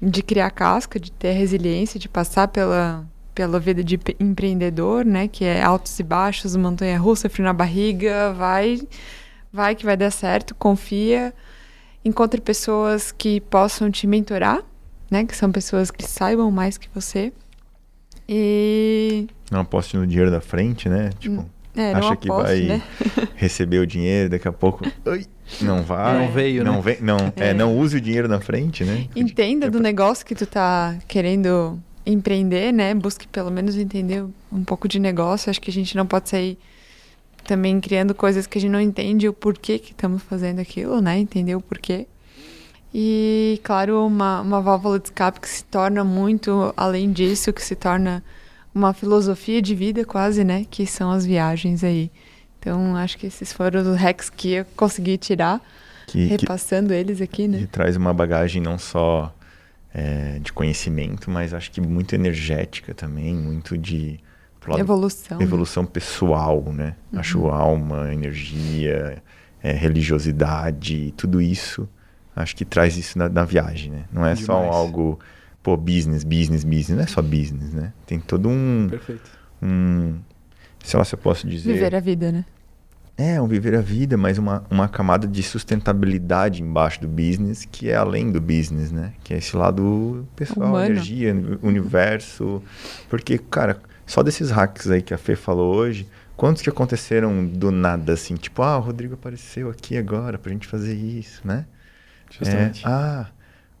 de criar casca, de ter resiliência, de passar pela, pela vida de empreendedor, né? Que é altos e baixos, montanha russa, frio na barriga. Vai, vai que vai dar certo. Confia. Encontre pessoas que possam te mentorar, né? Que são pessoas que saibam mais que você. E. Não aposte no dinheiro da frente, né? Tipo, É, acha não que vai né? receber o dinheiro, daqui a pouco. Ui, não vai. Não veio, não né? Vem, não, é. É. não use o dinheiro na frente, né? Entenda É do negócio que tu tá querendo empreender, né? Busque pelo menos entender um pouco de negócio. Acho que a gente não pode sair também criando coisas que a gente não entende o porquê que estamos fazendo aquilo, né? Entender o porquê. E, claro, uma, uma válvula de escape que se torna muito além disso, que se torna uma filosofia de vida quase, né? Que são as viagens aí. Então, acho que esses foram os hacks que eu consegui tirar, Que, que, repassando eles aqui, né? que traz uma bagagem não só é, de conhecimento, mas acho que muito energética também, muito de lado Evolução. né? evolução pessoal, né? Uhum. Acho alma, energia, é, religiosidade, tudo isso. Acho que traz isso na, na viagem, né? Não é só Demais. algo, pô, business, business, business. Não é só business, né? Tem todo um, Perfeito. um sei lá se eu posso dizer. Viver a vida, né? É, um viver a vida, mas uma, uma camada de sustentabilidade embaixo do business que é além do business, né? Que é esse lado pessoal, Humano. energia, universo. Porque, cara, só desses hacks aí que a Fê falou hoje, quantos que aconteceram do nada, assim? Tipo, ah, o Rodrigo apareceu aqui agora pra gente fazer isso, né? Justamente. É, ah,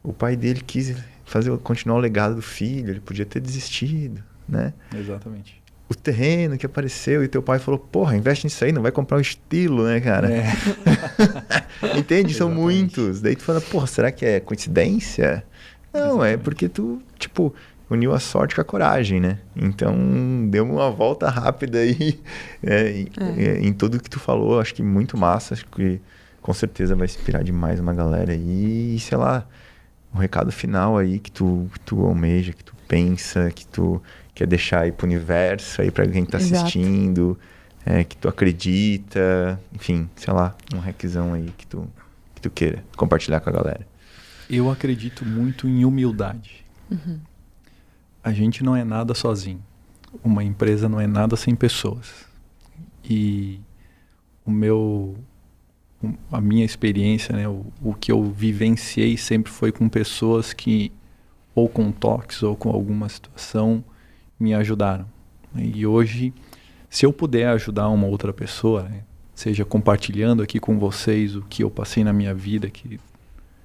o pai dele quis fazer, continuar o legado do filho, ele podia ter desistido, né? Exatamente. o terreno que apareceu e teu pai falou, porra, investe nisso aí, não vai comprar um estilo, né, cara? É. Entende? São Exatamente. muitos. Daí tu fala, porra, será que é coincidência? Não, é Exatamente. porque tu, tipo, uniu a sorte com a coragem, né? Então, deu uma volta rápida aí é, em, É. é, em tudo que tu falou. Acho que muito massa. Acho que com certeza vai inspirar demais uma galera aí. E, sei lá, um recado final aí que tu, que tu almeja, que tu pensa, que tu quer deixar aí pro universo, aí pra quem tá Exato. assistindo, é, que tu acredita, enfim, sei lá, um hackzão aí que tu, que tu queira compartilhar com a galera. Eu acredito muito em humildade. Uhum. A gente não é nada sozinho. Uma empresa não é nada sem pessoas. E o meu a minha experiência, né, o, o que eu vivenciei sempre foi com pessoas que ou com toques ou com alguma situação me ajudaram. E hoje, se eu puder ajudar uma outra pessoa, né, seja compartilhando aqui com vocês o que eu passei na minha vida, que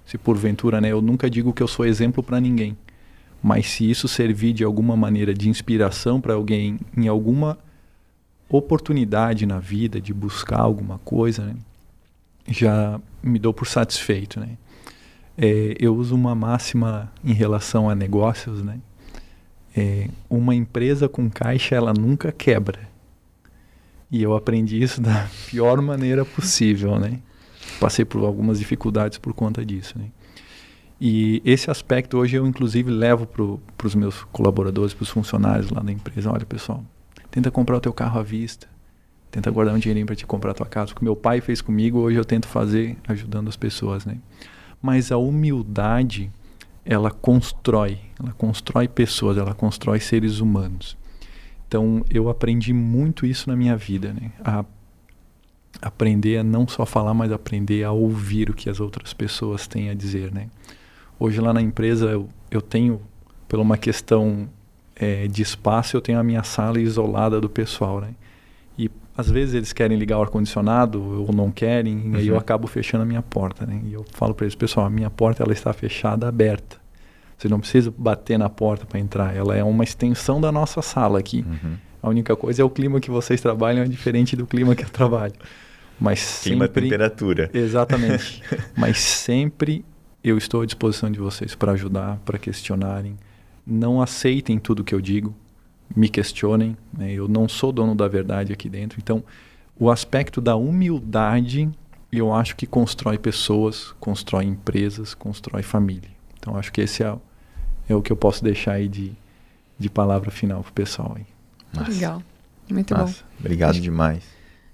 se porventura, né, eu nunca digo que eu sou exemplo para ninguém, mas se isso servir de alguma maneira de inspiração para alguém em alguma oportunidade na vida de buscar alguma coisa, né, já me dou por satisfeito, né? É, eu uso uma máxima em relação a negócios, né? É, uma empresa com caixa ela nunca quebra. E eu aprendi isso da pior maneira possível, né? Passei por algumas dificuldades por conta disso, né? E esse aspecto hoje eu inclusive levo para os meus colaboradores, para os funcionários lá da empresa. Olha, pessoal, tenta comprar o teu carro à vista. Tenta guardar um dinheirinho para te comprar a tua casa. O que meu pai fez comigo, hoje eu tento fazer ajudando as pessoas, né? Mas a humildade, ela constrói, ela constrói pessoas, ela constrói seres humanos. Então, eu aprendi muito isso na minha vida, né? A aprender a não só falar, mas aprender a ouvir o que as outras pessoas têm a dizer, né? Hoje lá na empresa eu, eu tenho, por uma questão eh, de espaço, eu tenho a minha sala isolada do pessoal, né? Às vezes eles querem ligar o ar-condicionado ou não querem, e aí eu Uhum. acabo fechando a minha porta, né? E eu falo para eles, pessoal, a minha porta ela está fechada, aberta. Você não precisa bater na porta para entrar, ela é uma extensão da nossa sala aqui. Uhum. A única coisa é o clima que vocês trabalham é diferente do clima que eu trabalho. Mas Clima, sempre temperatura. Exatamente. Mas sempre eu estou à disposição de vocês para ajudar, para questionarem. Não aceitem tudo que eu digo, me questionem. né? Eu não sou dono da verdade aqui dentro. Então, o aspecto da humildade, eu acho que constrói pessoas, constrói empresas, constrói família. Então, acho que esse é, o- é o que eu posso deixar aí de, de palavra final pro pessoal aí. Legal. Muito Nossa, obrigado Acho- demais.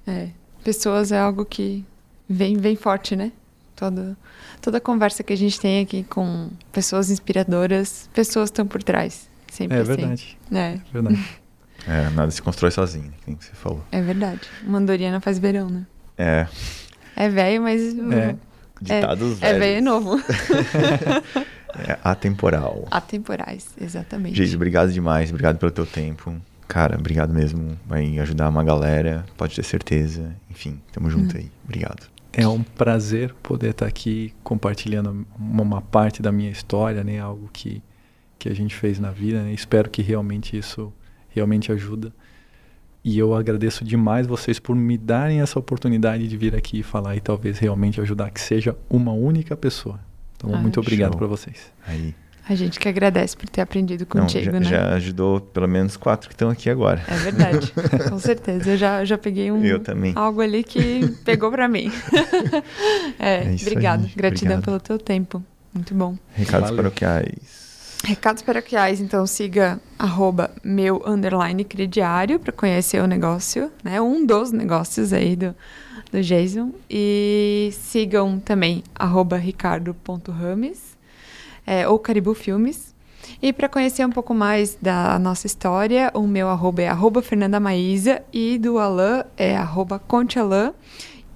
bom. É. Pessoas é algo que vem, vem forte, né? Toda, toda conversa que a gente tem aqui com pessoas inspiradoras, pessoas estão por trás. Sempre É assim. verdade. É, É verdade. É, nada se constrói sozinho, que nem você falou. é verdade. Mandoriana faz verão, né? É, É velho, mas É. ditados é velhos. velho e novo. É atemporal. Atemporais, exatamente. Geis, obrigado demais. Obrigado pelo teu tempo. Cara, obrigado mesmo. Vai ajudar uma galera, pode ter certeza. Enfim, tamo junto Hum. aí. Obrigado. É um prazer poder estar aqui compartilhando uma, uma parte da minha história, né? Algo que, que a gente fez na vida, né? Espero que realmente isso realmente ajuda. E eu agradeço demais vocês por me darem essa oportunidade de vir aqui e falar e talvez realmente ajudar que seja uma única pessoa. Então, Ah, muito obrigado para vocês. Aí. A gente que agradece por ter aprendido Não, contigo, já, né? já ajudou pelo menos quatro que estão aqui agora. É verdade, com certeza. Eu já, já peguei um, Eu também. algo ali que pegou pra mim. é, É isso obrigado. aí, Gratidão obrigado. pelo teu tempo. Muito bom. Recados Valeu. paroquiais. Recados paroquiais, então siga arroba meu underline crediário para conhecer o negócio, né? Um dos negócios aí do, do Jason. E sigam também arroba ricardo.rames é, ou Caribu Filmes. E para conhecer um pouco mais da nossa história, o meu arroba é arroba Fernanda Maísa e do Alain é arroba Conte Alain.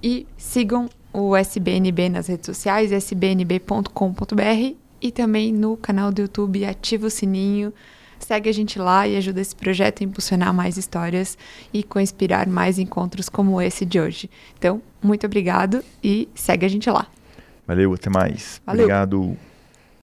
E sigam o SBNB nas redes sociais, sbnb.com.br e também no canal do YouTube ativa o sininho. Segue a gente lá e ajuda esse projeto a impulsionar mais histórias e co-inspirar mais encontros como esse de hoje. Então, muito obrigado e segue a gente lá. Valeu, até mais. Valeu. Obrigado.